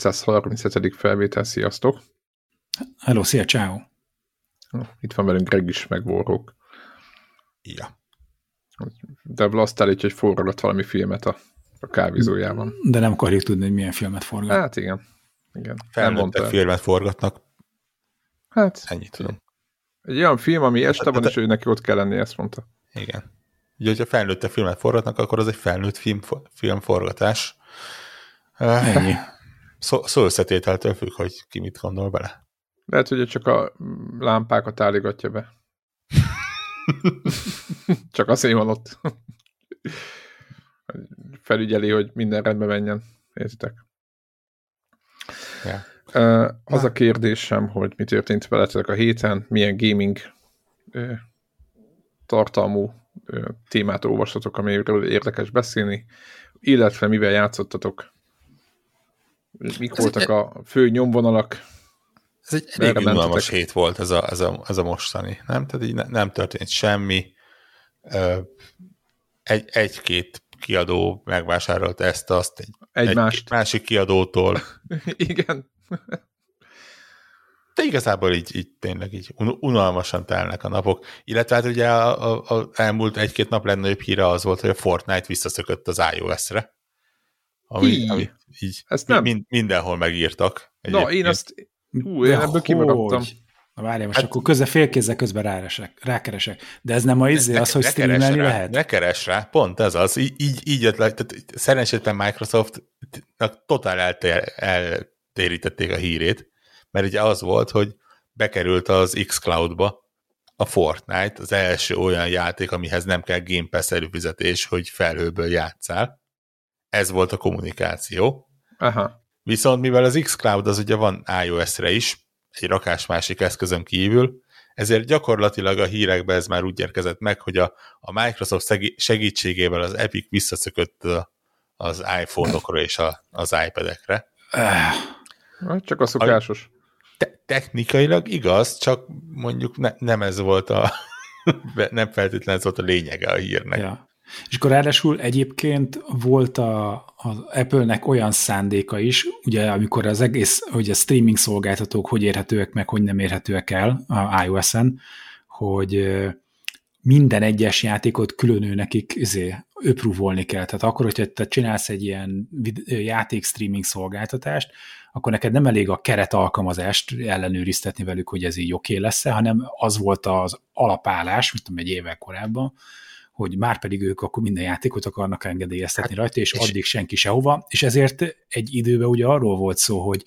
Connector 637. felvétel, sziasztok! Hello, szia, ciao. Itt van velünk Greg is, meg Warhawk. Ja. De Blast állítja, hogy forgat valami filmet a, a kávézójában. De nem akarjuk tudni, hogy milyen filmet forgat. Hát igen. igen. Felnőttek filmet forgatnak. Hát. Ennyit tudom. Egy olyan film, ami este van, és ő neki ott kell lenni, ezt mondta. Igen. Ugye, hogyha felnőtte filmet forgatnak, akkor az egy felnőtt film, filmforgatás. Ennyi. Szó, szó összetételtől függ, hogy ki mit gondol bele. Lehet, hogy csak a lámpákat álligatja be. csak azért van ott. Felügyeli, hogy minden rendben menjen. Értitek? Yeah. Uh, az a kérdésem, hogy mi történt veletek a héten, milyen gaming uh, tartalmú uh, témát olvastatok, amiről érdekes beszélni, illetve mivel játszottatok, mik ez voltak egy, a fő nyomvonalak. Ez egy elég unalmas hét volt ez a, ez, a, ez a mostani, nem? Tehát így ne, nem történt semmi. Egy, egy-két kiadó megvásárolt ezt, azt egy, egy, egy másik kiadótól. Igen. De igazából így, így tényleg így unalmasan telnek a napok. Illetve hát ugye a, a, a elmúlt egy-két nap legnagyobb híre az volt, hogy a Fortnite visszaszökött az iOS-re. Ami, ami így ezt nem. Mind, mindenhol megírtak. Egyébként. Na, én azt, hú, én ebből kimaradtam. Na várjál, most hát, akkor közben félkézzel közben ráresek, rákeresek. De ez nem a izé, az, hogy streamelni rá, lehet? Ne keres rá, pont ez az. Így, így, így jött le, tehát szerencsétlen Microsoftnak totál eltér, eltérítették a hírét, mert ugye az volt, hogy bekerült az xCloud-ba a Fortnite, az első olyan játék, amihez nem kell Game Pass előfizetés, hogy felhőből játszál. Ez volt a kommunikáció. Aha. Viszont mivel az xCloud az ugye van iOS-re is, egy rakás másik eszközön kívül, ezért gyakorlatilag a hírekben ez már úgy érkezett meg, hogy a, a Microsoft segítségével az Epic visszaszökött az iPhone-okra és a, az iPad-ekre. Csak a szokásos. Te technikailag igaz, csak mondjuk ne, nem ez volt a nem feltétlenül ez volt a lényege a hírnek. Ja. És akkor ráadásul egyébként volt a, az Apple-nek olyan szándéka is, ugye amikor az egész, hogy a streaming szolgáltatók hogy érhetőek meg, hogy nem érhetőek el a iOS-en, hogy minden egyes játékot külön ő nekik izé, öprúvolni kell. Tehát akkor, hogyha te csinálsz egy ilyen játék streaming szolgáltatást, akkor neked nem elég a keret alkalmazást ellenőriztetni velük, hogy ez így oké okay lesz-e, hanem az volt az alapállás, mint tudom, egy évvel korábban, hogy már pedig ők akkor minden játékot akarnak engedélyeztetni hát, rajta, és, és addig senki sehova, és ezért egy időben ugye arról volt szó, hogy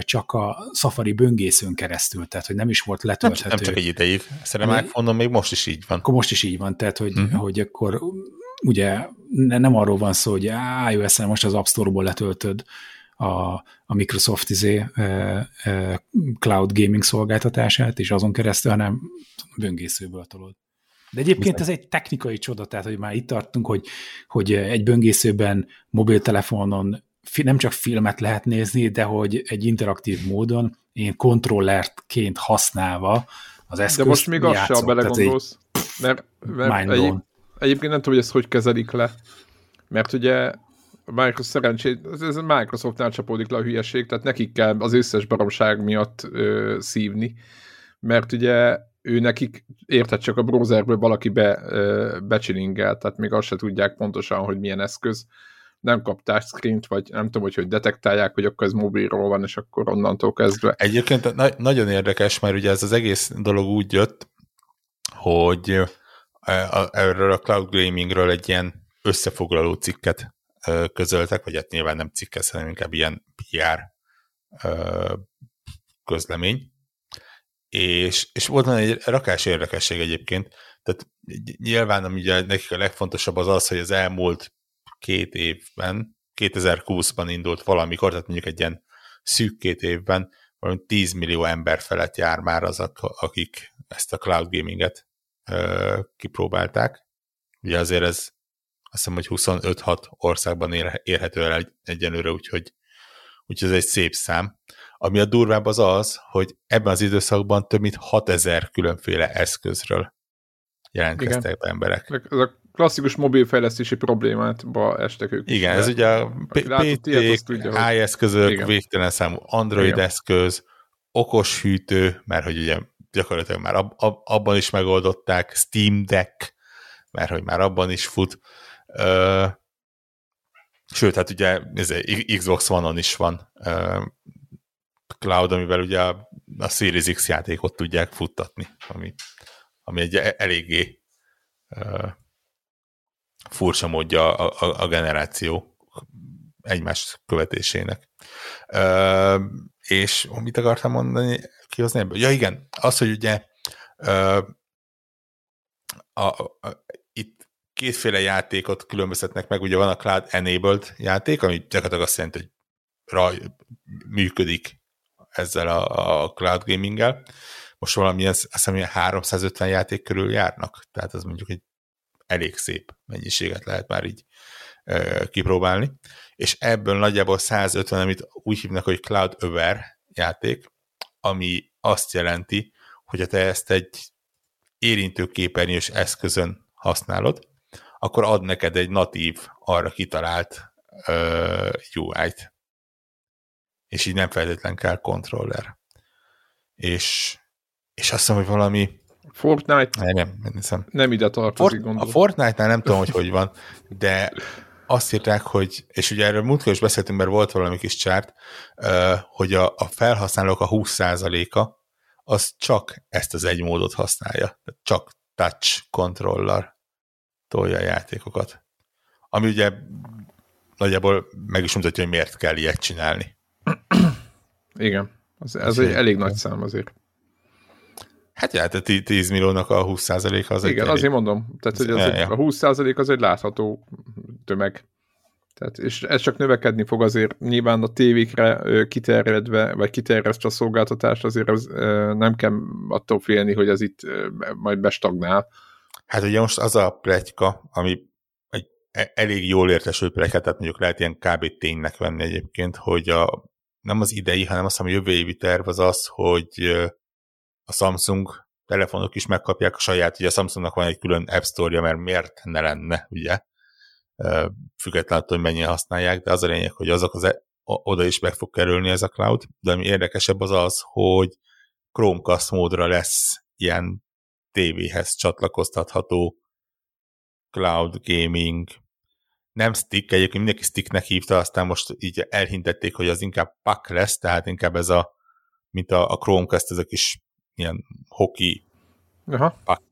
csak a Safari böngészőn keresztül, tehát hogy nem is volt letölthető. Nem, nem csak egy ideig, szerintem iPhone-on még most is így van. Akkor most is így van, tehát hogy, uh-huh. hogy akkor ugye nem arról van szó, hogy iOS-en most az App Store-ból letöltöd a, a Microsoft izé, uh, uh, cloud gaming szolgáltatását, és azon keresztül, hanem böngészőből tolod. De egyébként ez egy technikai csoda, tehát hogy már itt tartunk, hogy, hogy egy böngészőben, mobiltelefonon nem csak filmet lehet nézni, de hogy egy interaktív módon én kontrollertként használva az eszközt De most még azt sem belegondolsz, mert, mert egy, egyébként nem tudom, hogy ezt hogy kezelik le. Mert ugye Microsoft szerencsét, ez a Microsoftnál csapódik le a hülyeség, tehát nekik kell az összes baromság miatt ö, szívni. Mert ugye ő nekik érted csak a browserből valaki be, becsilingel, tehát még azt se tudják pontosan, hogy milyen eszköz. Nem kap touchscreen vagy nem tudom, hogy hogy detektálják, hogy akkor ez mobilról van, és akkor onnantól kezdve. Egyébként na- nagyon érdekes, mert ugye ez az egész dolog úgy jött, hogy erről a cloud gamingről egy ilyen összefoglaló cikket közöltek, vagy hát nyilván nem cikket, hanem inkább ilyen PR közlemény, és, és volt egy rakás érdekesség egyébként, tehát nyilván ami ugye nekik a legfontosabb az az, hogy az elmúlt két évben, 2020-ban indult valamikor, tehát mondjuk egy ilyen szűk két évben, valami 10 millió ember felett jár már azok, akik ezt a cloud gaminget ö, kipróbálták. Ugye azért ez azt hiszem, hogy 25-6 országban ér, érhető el egy, egyenlőre, úgyhogy, úgyhogy ez egy szép szám. Ami a durvább az az, hogy ebben az időszakban több mint 6000 különféle eszközről jelentkeztek be emberek. Ez a klasszikus mobilfejlesztési problémátba estek ők. Igen, ez ugye a PT, iOS végtelen számú Android Igen. eszköz, okos hűtő, mert hogy ugye gyakorlatilag már ab, ab, abban is megoldották, Steam Deck, mert hogy már abban is fut. Ö, sőt, hát ugye ez Xbox One-on is van ö, cloud, amivel ugye a, a Series X játékot tudják futtatni, ami, ami egy eléggé ö, furcsa módja a, a, a generáció egymás követésének. Ö, és mit akartam mondani, kihozni ebből? Ja igen, az, hogy ugye ö, a, a, itt kétféle játékot különböztetnek meg, ugye van a Cloud Enabled játék, ami gyakorlatilag azt jelenti, hogy raj, működik ezzel a, a cloud gaming-gel. Most valamilyen, azt hiszem, 350 játék körül járnak, tehát az mondjuk egy elég szép mennyiséget lehet már így e, kipróbálni. És ebből nagyjából 150, amit úgy hívnak, hogy Cloud Over játék, ami azt jelenti, hogy ha te ezt egy érintőképernyős eszközön használod, akkor ad neked egy natív, arra kitalált uh, UI-t. És így nem feltétlen kell kontroller. És, és azt hiszem, hogy valami Fortnite nem, nem, hiszem. nem ide tartozik, Fort, A Fortnite-nál nem tudom, hogy hogy van, de azt írták, hogy, és ugye erről múltkor is beszéltünk, mert volt valami kis csárt, hogy a, a felhasználók a 20%-a az csak ezt az egy módot használja. Csak touch controller tolja a játékokat. Ami ugye nagyjából meg is mutatja, hogy miért kell ilyet csinálni. Igen, ez, ez egy elég nagy szám azért. Hát ja, tehát 10 milliónak a 20%-a az Igen, egy azért mondom. Tehát, hogy az ja, ja. a 20% az egy látható tömeg. Tehát, és ez csak növekedni fog azért nyilván a tévékre kiterjedve, vagy kiterjesztve a szolgáltatást, azért az, nem kell attól félni, hogy ez itt majd bestagnál. Hát ugye most az a pletyka, ami egy e, elég jól értesült pletyka, tehát mondjuk lehet ilyen kb. ténynek venni egyébként, hogy a, nem az idei, hanem azt hiszem a jövő évi terv az az, hogy a Samsung telefonok is megkapják a saját, ugye a Samsungnak van egy külön App Store-ja, mert miért ne lenne, ugye? függetlenül attól, hogy mennyien használják, de az a lényeg, hogy azok az e oda is meg fog kerülni ez a cloud, de ami érdekesebb az az, hogy Chromecast módra lesz ilyen tévéhez csatlakoztatható cloud gaming, nem stick, egyébként mindenki sticknek hívta, aztán most így elhintették, hogy az inkább pak lesz, tehát inkább ez a, mint a, a Chromecast, ez a kis ilyen hoki Aha. pak.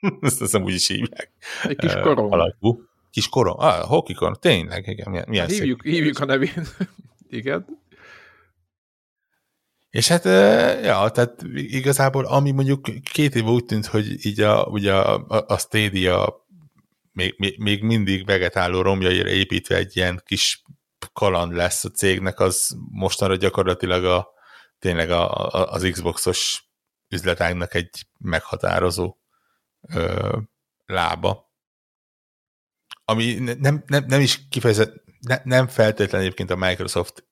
Ezt hiszem úgy is hívják. Egy kis korom. Alakú. Kis korom. Ah, hokikon, tényleg, igen. Milyen, milyen hívjuk, szép. hívjuk a nevén. igen. És hát, ja, tehát igazából ami mondjuk két év úgy tűnt, hogy így a, ugye a, a Stadia még, még, még mindig vegetáló romjaira építve egy ilyen kis kaland lesz a cégnek, az mostanra gyakorlatilag a, tényleg a, a, az Xboxos üzletágnak egy meghatározó ö, lába. Ami nem, nem, nem is kifejezett, ne, nem feltétlenül egyébként a Microsoft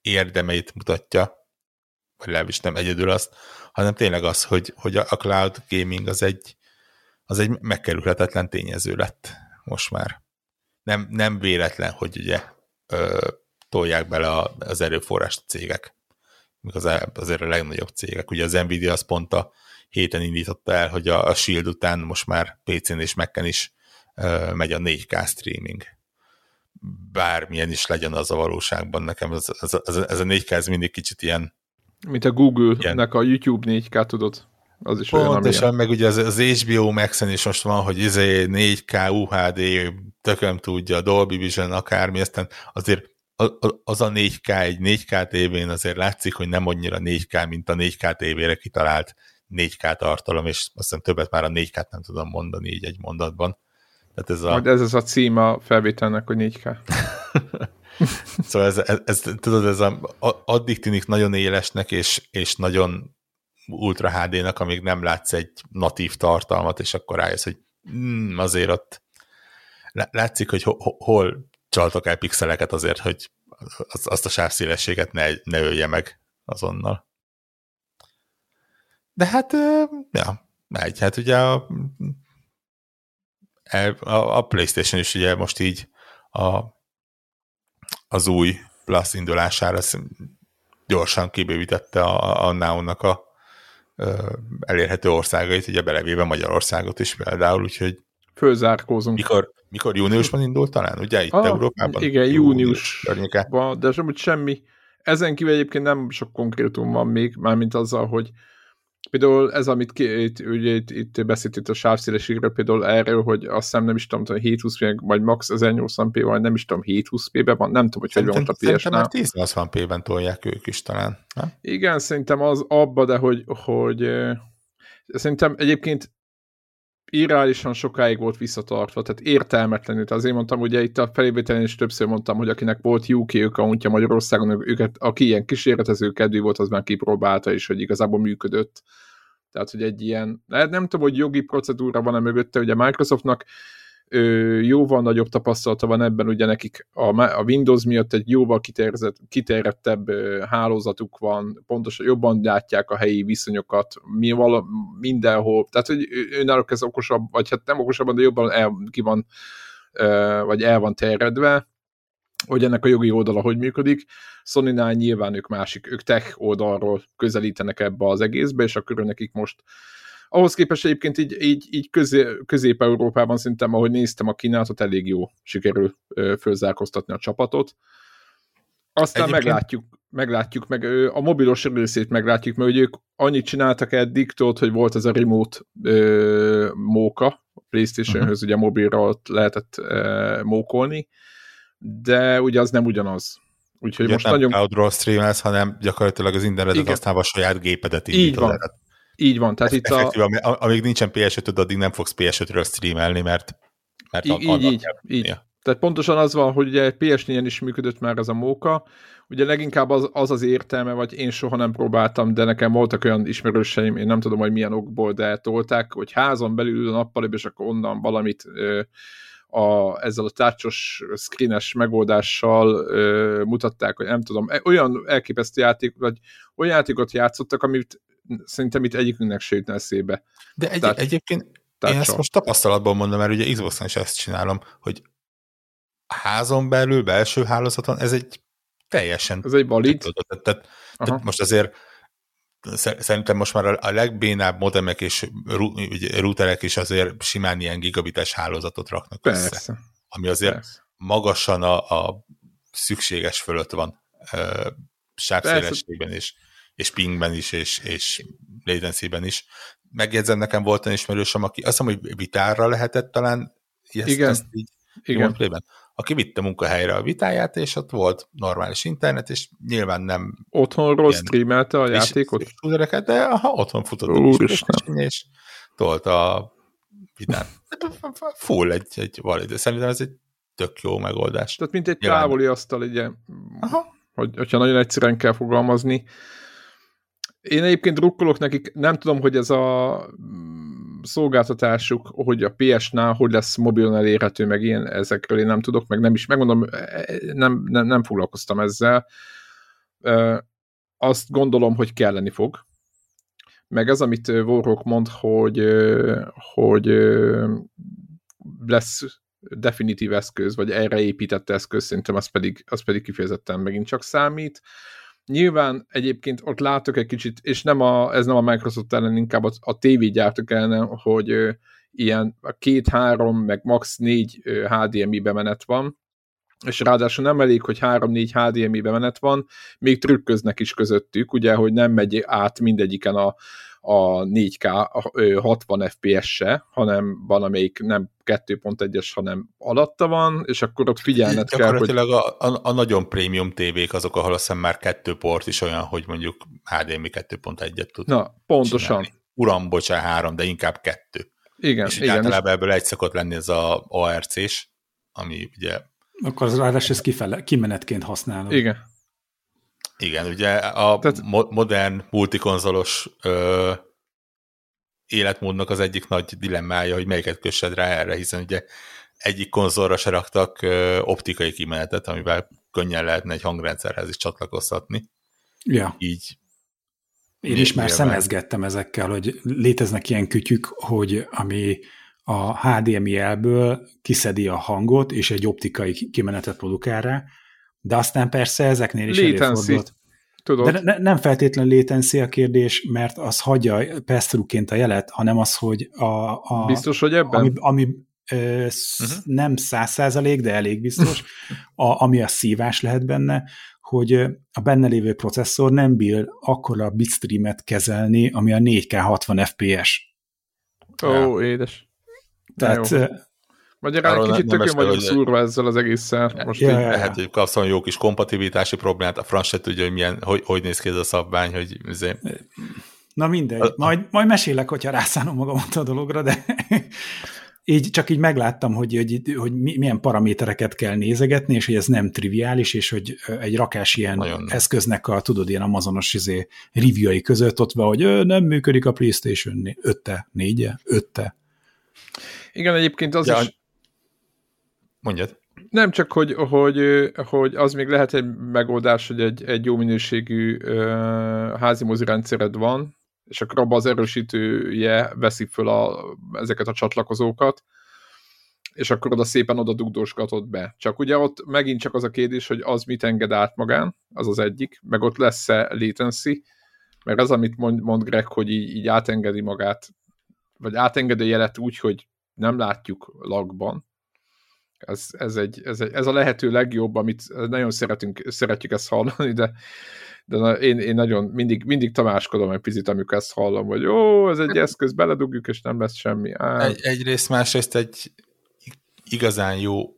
érdemeit mutatja, vagy legalábbis nem egyedül azt, hanem tényleg az, hogy, hogy a cloud gaming az egy, az egy megkerülhetetlen tényező lett most már. Nem, nem véletlen, hogy ugye ö, tolják bele az erőforrást a cégek. Az, azért a legnagyobb cégek. Ugye az Nvidia az pont a héten indította el, hogy a, a Shield után most már PC-n és Mac-en is megy a 4K streaming. Bármilyen is legyen az a valóságban, nekem ez, ez, ez, ez a 4K ez mindig kicsit ilyen... Mint a Google-nek a YouTube 4K, tudod? Az is Pontosan, olyan, meg ugye az, az HBO Max-en is most van, hogy izé 4K, UHD, tököm tudja, Dolby Vision, akármi, aztán azért az a 4K egy 4K tévén azért látszik, hogy nem annyira 4K, mint a 4K tévére kitalált 4K tartalom, és azt hiszem többet már a 4K-t nem tudom mondani így egy mondatban. Tehát ez a... Majd ez az a cím a felvételnek, hogy 4K. szóval ez, ez, ez, tudod, ez a, addig tűnik nagyon élesnek, és, és nagyon ultra HD-nak, amíg nem látsz egy natív tartalmat, és akkor rájössz, hogy mm, azért ott látszik, hogy ho, ho, hol csaltak el pixeleket azért, hogy az, azt a sávszélességet ne, ne ölje meg azonnal. De hát, ja, megy. Hát ugye a a, a PlayStation is ugye most így a, az új Plus indulására gyorsan kibővítette a, a Now-nak a elérhető országait, ugye belevéve Magyarországot is például, úgyhogy fölzárkózunk. Mikor, mikor júniusban indult talán, ugye itt ah, Európában? Igen, június, június de sem, semmi. Ezen kívül egyébként nem sok konkrétum van még, mármint azzal, hogy Például ez, amit ki, itt, ugye, itt, itt beszélt itt a sávszélességről, például erről, hogy azt hiszem nem is tudom, hogy 720p, vagy max 1080p, vagy nem is tudom, 720p-ben van, nem tudom, hogy hogy van a PS-nál. Szerintem 1080p-ben tolják ők is talán. Nem? Igen, szerintem az abba, de hogy, hogy szerintem egyébként irreálisan sokáig volt visszatartva, tehát értelmetlenül. Tehát azért mondtam, ugye itt a felévételen is többször mondtam, hogy akinek volt UK accountja Magyarországon, őket, aki ilyen kísérletező kedvű volt, az már kipróbálta, és hogy igazából működött. Tehát, hogy egy ilyen, nem tudom, hogy jogi procedúra van-e mögötte, ugye Microsoftnak jóval nagyobb tapasztalata van ebben, ugye nekik a, a Windows miatt egy jóval kiterjedtebb hálózatuk van, pontosan jobban látják a helyi viszonyokat, mi vala, mindenhol, tehát hogy önállók ez okosabb, vagy hát nem okosabban, de jobban el, ki van, vagy el van terjedve, hogy ennek a jogi oldala hogy működik. Sony-nál nyilván ők másik, ők tech oldalról közelítenek ebbe az egészbe, és akkor nekik most ahhoz képest egyébként így, így, így közé, Közép-Európában szerintem, ahogy néztem a kínálatot, elég jó sikerül fölzárkóztatni a csapatot. Aztán egyébként... meglátjuk, meglátjuk, meg a mobilos részét meglátjuk, mert ők annyit csináltak eddig, tudod, hogy volt ez a remote ö, móka, a Playstation-höz uh-huh. ugye mobilra lehetett ö, mókolni, de ugye az nem ugyanaz. Úgyhogy ugye most nem nagyon... cloudról streamelsz, hanem gyakorlatilag az internetet használva a saját gépedet indítod. Így van. Lehet. Így van. Tehát itt a... amíg nincsen PS5, addig nem fogsz PS5-ről streamelni, mert, mert így, így, így, így. Tehát pontosan az van, hogy ugye PS4-en is működött már ez a móka, ugye leginkább az, az az értelme, vagy én soha nem próbáltam, de nekem voltak olyan ismerőseim, én nem tudom, hogy milyen okból, de tolták, hogy házon belül a nappal, és akkor onnan valamit ö, a, ezzel a tácsos screenes megoldással ö, mutatták, hogy nem tudom, e, olyan elképesztő játék, vagy olyan játékot játszottak, amit szerintem itt egyikünknek se jutna eszébe. De egy, Tehát, egyébként én ezt most tapasztalatban mondom, mert ugye xbox is ezt csinálom, hogy házon belül, belső hálózaton, ez egy teljesen... Ez egy valid. Tehát, tehát, tehát most azért szerintem most már a legbénább modemek és routerek is azért simán ilyen gigabites hálózatot raknak Persze. össze. Ami azért Persze. magasan a, a szükséges fölött van sávszélességben is és pingben is, és, és latency-ben is. Megjegyzem, nekem volt egy ismerősöm, aki azt hiszem, hogy vitárra lehetett talán ezt, Igen. ezt így Igen. Plében, aki vitte munkahelyre a vitáját, és ott volt normális internet, és nyilván nem... Otthonról streamelte a játékot? És, és de ha otthon futott is, és tolta a vitát. Full egy, egy valid. Szerintem ez egy tök jó megoldás. Tehát mint egy nyilván... távoli asztal, ugye, Aha. Hogy, hogyha nagyon egyszerűen kell fogalmazni, én egyébként drukkolok nekik, nem tudom, hogy ez a mm, szolgáltatásuk, hogy a PS-nál hogy lesz mobilon elérhető, meg ilyen ezekről én nem tudok, meg nem is, megmondom, e, nem, nem, nem foglalkoztam ezzel. Azt gondolom, hogy kelleni fog. Meg az, amit Warrock mond, hogy, hogy lesz definitív eszköz, vagy erre épített eszköz, szerintem az pedig, az pedig kifejezetten megint csak számít. Nyilván egyébként ott látok egy kicsit, és nem a, ez nem a Microsoft ellen, inkább a, a tévégyártók ellen, hogy ö, ilyen két-három, meg max. négy HDMI bemenet van, és ráadásul nem elég, hogy 3-4 HDMI bemenet van, még trükköznek is közöttük, ugye, hogy nem megy át mindegyiken a, a 4K 60 FPS-se, hanem van, amelyik nem 2.1-es, hanem alatta van, és akkor ott figyelned kell, hogy... a, a, a nagyon prémium tévék azok, ahol azt már kettő port is olyan, hogy mondjuk HDMI 2.1-et tud Na, pontosan. Csinálni. Uram, bocsán, három, de inkább kettő. Igen, és igen. általában ebből egy szokott lenni ez a ARC-s, ami ugye... Akkor az ráadásul ezt kifele, kimenetként használod. Igen. Igen, ugye a Tehát... mo modern multikonzolos ö, életmódnak az egyik nagy dilemmája, hogy melyiket kössed rá erre, hiszen ugye egyik konzolra se raktak ö, optikai kimenetet, amivel könnyen lehetne egy hangrendszerhez is csatlakoztatni. Ja. Így én is már szemezgettem ezekkel, hogy léteznek ilyen kütyük, hogy ami a HDMI jelből kiszedi a hangot, és egy optikai kimenetet produkál rá, de aztán persze ezeknél is előfordult. Tudod. De ne, nem feltétlen latency a kérdés, mert az hagyja pass a jelet, hanem az, hogy a... a Biztos, hogy ebben? Ami, ami ö, uh-huh. nem száz százalék, de elég biztos, a, ami a szívás lehet benne, hogy a benne lévő processzor nem bír akkora bitstreamet kezelni, ami a 4K 60 FPS. Ó, oh, édes. Tehát... Magyarán egy kicsit tökön vagyok szúrva ezzel az egésszel. Most ja, így... Lehet, hogy kapsz jó kis kompatibilitási problémát, a franc se tudja, hogy, milyen, hogy, hogy néz ki ez a szabvány, hogy azért... Na mindegy, majd, majd mesélek, hogyha rászánom magamat a dologra, de így csak így megláttam, hogy, hogy, hogy milyen paramétereket kell nézegetni, és hogy ez nem triviális, és hogy egy rakás ilyen Nagyon eszköznek a, tudod, ilyen amazonos izé, review között ott van, hogy nem működik a PlayStation 5-te, 4-e, 5-te. Igen, egyébként az ja, is... Mondjad. Nem csak, hogy, hogy, hogy az még lehet egy megoldás, hogy egy, egy jó minőségű uh, házi mozi rendszered van, és akkor abban az erősítője veszi föl a, ezeket a csatlakozókat, és akkor oda szépen oda dugdósgatod be. Csak ugye ott megint csak az a kérdés, hogy az mit enged át magán, az az egyik, meg ott lesz-e latency, mert az, amit mond, mond Greg, hogy így, így átengedi magát, vagy átengedi jelet úgy, hogy nem látjuk lagban, ez, ez, egy, ez, egy, ez a lehető legjobb, amit nagyon szeretünk, szeretjük ezt hallani, de de én, én nagyon mindig, mindig tamáskodom egy picit, amikor ezt hallom, hogy jó, ez egy eszköz, beledugjuk, és nem lesz semmi. Egy, egyrészt, másrészt egy igazán jó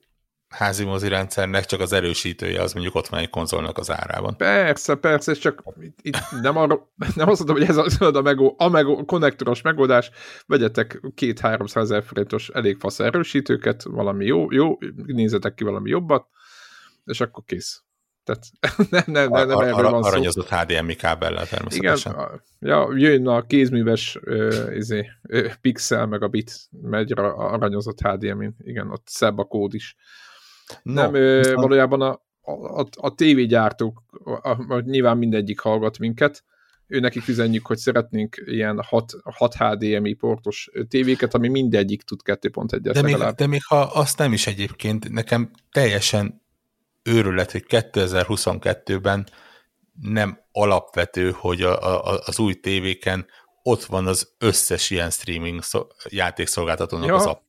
házi mozi rendszernek csak az erősítője, az mondjuk ott van egy konzolnak az árában. Persze, persze, és csak itt, itt nem, arra, nem azt mondom, hogy ez az a, megó, a megó, konnektoros megoldás, vegyetek két-háromszáz ezer forintos elég fasz erősítőket, valami jó, jó, nézzetek ki valami jobbat, és akkor kész. Tehát nem, nem, nem, nem erről van szó. Aranyozott HDMI kábellel természetesen. Igen, ja, jön a kézműves uh, izé, uh, pixel meg a bit megy aranyozott HDMI, igen, ott szebb a kód is. No, nem, uh, valójában a, a, a tévégyártók, a, a, nyilván mindegyik hallgat minket, ő nekik üzenjük, hogy szeretnénk ilyen 6, 6 HDMI portos tévéket, ami mindegyik tud 2.1-et de még, de még ha azt nem is egyébként, nekem teljesen őrület, hogy 2022-ben nem alapvető, hogy a, a, az új tévéken ott van az összes ilyen streaming szó, játékszolgáltatónak ja. az app.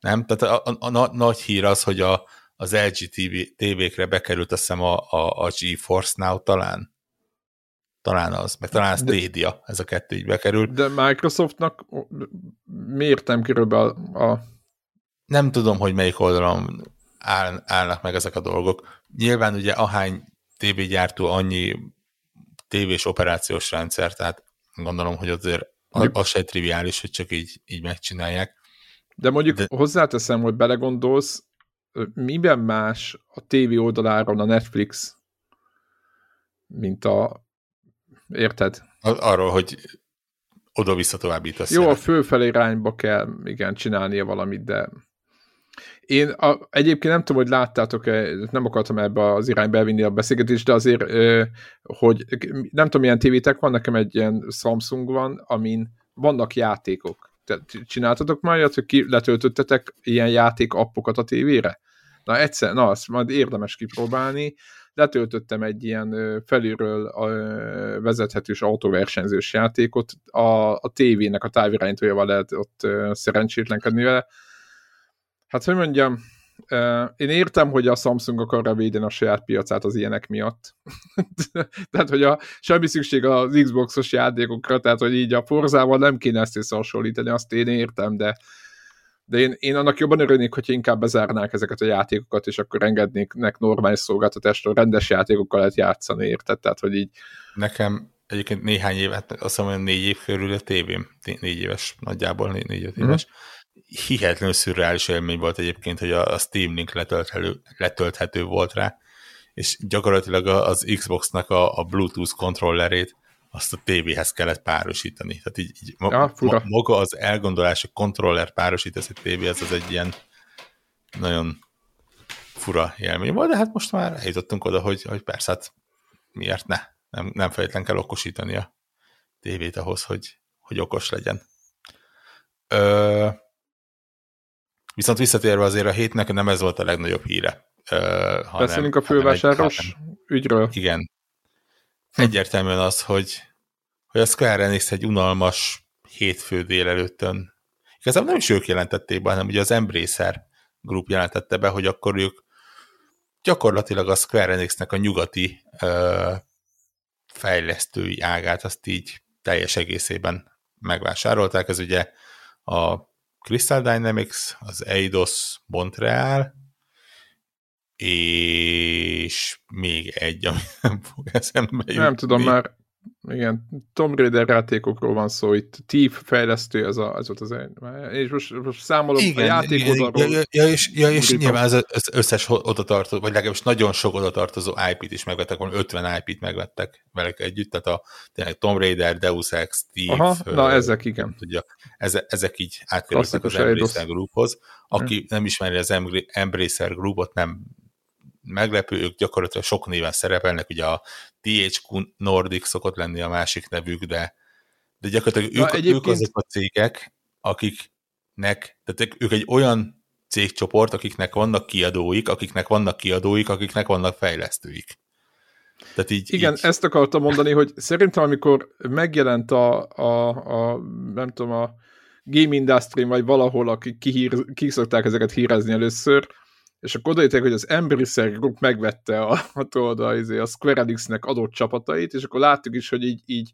Nem? Tehát a, a, a, nagy hír az, hogy a, az LG TV, tévékre bekerült azt hiszem a, a, a GeForce Now talán. Talán az, meg talán a Stadia, ez a kettő így bekerült. De Microsoftnak miért nem kerül be a, a... Nem tudom, hogy melyik oldalon áll, állnak meg ezek a dolgok. Nyilván ugye ahány tévégyártó, annyi tévés operációs rendszer, tehát gondolom, hogy azért az, az se triviális, hogy csak így, így megcsinálják. De mondjuk De... hozzáteszem, hogy belegondolsz, miben más a tévé oldaláról a Netflix, mint a... Érted? Arról, hogy oda-vissza továbbítasz. Jó, a főfelé irányba kell, igen, csinálnia valamit, de én a, egyébként nem tudom, hogy láttátok-e, nem akartam ebbe az irányba elvinni a beszélgetést, de azért, hogy nem tudom, milyen tévétek van, nekem egy ilyen Samsung van, amin vannak játékok. Tehát csináltatok már hogy ki letöltöttetek ilyen játék appokat a tévére? Na egyszer, na azt majd érdemes kipróbálni. Letöltöttem egy ilyen felülről vezethetős autóversenyzős játékot, a, a tévének a távirányítójával lehet ott szerencsétlenkedni vele, Hát, hogy mondjam, én értem, hogy a Samsung akarja védeni a saját piacát az ilyenek miatt. tehát, hogy a, semmi szükség az Xboxos játékokra, tehát, hogy így a Forzával nem kéne ezt összehasonlítani, azt én értem, de, de én, én annak jobban örülnék, hogyha inkább bezárnák ezeket a játékokat, és akkor engednék normális szolgáltatástól, rendes játékokkal lehet játszani, érted? Tehát, hogy így... Nekem egyébként néhány évet, azt hiszem, hogy négy év körül a tévém, négy éves nagyjából, négy-öt éves, mm hihetetlenül szürreális élmény volt egyébként, hogy a, Steam Link letölthető, letölthető volt rá, és gyakorlatilag az Xbox-nak a, a Bluetooth kontrollerét azt a tévéhez kellett párosítani. Tehát így, így ja, ma, maga az elgondolás, hogy kontroller párosítasz egy tévéhez, az egy ilyen nagyon fura élmény volt, de hát most már eljutottunk oda, hogy, hogy persze, hát miért ne? Nem, nem feltétlen kell okosítani a tévét ahhoz, hogy, hogy okos legyen. Ö, Viszont visszatérve azért a hétnek nem ez volt a legnagyobb híre. Uh, Beszélünk a fővásáros ügyről. Igen. Egyértelműen az, hogy, hogy a Square Enix egy unalmas hétfő délelőttön. Igazából nem is ők jelentették be, hanem ugye az Embracer Group jelentette be, hogy akkor ők gyakorlatilag a Square Enixnek a nyugati uh, fejlesztői ágát azt így teljes egészében megvásárolták. Ez ugye a Crystal Dynamics, az Eidos Montreal, és még egy, ami nem fog eszembe jutni. Nem tudom, már igen, Tom Raider játékokról van szó, itt Thief fejlesztő, ez, a, ez volt az egy. És most, most számolok igen, a játék igen. Ja, ja, és, ja, és nyilván az, az összes oda tartozó, vagy legalábbis nagyon sok oda tartozó IP-t is megvettek, van 50 IP-t megvettek velük együtt, tehát a tényleg Tom Raider, Deus Ex, Thief. Aha, na ö, ezek igen. Tudja, ezek, ezek így átkerültek az Embracer Grouphoz. Aki hmm. nem ismeri az Embracer Groupot, nem meglepő, ők gyakorlatilag sok néven szerepelnek, ugye a THQ Nordic szokott lenni a másik nevük, de, de gyakorlatilag ők, egyébként... ők azok a cégek, akiknek, tehát ők egy olyan cégcsoport, akiknek vannak kiadóik, akiknek vannak kiadóik, akiknek vannak fejlesztőik. Tehát így, Igen, így... ezt akartam mondani, hogy szerintem amikor megjelent a, a, a nem tudom, a game industry vagy valahol, akik kihír, kiszokták ezeket hírezni először, és akkor odaítek, hogy az Embracer Group megvette a, a, a, a, izé, a Square Enix-nek adott csapatait, és akkor láttuk is, hogy így, így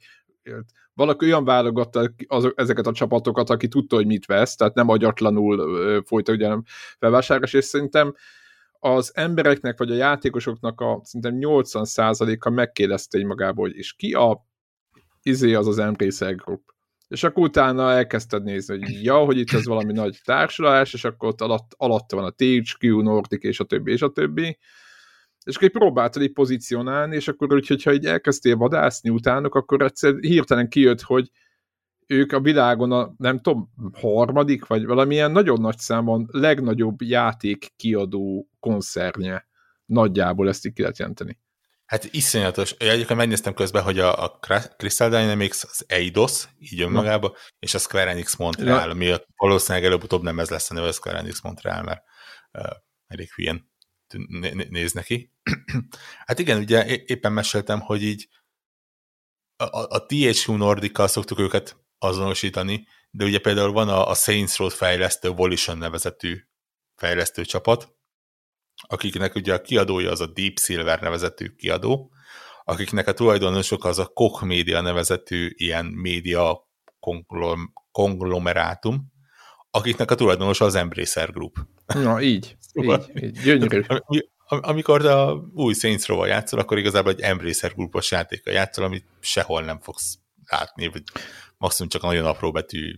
valaki olyan válogatta az, ezeket a csapatokat, aki tudta, hogy mit vesz, tehát nem agyatlanul folyta ugye nem felvásárlás, és szerintem az embereknek, vagy a játékosoknak a szerintem 80%-a megkérdezte magából, hogy és ki a izé az az Embracer Group. És akkor utána elkezdted nézni, hogy ja, hogy itt ez valami nagy társulás, és akkor ott alatt, alatta van a THQ, Nordic, és a többi, és a többi. És akkor próbáltad így pozícionálni, és akkor úgy, hogyha így elkezdtél vadászni utánuk, akkor egyszer hirtelen kijött, hogy ők a világon a, nem tudom, harmadik, vagy valamilyen nagyon nagy számon legnagyobb játék kiadó koncernje. Nagyjából ezt így ki lehet jelenteni. Hát iszonyatos. Egyébként megnéztem közben, hogy a, a Crystal Dynamics az Eidos, így önmagába, és a Square Enix Montreal, ja. ami valószínűleg előbb-utóbb nem ez lesz a neve a Square Enix Montreal, mert uh, elég hülyén néz neki. hát igen, ugye éppen meséltem, hogy így a, a THQ Nordical szoktuk őket azonosítani, de ugye például van a, a Saints Road fejlesztő Volition nevezetű fejlesztő csapat, akiknek ugye a kiadója az a Deep Silver nevezetű kiadó, akiknek a tulajdonosok az a Koch Media nevezetű ilyen média konglom, konglomerátum, akiknek a tulajdonosa az Embracer Group. Na, így, szóval, így, így, gyönyörű. Amikor a új Saints Row-val játszol, akkor igazából egy Embracer Groupos játéka játszol, amit sehol nem fogsz látni, vagy maximum csak nagyon apró betű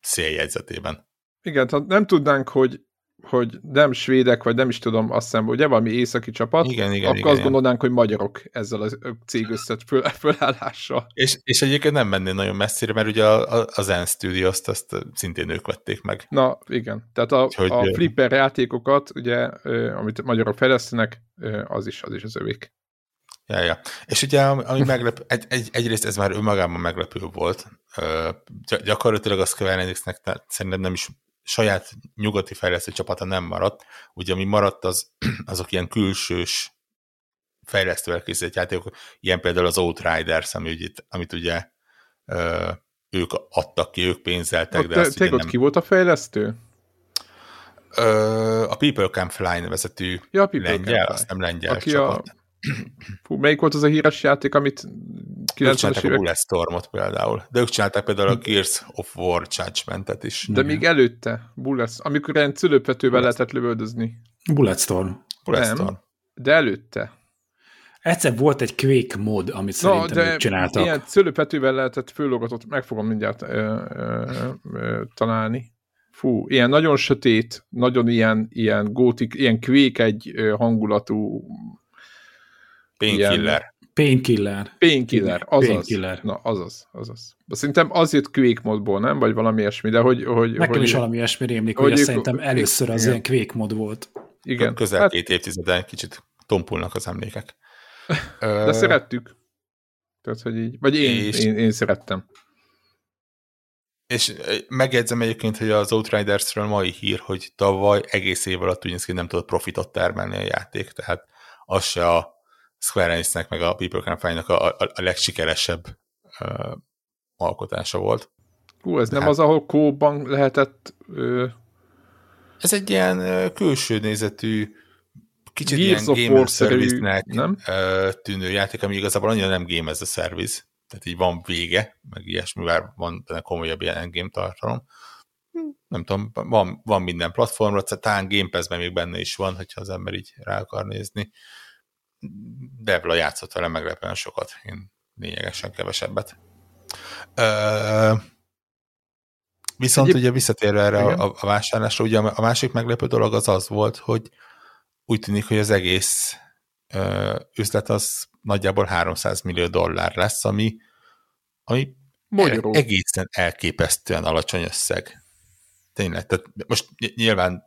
széljegyzetében. Igen, tehát nem tudnánk, hogy hogy nem svédek, vagy nem is tudom, azt hiszem, ugye valami északi csapat, igen, igen, akkor igen, azt gondolnánk, hogy magyarok ezzel a cég összet föl, fölállással. És, és egyébként nem menné nagyon messzire, mert ugye a, a, a Zen Studios-t azt szintén ők vették meg. Na, igen. Tehát a, Úgyhogy, a flipper játékokat, ugye, amit magyarok fejlesztenek, az is az, is az övék. Ja, ja. És ugye, ami meglep, egy, egy, egyrészt ez már önmagában meglepő volt. gyakorlatilag a Square Enixnek szerintem nem is saját nyugati fejlesztő csapata nem maradt. Ugye ami maradt, az, azok ilyen külsős fejlesztővel készített játékok, ilyen például az Outriders, ami ugye, amit ugye ö, ők adtak ki, ők pénzeltek. de te, azt te nem... ki volt a fejlesztő? Ö, a People Can Fly nevezetű ja, People lengyel, azt nem lengyel Aki csapat. A... Fú, melyik volt az a híres játék, amit 90-es évek? A Stormot például. De ők csinálták például a Gears of War Judgment-et is. De még előtte, Bullets, amikor ilyen cülöpvetővel lehetett lövöldözni. Bulletstorm. Bulletstorm. Nem, de előtte. Egyszer volt egy Quake mod, amit szerintem no, de ők csináltak. ilyen cölöpetővel lehetett főlogatott, meg fogom mindjárt ö, ö, ö, találni. Fú, ilyen nagyon sötét, nagyon ilyen, ilyen gótik, ilyen Quake egy hangulatú Painkiller. Painkiller. Painkiller, azaz. Painkiller. Na, azaz, azaz. De szerintem az jött Quake modból, nem? Vagy valami ilyesmi, de hogy... hogy Nekem hogy, is valami ilyesmi rémlik, hogy, hogy szerintem először az igen. ilyen Quake mod volt. Igen. Közel hát, két évtizeden kicsit tompulnak az emlékek. de szerettük. Tehát, hogy így, vagy én, és... én, én szerettem. És megjegyzem egyébként, hogy az Outridersről mai hír, hogy tavaly egész év alatt úgy nem tudott profitot termelni a játék, tehát az se a Square Enix-nek meg a People Can Fly-nak a, a, a legsikeresebb uh, alkotása volt. Hú, ez Tehát, nem az, ahol kóban lehetett... Ö... Ez egy ilyen külső nézetű, kicsit Gears ilyen game service-nek nem? tűnő játék, ami igazából annyira nem game ez a service. Tehát így van vége, meg ilyesmivel van benne komolyabb ilyen game tartalom. Nem tudom, van, van minden platformra, talán Game Pass-ben még benne is van, hogyha az ember így rá akar nézni. Devla játszott vele meglepően sokat, én lényegesen kevesebbet. Ö, viszont Egyéb... ugye visszatérve erre a, a vásárlásra, ugye a másik meglepő dolog az az volt, hogy úgy tűnik, hogy az egész ö, üzlet az nagyjából 300 millió dollár lesz, ami, ami Magyarul. egészen elképesztően alacsony összeg. Tényleg, tehát most nyilván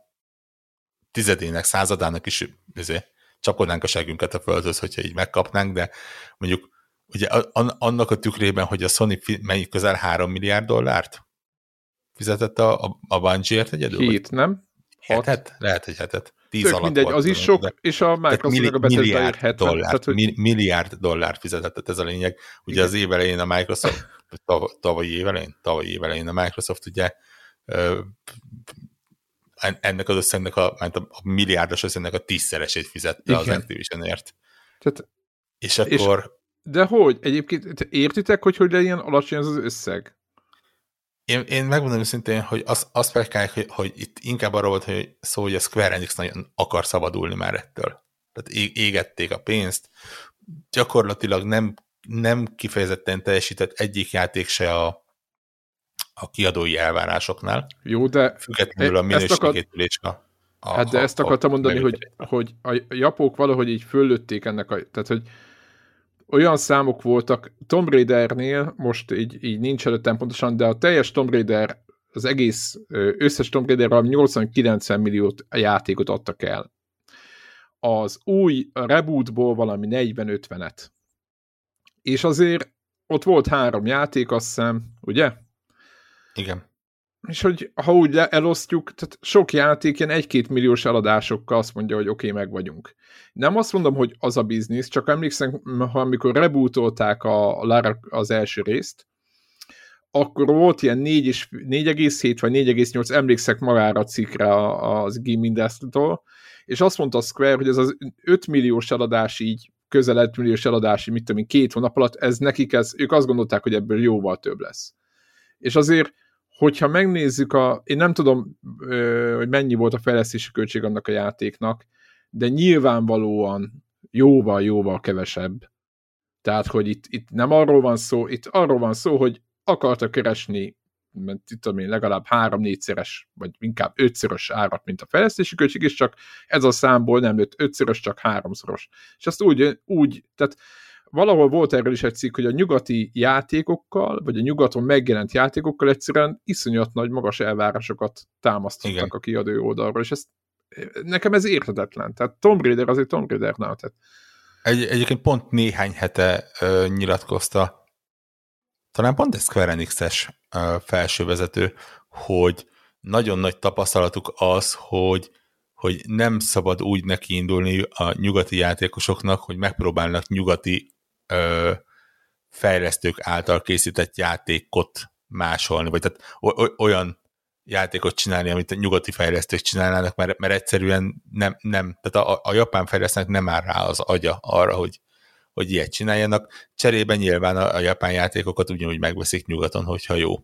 tizedének, századának is azért, csapodnánk a segünket a földhöz, hogyha így megkapnánk, de mondjuk ugye annak a tükrében, hogy a Sony mennyi közel 3 milliárd dollárt fizetett a, a, a Bungie-ért egyedül? Hét, nem? Hetet? Lehet, hogy hetet. Tíz Tök alatt mindegy, volt, az is sok, de, és a Microsoft a milliárd dollár, tehát, hogy... milliárd dollár fizetett, ez a lényeg. Ugye Igen. az évelején a Microsoft, tav, tavalyi évelején, tavalyi évelején a Microsoft ugye ennek az összegnek a, a, a milliárdos összegnek a tízszeresét fizette Igen. az Activisionért. Tehát, és akkor... És, de hogy? Egyébként értitek, hogy hogy legyen alacsony az az összeg? Én, én megmondom őszintén, hogy az, azt pekálják, hogy, hogy itt inkább arról volt, hogy szó, hogy a Square Enix nagyon akar szabadulni már ettől. Tehát égették a pénzt, gyakorlatilag nem, nem kifejezetten teljesített egyik játék se a, a kiadói elvárásoknál. Jó, de függetlenül a minőségépülés a, a, Hát de a, ezt akartam mondani, hogy, hogy a japók valahogy így föllőtték ennek a... Tehát, hogy olyan számok voltak, Tomb Raidernél, most így, így nincs előttem pontosan, de a teljes Tomb Raider, az egész összes Tomb Raider 80-90 milliót a játékot adtak el. Az új rebootból valami 40-50-et. És azért ott volt három játék, azt hiszem, ugye? Igen. És hogy ha úgy elosztjuk, tehát sok játék ilyen egy-két milliós eladásokkal azt mondja, hogy oké, okay, meg vagyunk. Nem azt mondom, hogy az a biznisz, csak emlékszem, ha amikor rebootolták a Lara az első részt, akkor volt ilyen 4,7 vagy 4,8, emlékszek magára a cikkre az Game és azt mondta a Square, hogy ez az 5 milliós eladás így, közel 5 milliós eladás, mit tudom én, két hónap alatt, ez nekik, ez, ők azt gondolták, hogy ebből jóval több lesz. És azért hogyha megnézzük a, én nem tudom, hogy mennyi volt a fejlesztési költség annak a játéknak, de nyilvánvalóan jóval-jóval kevesebb. Tehát, hogy itt, itt nem arról van szó, itt arról van szó, hogy akartak keresni mert itt tudom én, legalább három-négyszeres, vagy inkább ötszörös árat, mint a fejlesztési költség, és csak ez a számból nem lett ötszörös, csak háromszoros. És azt úgy, úgy tehát valahol volt erről is egy cikk, hogy a nyugati játékokkal, vagy a nyugaton megjelent játékokkal egyszerűen iszonyat nagy magas elvárásokat támasztottak Igen. a kiadó oldalról, és ez, nekem ez érthetetlen. Tehát Tomb Raider azért Tomb Raider nem. Tehát... Egy, egyébként pont néhány hete ö, nyilatkozta, talán pont egy Square Enix-es felsővezető, hogy nagyon nagy tapasztalatuk az, hogy hogy nem szabad úgy nekiindulni a nyugati játékosoknak, hogy megpróbálnak nyugati ö, fejlesztők által készített játékot másolni, vagy tehát olyan játékot csinálni, amit a nyugati fejlesztők csinálnának, mert, mert egyszerűen nem, nem tehát a, a japán fejlesztőnek nem áll rá az agya arra, hogy, hogy ilyet csináljanak. Cserében nyilván a, a japán játékokat ugyanúgy megveszik nyugaton, hogyha jó.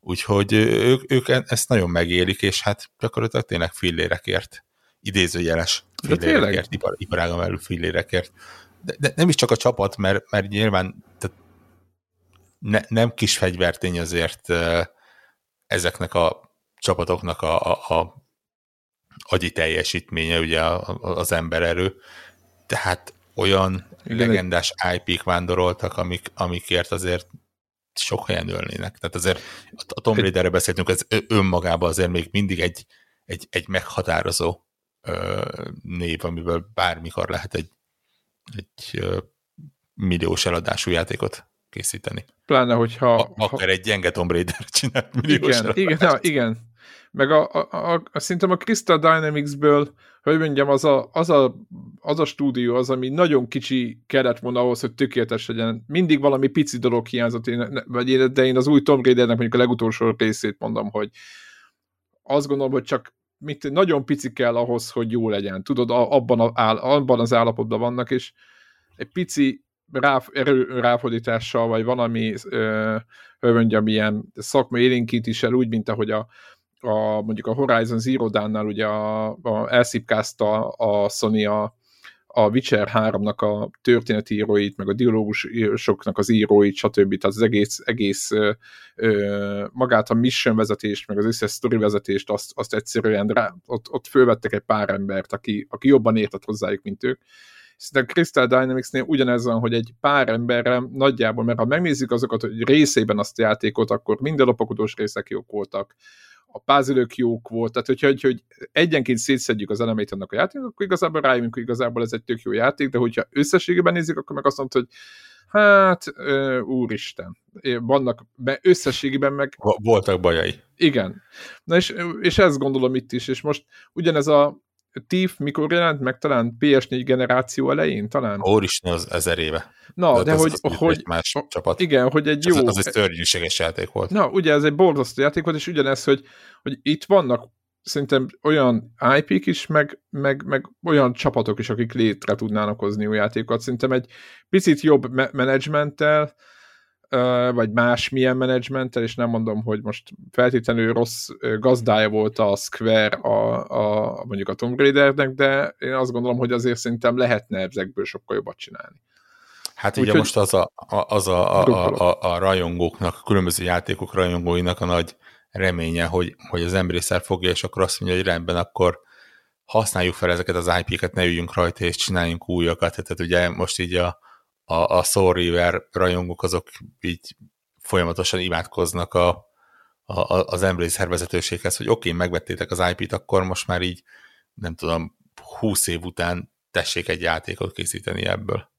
Úgyhogy ők, ők e-, ezt nagyon megélik, és hát gyakorlatilag tényleg fillérekért, idézőjeles fillérekért, ipar, iparágon belül fillérekért de, de nem is csak a csapat, mert, mert nyilván tehát ne, nem kis fegyvertény azért ezeknek a csapatoknak a, a, a agyi teljesítménye, ugye az embererő. Tehát olyan Igen. legendás IP-k vándoroltak, amik, amikért azért sok helyen ölnének. Tehát azért a Tomb Raiderre beszéltünk, ez önmagában azért még mindig egy, egy, egy meghatározó ö, név, amiből bármikor lehet egy egy milliós eladású játékot készíteni. Pláne, hogyha... A, akár ha... egy gyenge Tomb Raider csinál. Igen, igen, na, igen. Meg a, a, a, a, szerintem a Crystal Dynamics-ből, hogy mondjam, az a, az, a, az a stúdió az, ami nagyon kicsi kellett volna ahhoz, hogy tökéletes legyen. Mindig valami pici dolog hiányzott, én, vagy én, de én az új Tomb Raidernek mondjuk a legutolsó részét mondom, hogy azt gondolom, hogy csak mit, nagyon pici kell ahhoz, hogy jó legyen. Tudod, abban, a, abban az állapotban vannak, és egy pici rá, erő ráfordítással, vagy valami, ö, hogy mondjam, ilyen szakmai élénkítéssel úgy, mint ahogy a, a, mondjuk a Horizon Zero Dawn-nál ugye a, a, elszipkázta a Sony a, a Witcher 3-nak a történetíróit, meg a dialógusoknak az íróit, stb. Tehát az egész, egész ö, magát a mission vezetést, meg az összes story vezetést, azt, azt egyszerűen rá, ott, ott fölvettek egy pár embert, aki, aki jobban értett hozzájuk, mint ők. Szerintem Crystal Dynamics-nél ugyanez van, hogy egy pár emberre nagyjából, mert ha megnézzük azokat, hogy részében azt a játékot, akkor minden lopakodós részek jók voltak, a puzzle jók volt, tehát hogyha, hogy, hogy egyenként szétszedjük az elemeit annak a játéknak, akkor igazából rájövünk, hogy igazából ez egy tök jó játék, de hogyha összességében nézzük, akkor meg azt mondta, hogy hát, ö, úristen, vannak, mert összességében meg... Voltak bajai. Igen. Na és, és ezt gondolom itt is, és most ugyanez a Thief mikor jelent meg? Talán PS4 generáció elején? Talán? Úristen, az ezer éve. Na, de, de hogy, az, hogy más csapat. Igen, hogy egy jó... Az, az egy törnyűséges játék volt. Na, ugye ez egy borzasztó játék volt, és ugyanez, hogy, hogy itt vannak szerintem olyan IP-k is, meg, meg, meg olyan csapatok is, akik létre tudnának hozni új játékokat. Szerintem egy picit jobb me- menedzsmenttel, vagy más milyen menedzsmenttel, és nem mondom, hogy most feltétlenül rossz gazdája volt a Square a, a mondjuk a Tomb Raidernek, de én azt gondolom, hogy azért szerintem lehetne ezekből sokkal jobbat csinálni. Hát ugye most az a, az a, a, a, a rajongóknak, a különböző játékok rajongóinak a nagy reménye, hogy, hogy az emberiszer fogja, és akkor azt mondja, hogy rendben, akkor használjuk fel ezeket az IP-ket, ne üljünk rajta, és csináljunk újakat. Tehát ugye most így a, a, a Soul River rajongók azok így folyamatosan imádkoznak a, a, az Embracer vezetőséghez, hogy oké, okay, megvettétek az IP-t, akkor most már így, nem tudom, 20 év után tessék egy játékot készíteni ebből.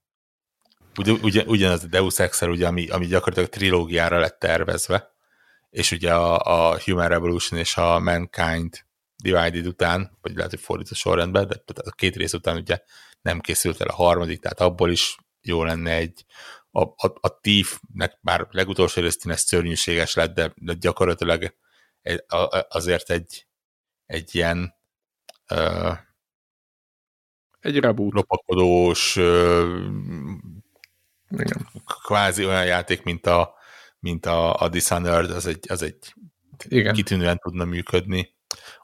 Ugye, ugye, ugyanaz a Deus ex ugye, ami, ami gyakorlatilag trilógiára lett tervezve, és ugye a, a Human Revolution és a Mankind Divided után, vagy lehet, hogy fordít a sorrendben, de a két rész után ugye nem készült el a harmadik, tehát abból is jó lenne egy, a, a, a Thief-nek bár legutolsó részén ez szörnyűséges lett, de, de gyakorlatilag a, azért egy, egy ilyen uh, egy reboot. lopakodós uh, Igen. kvázi olyan játék, mint a, mint a, a Dishonored, az egy, az egy igen. kitűnően tudna működni.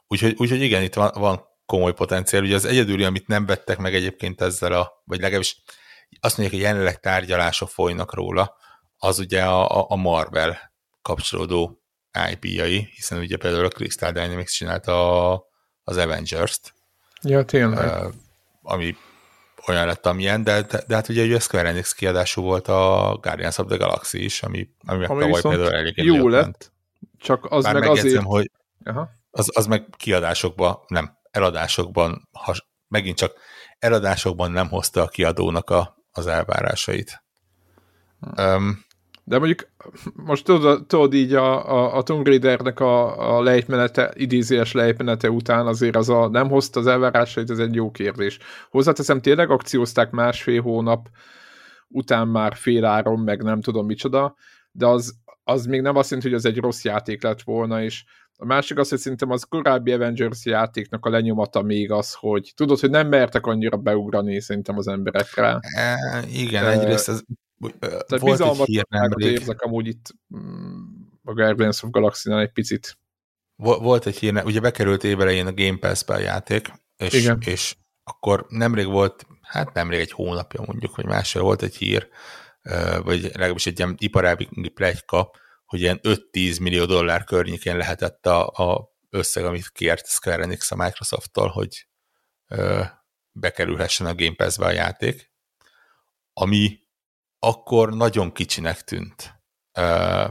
Úgyhogy, úgyhogy igen, itt van, van komoly potenciál. Ugye az egyedüli, amit nem vettek meg egyébként ezzel a, vagy legalábbis azt mondják, hogy jelenleg tárgyalások folynak róla, az ugye a, a Marvel kapcsolódó IP-jai, hiszen ugye például a Crystal Dynamics csinálta a, az Avengers-t. Ja, tényleg. Ami olyan lett, amilyen, de, de, de hát ugye a Square Enix kiadású volt a Guardians of the Galaxy is, ami, ami, ami tavaly például elég jó lett, ment. csak az Bár meg azért... hogy Aha. Az, az meg kiadásokban, nem, eladásokban, has, megint csak eladásokban nem hozta a kiadónak a, az elvárásait. Um, de mondjuk most tudod, tudod így a, a, a Tomb Raidernek a, a lejtmenete, idézélyes lejtmenete után azért az a nem hozta az elvárásait, ez egy jó kérdés. Hozzáteszem, tényleg akciózták másfél hónap után már fél áron, meg nem tudom micsoda, de az, az még nem azt jelenti, hogy az egy rossz játék lett volna, és a másik az, hogy szerintem az korábbi Avengers játéknak a lenyomata még az, hogy tudod, hogy nem mertek annyira beugrani szerintem az emberekre. E, igen, e, egyrészt ez tehát volt egy hír nemrég. érzek amúgy itt mm, a Guardians of Galaxy-nál egy picit. Volt egy hír, ugye bekerült évelején a Game Pass-be a játék, és, Igen. és akkor nemrég volt, hát nemrég egy hónapja mondjuk, vagy másfél volt egy hír, vagy legalábbis egy ilyen iparági plegyka, hogy ilyen 5-10 millió dollár környékén lehetett a, a összeg, amit kért Square Enix a Microsoft-tól, hogy ö, bekerülhessen a Game Pass-be a játék, ami akkor nagyon kicsinek tűnt. Ö,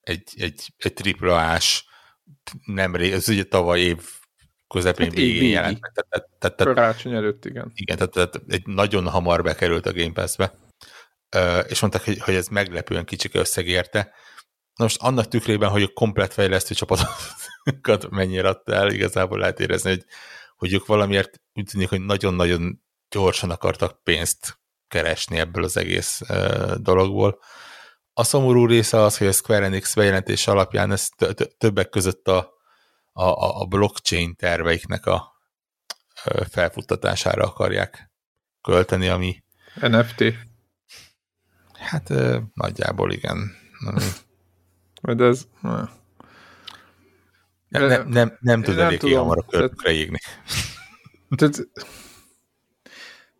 egy, egy, egy triplás, nemrég, ez ugye tavaly év közepén hát végén jelent. Tehát, tehát, tehát, előtt, igen. Igen, tehát, tehát egy nagyon hamar bekerült a Game Pass-be. és mondták, hogy, hogy ez meglepően kicsik összeg érte. Na most annak tükrében, hogy a komplet fejlesztő csapatokat mennyire adta el, igazából lehet érezni, hogy, hogy ők valamiért úgy tűnik, hogy nagyon-nagyon gyorsan akartak pénzt keresni ebből az egész dologból. A szomorú része az, hogy a Square Enix bejelentés alapján ezt többek között a, a, a blockchain terveiknek a felfuttatására akarják költeni, ami... NFT. Hát nagyjából igen. Majd ez... Nem, nem, nem, nem tud eléggé hamar a körükre égni. Tehát,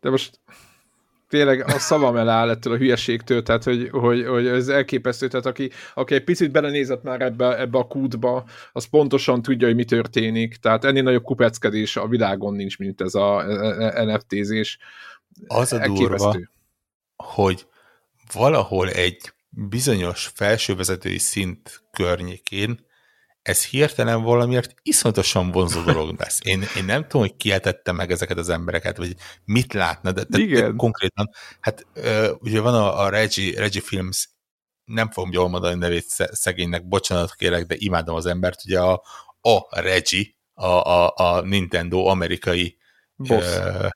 de most tényleg a szavam eláll ettől a hülyeségtől, tehát hogy, hogy, hogy ez elképesztő, tehát aki, aki egy picit belenézett már ebbe, ebbe a kútba, az pontosan tudja, hogy mi történik, tehát ennél nagyobb kupeckedés a világon nincs, mint ez a NFT-zés. Az a durva, hogy valahol egy bizonyos felsővezetői szint környékén ez hirtelen valamiért iszonyatosan vonzó dolog lesz. Én, én nem tudom, hogy kiáltette meg ezeket az embereket, vagy mit látna, de, de, de konkrétan, hát uh, ugye van a, a Reggie, Reggie Films, nem fogom jól mondani a nevét szegénynek, bocsánat kérek, de imádom az embert, ugye a, a Reggie, a, a, a Nintendo amerikai Boss. Uh,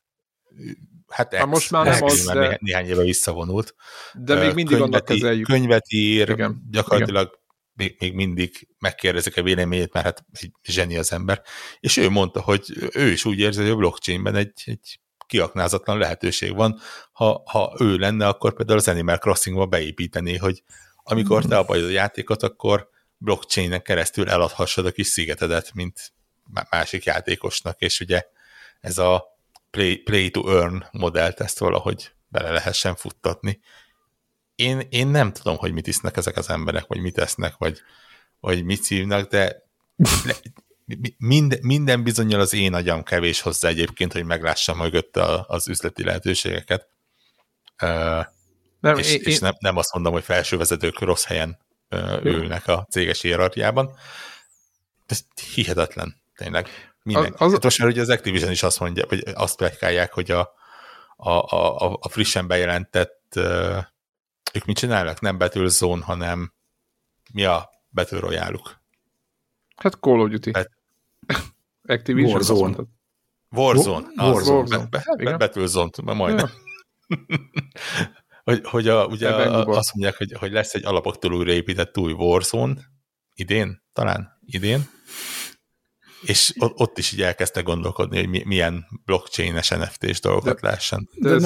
hát ex, most már nem az, már de... néhány éve visszavonult. De még mindig könyveti, annak kezeljük. Könyvet ír, Igen. gyakorlatilag Igen még, még mindig megkérdezik a véleményét, mert hát egy zseni az ember. És ő mondta, hogy ő is úgy érzi, hogy a blockchainben egy, egy kiaknázatlan lehetőség van. Ha, ha ő lenne, akkor például az Animal Crossing-ba beépítené, hogy amikor te abbaid a játékot, akkor blockchainen keresztül eladhassad a kis szigetedet, mint másik játékosnak, és ugye ez a play, play to earn modellt ezt valahogy bele lehessen futtatni én, én nem tudom, hogy mit isznek ezek az emberek, vagy mit esznek, vagy, vagy mit szívnak, de le, minden, minden bizonyal az én agyam kevés hozzá egyébként, hogy meglássam mögött a, az üzleti lehetőségeket. Nem, és, én, és nem, nem azt mondom, hogy felsővezetők rossz helyen ülnek a céges hierarchiában. Ez hihetetlen, tényleg. Minden. Az, az... Hát most már ugye az Activision is azt mondja, hogy azt plegykálják, hogy a, a, a, a frissen bejelentett uh, ők mit csinálnak? Nem Battlezone, hanem mi a Battle Royale-uk? Hát Call of Duty. Bet- Activision. Warzone. Warzone. Az, Warzone. Be, be, majdnem. Hogy, hogy a, ugye a, azt mondják, hogy, hogy lesz egy alapoktól újraépített új Warzone idén, talán idén, és ott, is így elkezdtek gondolkodni, hogy mi, milyen blockchain-es NFT-s dolgokat de, lehessen. De, de, ez,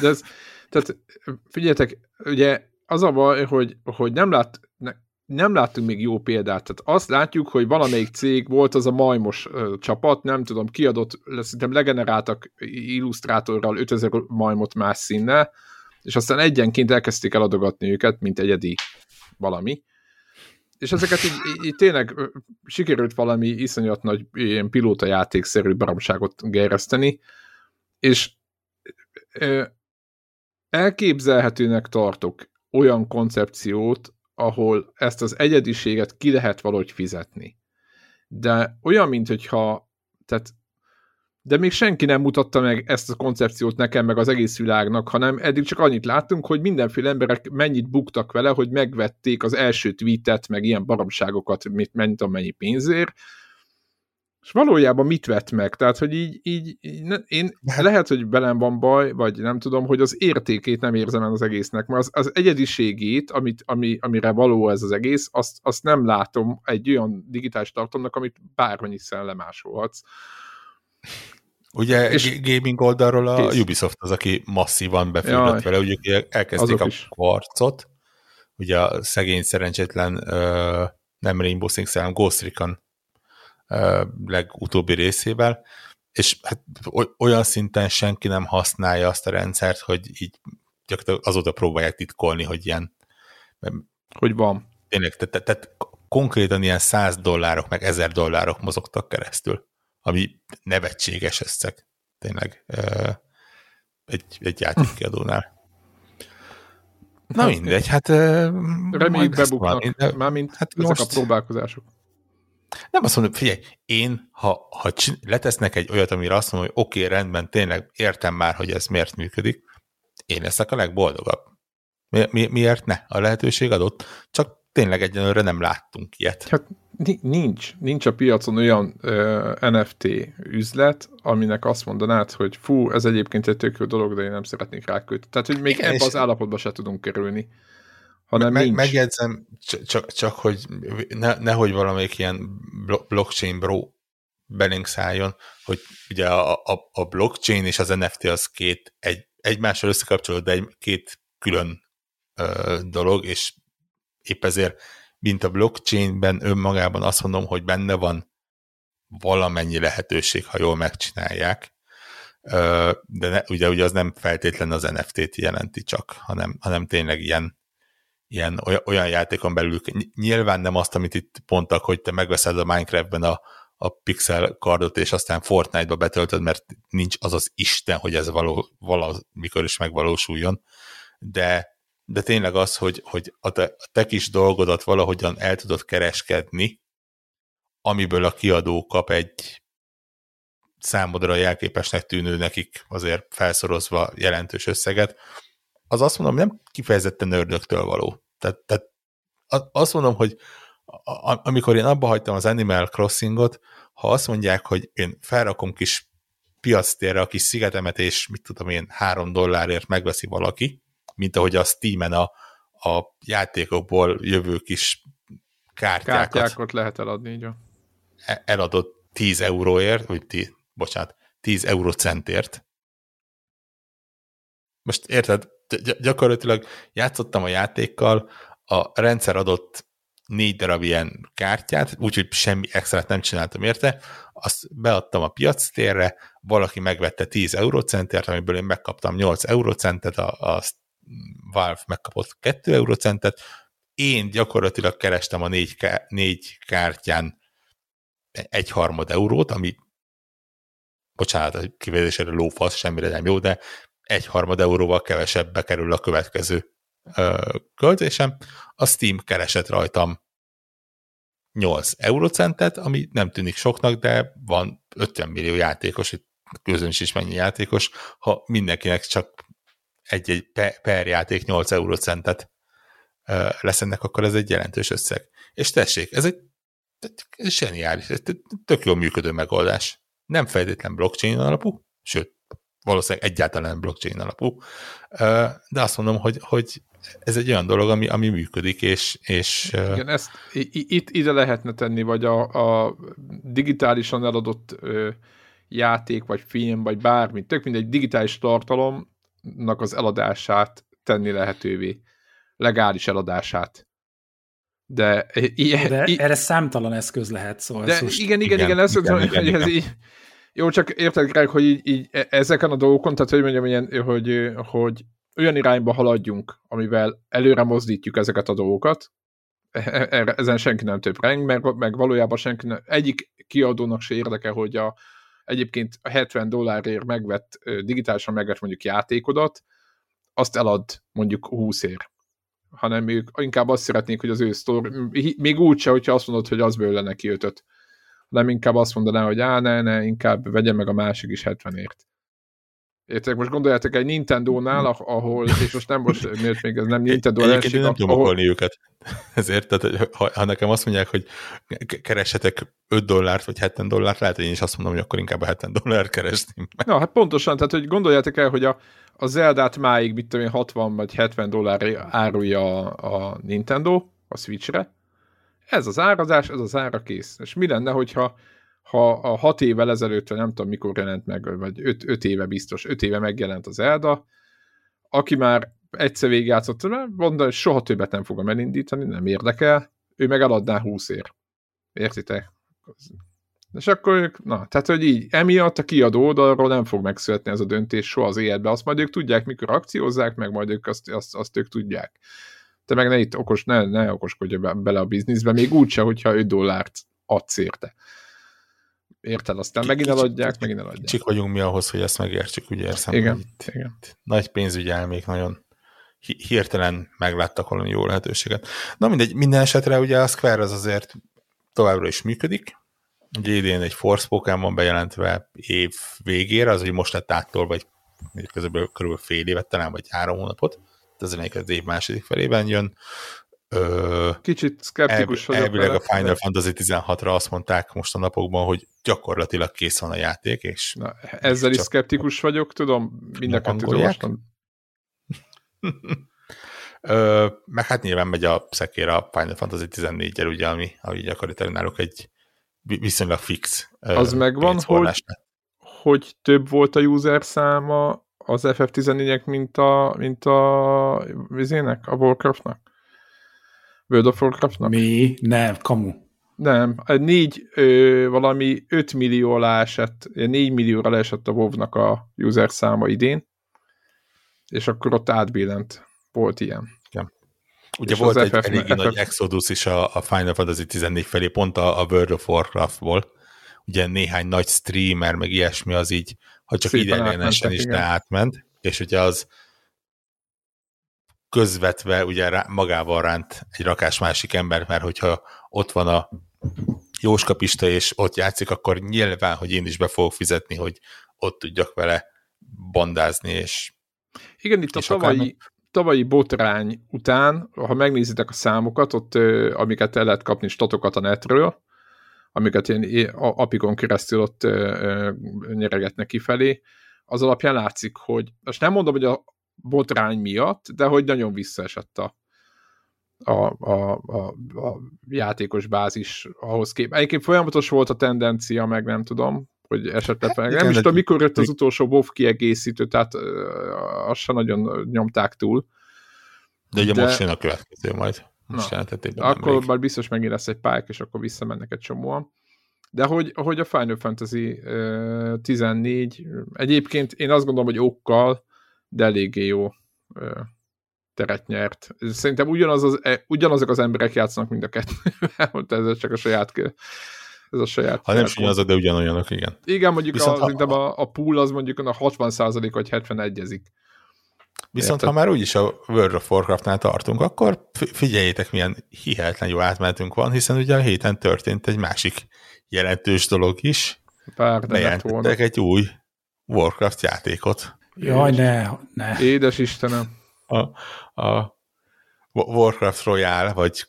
de ez, tehát figyeljetek, ugye az a baj, hogy, hogy nem, lát, ne, nem láttunk még jó példát. Tehát azt látjuk, hogy valamelyik cég volt az a majmos ö, csapat, nem tudom, kiadott, szerintem legeneráltak illusztrátorral 5000 majmot más színnel, és aztán egyenként elkezdték eladogatni őket, mint egyedi valami. És ezeket így, így, tényleg sikerült valami iszonyat nagy ilyen pilóta játékszerű baromságot gereszteni, és elképzelhetőnek tartok olyan koncepciót, ahol ezt az egyediséget ki lehet valahogy fizetni. De olyan, mint hogyha, tehát, de még senki nem mutatta meg ezt a koncepciót nekem, meg az egész világnak, hanem eddig csak annyit láttunk, hogy mindenféle emberek mennyit buktak vele, hogy megvették az első tweetet, meg ilyen baromságokat, mit, mennyit amennyi pénzért, és valójában mit vett meg? Tehát, hogy így, így, így ne, én hát... lehet, hogy velem van baj, vagy nem tudom, hogy az értékét nem érzem el az egésznek, mert az, az egyediségét, amit, ami, amire való ez az egész, azt, azt nem látom egy olyan digitális tartalomnak, amit bármennyiszer lemásolhatsz. Ugye és gaming oldalról a kész. Ubisoft az, aki masszívan befűrött vele, ugye elkezdték a kvarcot, ugye a szegény szerencsétlen uh, nem Rainbow Six, hanem Ghost Recon legutóbbi részével, és hát olyan szinten senki nem használja azt a rendszert, hogy így gyakorlatilag azóta próbálják titkolni, hogy ilyen hogy van. Tényleg, tehát, tehát konkrétan ilyen 100 dollárok, meg 1000 dollárok mozogtak keresztül, ami nevetséges összeg, tényleg egy, egy játékkiadónál. Na hát, mindegy, hát... Reméljük bebuknak, mármint hát ezek most... a próbálkozások. Nem azt mondom, figyelj, én, ha, ha letesznek egy olyat, amire azt mondom, hogy oké, okay, rendben, tényleg értem már, hogy ez miért működik, én leszek a legboldogabb. Mi, mi, miért ne? A lehetőség adott, csak tényleg egyenlőre nem láttunk ilyet. Hát nincs, nincs a piacon olyan uh, NFT üzlet, aminek azt mondanád, hogy fú, ez egyébként egy tök jó dolog, de én nem szeretnék rákötni. Tehát, hogy még ebben az állapotban se tudunk kerülni. Hanem meg, nincs. Megjegyzem, csak, csak hogy ne, nehogy valamelyik ilyen blockchain bro belénk szálljon, hogy ugye a, a, a blockchain és az NFT az két egy, egymással összekapcsolódó, de egy, két külön ö, dolog, és épp ezért, mint a blockchainben önmagában azt mondom, hogy benne van valamennyi lehetőség, ha jól megcsinálják, de ne, ugye, ugye az nem feltétlen az NFT-t jelenti csak, hanem, hanem tényleg ilyen ilyen olyan, olyan játékon belül, nyilván nem azt, amit itt mondtak, hogy te megveszed a Minecraftben a, a pixel kardot, és aztán Fortnite-ba betöltöd, mert nincs az az Isten, hogy ez való, valamikor is megvalósuljon, de, de tényleg az, hogy, hogy a, te, a te kis dolgodat valahogyan el tudod kereskedni, amiből a kiadó kap egy számodra jelképesnek tűnő nekik azért felszorozva jelentős összeget, az azt mondom, nem kifejezetten ördögtől való. Tehát, tehát azt mondom, hogy amikor én abba hagytam az Animal Crossingot, ha azt mondják, hogy én felrakom kis piactérre a kis szigetemet, és mit tudom én, három dollárért megveszi valaki, mint ahogy a Steam-en a, a játékokból jövő kis kártyákat, kártyákat lehet eladni, így e, Eladott 10 euróért, vagy 10, bocsánat, 10 eurocentért. Most érted, gyakorlatilag játszottam a játékkal, a rendszer adott négy darab ilyen kártyát, úgyhogy semmi extra nem csináltam érte, azt beadtam a piac térre, valaki megvette 10 eurocentért, amiből én megkaptam 8 eurocentet, a, a Valve megkapott 2 eurocentet, én gyakorlatilag kerestem a négy, négy kártyán egy harmad eurót, ami bocsánat, a kivédésére lófasz, semmire nem jó, de egy harmad euróval kevesebbe kerül a következő ö, költésem. A Steam keresett rajtam 8 eurocentet, ami nem tűnik soknak, de van 50 millió játékos, itt közönös is mennyi játékos, ha mindenkinek csak egy-egy per játék 8 eurocentet lesz ennek, akkor ez egy jelentős összeg. És tessék, ez egy zseniális, ez tök jól működő megoldás. Nem feltétlen blockchain alapú, sőt, valószínűleg egyáltalán blockchain alapú, de azt mondom, hogy, hogy ez egy olyan dolog, ami, ami működik, és... és Igen, ezt itt ide lehetne tenni, vagy a, a digitálisan eladott játék, vagy film, vagy bármi, tök mindegy digitális tartalomnak az eladását tenni lehetővé. Legális eladását. De, ilyen, de erre számtalan eszköz lehet, szóval. De igen, igen, igen, igen, ezt igen, igen, igen, ez így, jó, csak érted, Greg, hogy így, így e- ezeken a dolgokon, tehát hogy mondjam, ilyen, hogy, hogy olyan irányba haladjunk, amivel előre mozdítjuk ezeket a dolgokat, e- e- ezen senki nem több reng, meg, meg valójában senki nem, egyik kiadónak se érdeke, hogy a, egyébként a 70 dollárért megvett, digitálisan megvett mondjuk játékodat, azt elad mondjuk 20 ér. Hanem ők inkább azt szeretnék, hogy az ő sztori, még úgyse, hogyha azt mondod, hogy az bőle neki ötöt nem inkább azt mondaná, hogy á, ne, ne, inkább vegye meg a másik is 70ért. Értek, most gondoljátok egy Nintendo-nál, ahol, és most nem most, miért még ez nem Nintendo Egyébként én nem tudom ahol... őket. Ezért, tehát ha, ha, nekem azt mondják, hogy keresetek 5 dollárt vagy 70 dollárt, lehet, hogy én is azt mondom, hogy akkor inkább a 70 dollárt keresném. Na, hát pontosan, tehát hogy gondoljátok el, hogy a, a Zeldát máig, mit tudom én, 60 vagy 70 dollár árulja a, a Nintendo a Switchre, ez az árazás, ez az ára kész. És mi lenne, hogyha ha a hat évvel vagy nem tudom mikor jelent meg, vagy öt, öt éve biztos, öt éve megjelent az Elda, aki már egyszer végigjátszott, mondta, hogy soha többet nem fogom elindítani, nem érdekel, ő meg eladná 20 ér. Értitek? És akkor ők, na, tehát, hogy így, emiatt a kiadó oldalról nem fog megszületni ez a döntés soha az életbe. Azt majd ők tudják, mikor akciózzák, meg majd ők azt, azt, azt ők tudják te meg ne itt okos, ne, ne okoskodj bele a bizniszbe, még úgyse, hogyha 5 dollárt adsz érte. Érted? Aztán megint eladják, megint eladják. Csik vagyunk mi ahhoz, hogy ezt megértsük, ugye érzem. Igen, itt, igen. Nagy pénzügyi elmék nagyon hirtelen megláttak valami jó lehetőséget. Na mindegy, minden esetre ugye a Square az azért továbbra is működik. Ugye idén egy Force Pokémon bejelentve év végére, az, hogy most lett áttol, vagy közben körülbelül fél évet talán, vagy három hónapot ez az év második felében jön. Ö, Kicsit szkeptikus el, vagyok Elvileg a Final Fantasy 16-ra azt mondták most a napokban, hogy gyakorlatilag kész van a játék, és... Na, ezzel is szkeptikus vagyok, tudom, mind a Ö, meg hát nyilván megy a szekér a Final Fantasy 14-el, ugye, ami, ami gyakorlatilag náluk egy viszonylag fix Az megvan, hogy, hogy több volt a user száma az FF14-nek, mint a, mint a vizének, a Warcraftnak? World of Warcraftnak? Mi? Nem, kamu. Nem, négy, ö, valami 5 millió alá esett, 4 millióra leesett a WoW-nak a user száma idén, és akkor ott átbillent. Volt ilyen. Ja. Ugye és volt egy FF, elég FF... nagy exodus is a, a Final Fantasy 14 felé, pont a, a World of Warcraftból. Ugye néhány nagy streamer, meg ilyesmi az így, ha csak ideiglenesen is, de átment, és ugye az közvetve ugye rá, magával ránt egy rakás másik ember, mert hogyha ott van a Jóskapista, és ott játszik, akkor nyilván, hogy én is be fogok fizetni, hogy ott tudjak vele bandázni, és igen, itt a tavalyi, tavalyi botrány után, ha megnézitek a számokat, ott amiket el lehet kapni statokat a netről, amiket én apikon keresztül ott nyeregetnek kifelé, az alapján látszik, hogy most nem mondom, hogy a botrány miatt, de hogy nagyon visszaesett a, a, a, a, a játékos bázis ahhoz kép. Egyébként folyamatos volt a tendencia, meg nem tudom, hogy esetleg hát, nem is tudom, mikor jött az utolsó WoW kiegészítő, tehát azt sem nagyon nyomták túl. De ugye de... most jön a következő majd. Most Na, akkor még. már biztos megint lesz egy pályák, és akkor visszamennek egy csomóan. De hogy, hogy a Final Fantasy uh, 14 egyébként én azt gondolom, hogy okkal, de eléggé jó uh, teret nyert. Szerintem ugyanaz az, e, ugyanazok az emberek játszanak mind a kettővel, ez csak a saját ez a saját. Ha nem is ugyanazok, de ugyanolyanok, igen. Igen, mondjuk Viszont a, ha, a, a pool az mondjuk a 60% vagy 71 ezik. Viszont Érted? ha már úgyis a World of Warcraft-nál tartunk, akkor figyeljétek, milyen hihetetlen jó átmentünk van, hiszen ugye a héten történt egy másik jelentős dolog is. Bejelentettek egy új Warcraft játékot. Jaj, ne, ne. Édes Istenem. A, a Warcraft Royale, vagy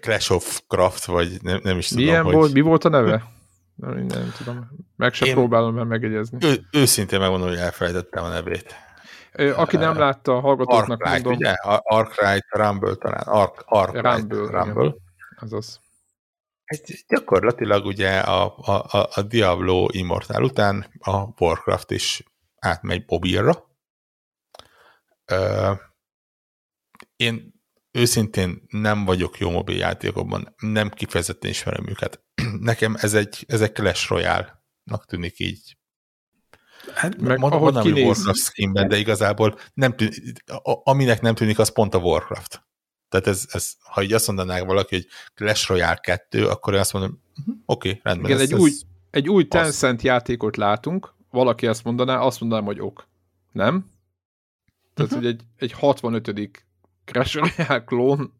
Clash of Craft, vagy nem, nem is tudom, Milyen hogy... volt, mi volt a neve? Nem, nem tudom. Meg sem Én próbálom már megegyezni. Ő, őszintén megmondom, hogy elfelejtettem a nevét. Aki nem látta, a hallgatóknak Arkwright, mondom. ugye? Arkwright Rumble talán. Ark, Arkwright Rumble. Rumble. Azaz. Egy, gyakorlatilag ugye a, a, a Diablo Immortal után a Warcraft is átmegy mobilra. Én őszintén nem vagyok jó mobil játékokban, nem kifejezetten ismerem őket. Nekem ez egy, ez egy Clash Royale-nak tűnik így. Hát, meg Mond, ahogy mondom, kinéz... Warcraft skinben, de igazából nem tűnik, aminek nem tűnik, az pont a Warcraft. Tehát ez, ez, ha így azt mondanák valaki, hogy Clash Royale 2, akkor én azt mondom, uh-huh, oké, okay, rendben. Igen, ez, egy, ez új, egy új Tencent játékot látunk, valaki azt mondaná, azt mondanám, hogy ok. Nem? Tehát, uh-huh. hogy egy, egy 65. Crash Royale klón.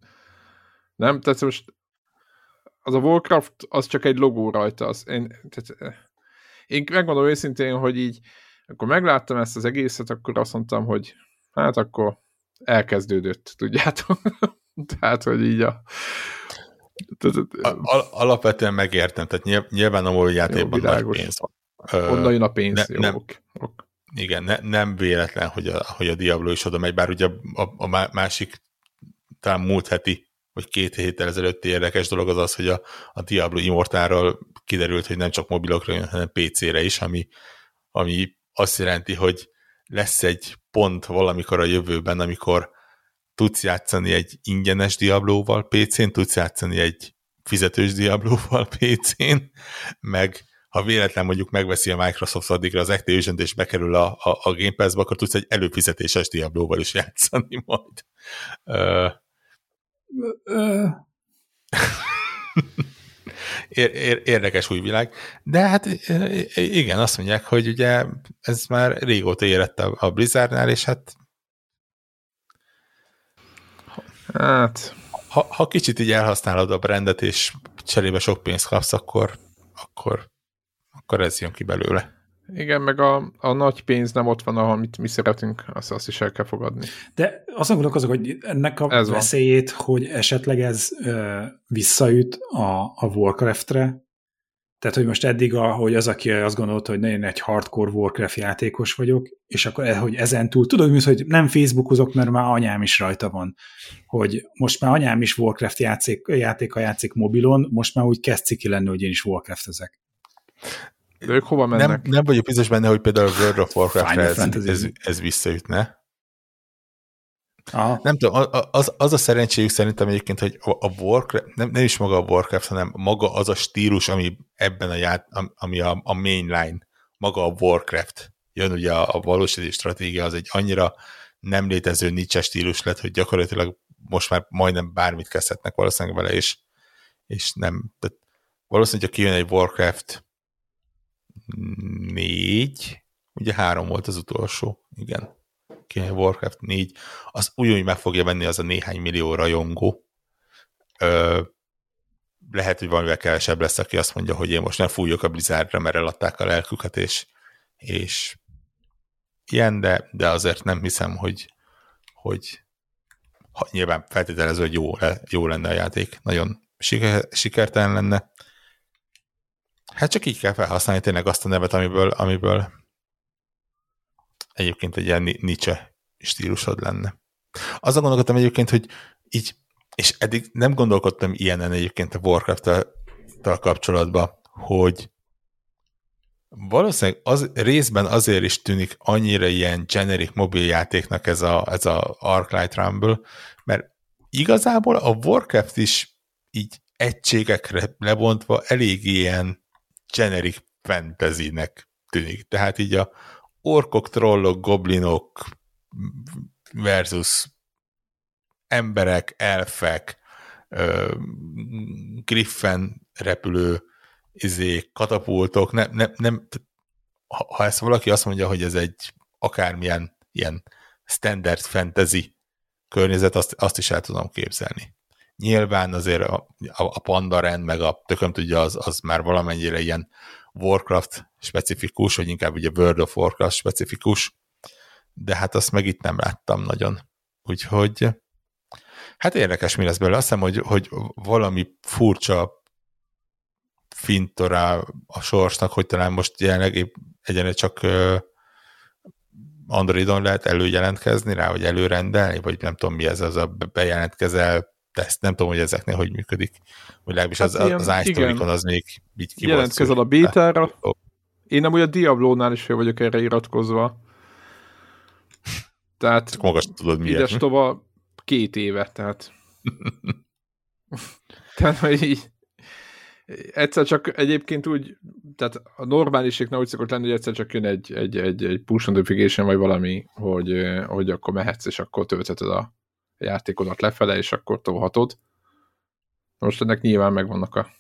Nem? Tehát most az a Warcraft, az csak egy logó rajta. Az, én, tehát, eh, én megmondom őszintén, hogy így, akkor megláttam ezt az egészet, akkor azt mondtam, hogy hát akkor elkezdődött, tudjátok. tehát, hogy így a... Al alapvetően megértem, tehát nyilván a mobil játékban nagy pénz van. Onnan jön a pénz, ne, jó, nem, ok, ok. Igen, ne, nem véletlen, hogy a, hogy a Diablo is oda megy, bár ugye a, a másik talán múlt heti, vagy két héttel ezelőtti érdekes dolog az az, hogy a, a Diablo Immortálról kiderült, hogy nem csak mobilokra jön, hanem PC-re is, ami, ami azt jelenti, hogy lesz egy pont valamikor a jövőben, amikor tudsz játszani egy ingyenes Diablo-val PC-n, tudsz játszani egy fizetős Diablo-val PC-n, meg ha véletlen mondjuk megveszi a Microsoft addigra az activision és bekerül a, a, a Game Pass-ba, akkor tudsz egy előfizetéses Diablo-val is játszani majd. Ér, ér, érdekes új világ. De hát igen, azt mondják, hogy ugye ez már régóta érett a, a Blizzardnál, és hát Hát... Ha, ha kicsit így elhasználod a brandet, és cserébe sok pénzt kapsz, akkor, akkor akkor ez jön ki belőle. Igen, meg a, a nagy pénz nem ott van, amit mi szeretünk, azt, azt is el kell fogadni. De azon gondolkozok, hogy ennek a ez veszélyét, van. hogy esetleg ez ö, visszaüt a, a Warcraft-re, tehát, hogy most eddig, hogy az, aki azt gondolta, hogy én egy hardcore Warcraft játékos vagyok, és akkor, eh, hogy ezen túl, tudod, hogy nem Facebookozok, mert már anyám is rajta van, hogy most már anyám is Warcraft játék, játéka játszik mobilon, most már úgy kezd ciki lenni, hogy én is Warcraft ezek. De ők hova mennek? Nem, nem vagyok biztos benne, hogy például a World of Warcraft ez, ez, ez visszaütne. Aha. Nem tudom, az, az a szerencséjük szerintem egyébként, hogy a Warcraft, nem, nem is maga a Warcraft, hanem maga az a stílus, ami ebben a ját, ami a, a mainline, maga a Warcraft. Jön ugye a, a valósági stratégia, az egy annyira nem létező niche stílus lett, hogy gyakorlatilag most már majdnem bármit kezdhetnek valószínűleg vele, és, és nem, tehát valószínűleg, ha kijön egy Warcraft négy, ugye három volt az utolsó, igen ki Warcraft 4, az úgy meg fogja venni az a néhány millió rajongó. Ö, lehet, hogy valamivel kevesebb lesz, aki azt mondja, hogy én most nem fújok a Blizzardra, mert eladták a lelküket, és, és ilyen, de, de azért nem hiszem, hogy, hogy ha, nyilván feltételező, hogy jó, jó lenne a játék. Nagyon siker, sikertelen lenne. Hát csak így kell felhasználni tényleg azt a nevet, amiből, amiből egyébként egy ilyen Nietzsche stílusod lenne. Azzal gondolkodtam egyébként, hogy így, és eddig nem gondolkodtam ilyenen egyébként a Warcraft-tal kapcsolatban, hogy valószínűleg az, részben azért is tűnik annyira ilyen generic mobiljátéknak ez a, ez a Arclight Rumble, mert igazából a Warcraft is így egységekre lebontva elég ilyen generic fantasynek tűnik. Tehát így a, orkok, trollok, goblinok versus emberek, elfek, griffen repülő izé, katapultok, nem, nem, nem, ha ezt valaki azt mondja, hogy ez egy akármilyen ilyen standard fantasy környezet, azt, azt is el tudom képzelni. Nyilván azért a, a, a Pandaren, meg a tököm tudja, az, az már valamennyire ilyen Warcraft specifikus, vagy inkább ugye World of Warcraft specifikus, de hát azt meg itt nem láttam nagyon. Úgyhogy hát érdekes, mi lesz belőle. Azt hiszem, hogy, hogy valami furcsa fintorá a sorsnak, hogy talán most jelenleg egyenlő csak Androidon lehet előjelentkezni rá, vagy előrendelni, vagy nem tudom mi ez az a bejelentkezel teszt, nem tudom, hogy ezeknél hogy működik. Vagy legalábbis hát az, ilyen, az iStory-kon az még így ki Jelentkezel a bétára. Én nem olyan Diablo-nál is fel vagyok erre iratkozva. Tehát Csak magas tudod miért. Ides tova két éve, tehát tehát, hogy így egyszer csak egyébként úgy, tehát a normáliséknál úgy szokott lenni, hogy egyszer csak jön egy, egy, egy, egy push notification, vagy valami, hogy, hogy akkor mehetsz, és akkor töltheted a játékodat lefele, és akkor tolhatod. Most ennek nyilván megvannak a,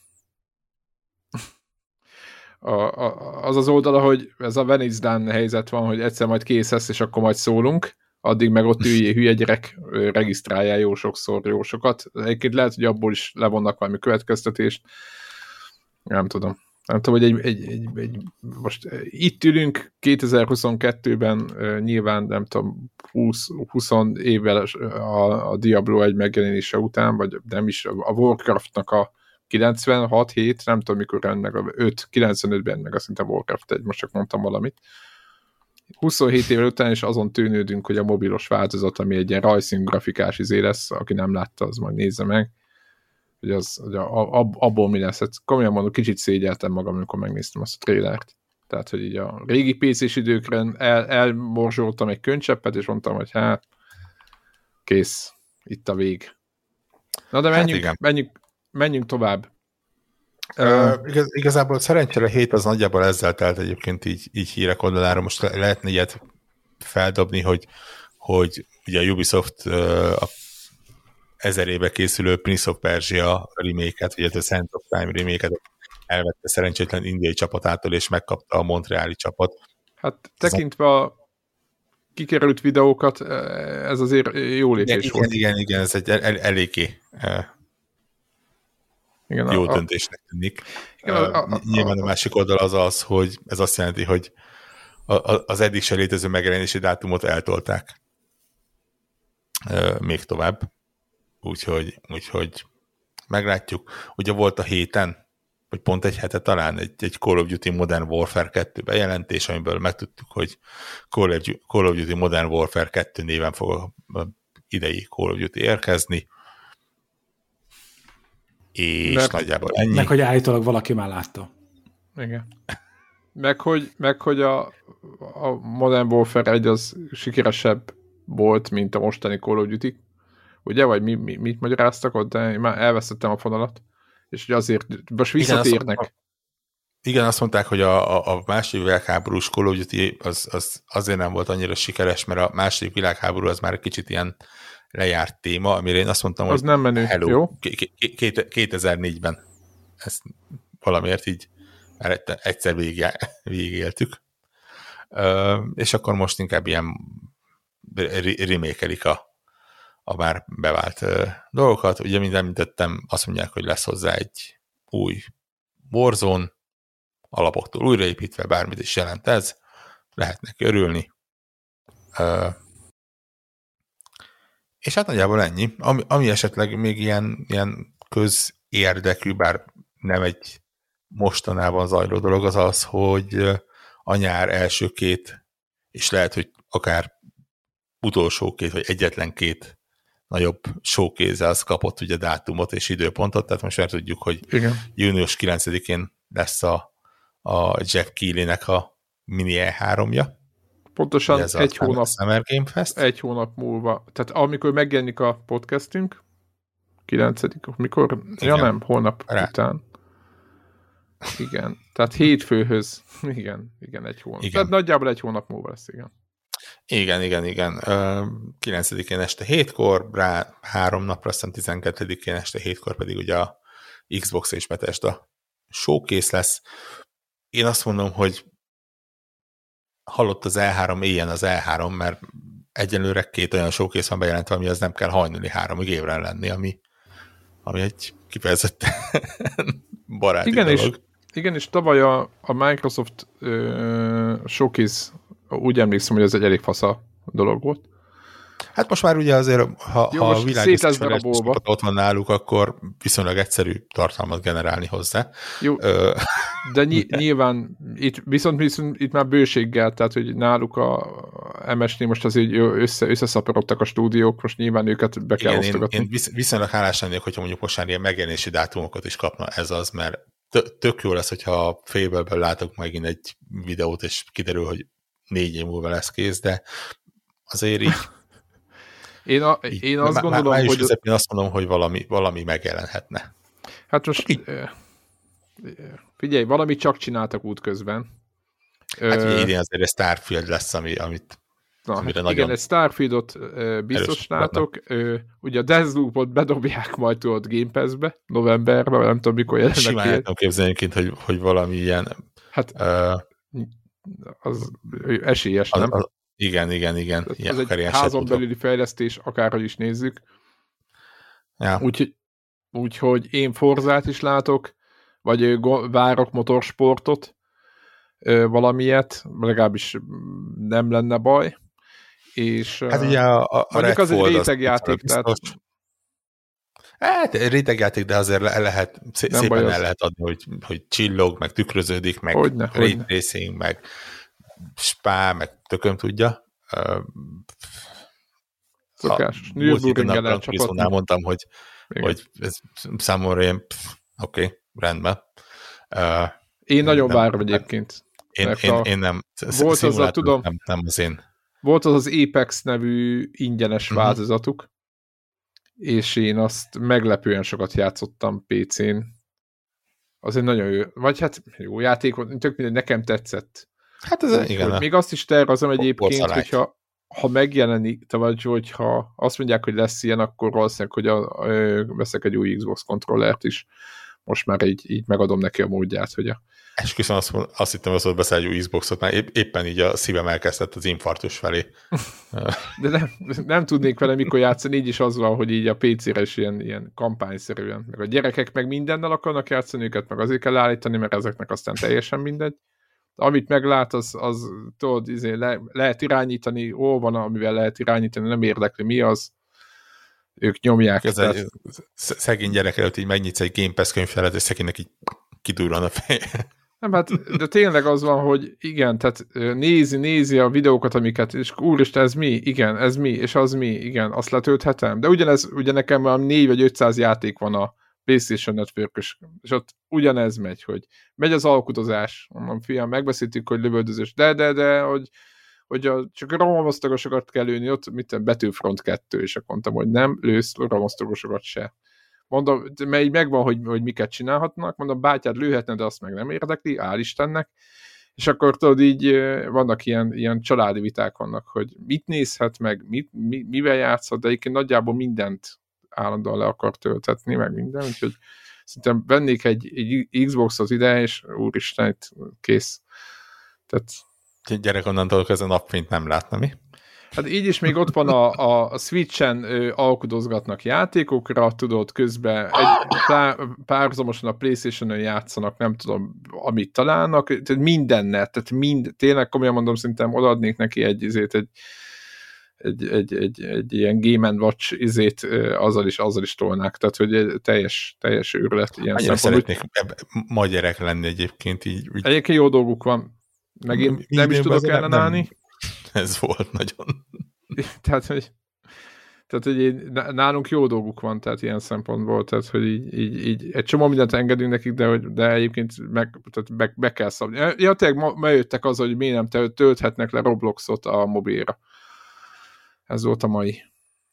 a, a az az oldala, hogy ez a Venice helyzet van, hogy egyszer majd kész lesz, és akkor majd szólunk, addig meg ott üljé hülye gyerek, regisztráljál jó sokszor, jó sokat. Egyébként lehet, hogy abból is levonnak valami következtetést. Nem tudom nem tudom, hogy egy, egy, egy, egy most eh, itt ülünk 2022-ben eh, nyilván nem tudom 20, 20 évvel a, a Diablo egy megjelenése után, vagy nem is a Warcraftnak a 96 7, nem tudom mikor ennek a 5, 95-ben meg azt a Warcraft egy, most csak mondtam valamit. 27 év után is azon tűnődünk, hogy a mobilos változat, ami egy ilyen rajszín grafikás izé lesz, aki nem látta, az majd nézze meg hogy, az, hogy a, ab, abból mi lesz. Hát komolyan mondom, kicsit szégyeltem magam, amikor megnéztem azt a trélert. Tehát, hogy így a régi pc időkre el, elmorzsoltam egy könycseppet, és mondtam, hogy hát, kész, itt a vég. Na de menjünk, hát menjünk, menjünk tovább. Uh, igaz, igazából szerencsére a hét az nagyjából ezzel telt egyébként így, így hírek oldalára. Most lehetne ilyet feldobni, hogy, hogy ugye a Ubisoft uh, a ezer éve készülő Prince of Persia remake-et, vagy a Sense of Time remake-et elvette szerencsétlen indiai csapatától, és megkapta a montreali csapat. Hát tekintve a kikerült videókat, e, ez azért jó lépés igen, volt. Igen, igen, ez egy el, el, eléggé e, igen, jó a, döntésnek tűnik. Igen, a, a, Nyilván a, a másik oldal az az, hogy ez azt jelenti, hogy az eddig se létező megjelenési dátumot eltolták még tovább. Úgyhogy, úgyhogy meglátjuk. Ugye volt a héten, vagy pont egy hete talán egy, egy Call of Duty Modern Warfare 2 bejelentés, amiből megtudtuk, hogy Call of, Call of Duty Modern Warfare 2 néven fog a idei Call of Duty érkezni. És meg, nagyjából ennyi. Meg, hogy állítólag valaki már látta. Igen. Meg, hogy, meg, hogy a, a Modern Warfare 1 az sikeresebb volt, mint a mostani Call of Duty. Ugye? Vagy mi, mi, mit magyaráztak ott? De én már elvesztettem a fonalat. És hogy azért most visszatérnek. Igen, azt, igen, azt mondták, hogy a, a, a második világháborús Call of Duty az, az azért nem volt annyira sikeres, mert a második világháború az már egy kicsit ilyen lejárt téma, amire én azt mondtam, az hogy nem menő, hello, jó? 2004-ben ezt valamiért így egyszer végig, végigéltük. És akkor most inkább ilyen remékelik a, a már bevált dolgokat. Ugye, mint említettem, azt mondják, hogy lesz hozzá egy új Warzone, alapoktól újraépítve, bármit is jelent ez, lehetnek örülni. És hát nagyjából ennyi. Ami, ami esetleg még ilyen, ilyen közérdekű, bár nem egy mostanában zajló dolog, az az, hogy a nyár első két, és lehet, hogy akár utolsó két, vagy egyetlen két nagyobb showkéze az kapott ugye dátumot és időpontot, tehát most már tudjuk, hogy Igen. június 9-én lesz a, a Jeff Keighley-nek a mini E3-ja. Pontosan ez egy hónap, Summer Game Fest. egy hónap múlva. Tehát amikor megjelenik a podcastünk, 9 mikor? Igen. Ja nem, holnap Rá. után. Igen. Tehát hétfőhöz. Igen, igen, egy hónap. Igen. Tehát nagyjából egy hónap múlva lesz, igen. Igen, igen, igen. 9-én este 7-kor, rá három napra, aztán 12-én este 7-kor pedig ugye a Xbox és Bethesda showcase lesz. Én azt mondom, hogy halott az E3, éljen az E3, mert egyelőre két olyan showcase van bejelentve, ami az nem kell hajnali háromig évre lenni, ami, ami egy kifejezetten baráti igen, dolog. És, igen, és tavaly a, a Microsoft uh, showcase úgy emlékszem, hogy ez egy elég fasza dolog volt. Hát most már ugye azért, ha, Jó, ha a világ ott van náluk, akkor viszonylag egyszerű tartalmat generálni hozzá. Jó, Ö... de ny nyilván itt, viszont, viszont itt már bőséggel, tehát hogy náluk a MS-nél most azért össze, összeszaporodtak a stúdiók, most nyilván őket be kell Igen, osztogatni. Én, én viszonylag hálás lennék, hogyha mondjuk most már ilyen megjelenési dátumokat is kapna ez az, mert tök jó lesz, hogyha a félből látok megint egy videót, és kiderül, hogy négy év múlva lesz kész, de azért így... én, a, így, én azt gondolom, május hogy... Közepén azt mondom, hogy valami, valami megjelenhetne. Hát most így. figyelj, valamit csak csináltak útközben. Hát ugye idén azért egy Starfield lesz, ami, amit Na, amire igen, nagyon... egy Starfieldot biztos látok. Ugye a Deathloop-ot bedobják majd tudod Game Pass-be, novemberben, nem tudom mikor jelennek. Simán tudom képzelni, hogy, hogy valami ilyen hát, uh, az esélyes, az, nem? Az, igen, igen, igen. Ez ja, egy házon belüli fejlesztés, akárhogy is nézzük. Ja. Úgyhogy úgy, én Forzát is látok, vagy várok motorsportot, valamilyet, legalábbis nem lenne baj. És, hát ugye a, a, a az egy rétegjáték, tehát Hát rétegjáték, de azért le lehet, szépen nem szépen el lehet adni, hogy, hogy csillog, meg tükröződik, meg hogyne, ray tracing, meg spá, meg tököm tudja. Szokás. Nürburgringen csapatni. mondtam, hogy, hogy ez számomra ilyen, oké, okay, rendben. Uh, én nagyon nem, várom egyébként. Én, én, a, én nem. Volt az a, tudom, nem, nem az én. Volt az az Apex nevű ingyenes uh-huh. változatuk, és én azt meglepően sokat játszottam PC-n. Az egy nagyon jó, vagy hát jó játék volt, tök mindegy, nekem tetszett. Hát ez igen. Hogy még azt is tervezem egyébként, hogyha ha megjelenik, vagy hogyha azt mondják, hogy lesz ilyen, akkor valószínűleg, hogy a, a, veszek egy új Xbox kontrollert is. Most már így, így megadom neki a módját, hogy a Esküszöm, azt, azt hittem, hogy az beszél egy Xboxot, mert épp, éppen így a szívem elkezdett az infarktus felé. De nem, nem tudnék vele mikor játszani, így is az van, hogy így a PC-re is ilyen, ilyen kampányszerűen. Meg a gyerekek meg mindennel akarnak játszani őket, meg azért kell állítani, mert ezeknek aztán teljesen mindegy. amit meglát, az, az tudod, izé, le, lehet irányítani, hol van, amivel lehet irányítani, nem érdekli, mi az, ők nyomják. Ez tehát... egy szegény gyerek előtt így megnyitsz egy Game Pass könyvfelet, és szegénynek így kidurran a feje. Nem, hát, de tényleg az van, hogy igen, tehát nézi, nézi a videókat, amiket, és úristen, ez mi? Igen, ez mi? És az mi? Igen, azt letölthetem. De ugyanez, ugye nekem már 4 vagy 500 játék van a PlayStation network és ott ugyanez megy, hogy megy az alkudozás. Mondom, fiam, megbeszéltük, hogy lövöldözés, de, de, de, hogy, hogy a, csak a rohamosztogosokat kell lőni, ott mit Betűfront 2, és akkor mondtam, hogy nem lősz rohamosztogosokat se. Mondom, mert így megvan, hogy, hogy miket csinálhatnak, mondom, bátyád lőhetne, de azt meg nem érdekli, áll Istennek, és akkor tudod, így vannak ilyen, ilyen családi viták vannak, hogy mit nézhet meg, mit, mi, mivel játszhat, de egyébként nagyjából mindent állandóan le akar töltetni, meg minden, úgyhogy szerintem vennék egy, egy Xbox-ot ide, és úristen, itt kész. Tehát... Gyerek onnantól kezdve napfényt nem látna, mi? Hát így is még ott van a, a, Switch-en ö, alkudozgatnak játékokra, tudod, közben egy pár, párhuzamosan a Playstation-ön játszanak, nem tudom, amit találnak, tehát mindennel, tehát mind, tényleg komolyan mondom, szerintem odaadnék neki egy, izét, egy, egy, egy, egy, egy ilyen Game Watch izét azzal is, azzal is tolnák, tehát hogy teljes, teljes őrület ilyen Annyira szeretnék ma gyerek lenni egyébként így. Úgy... Egyébként jó dolguk van. Megint nem is tudok ellenállni ez volt nagyon. tehát, hogy, tehát, hogy így, nálunk jó dolguk van, tehát ilyen szempontból, tehát, hogy így, így, így egy csomó mindent engedünk nekik, de, hogy, de egyébként meg, tehát be, be kell szabni. Ja, tényleg ma, ma jöttek az, hogy miért nem tölthetnek le Robloxot a mobilra. Ez volt a mai.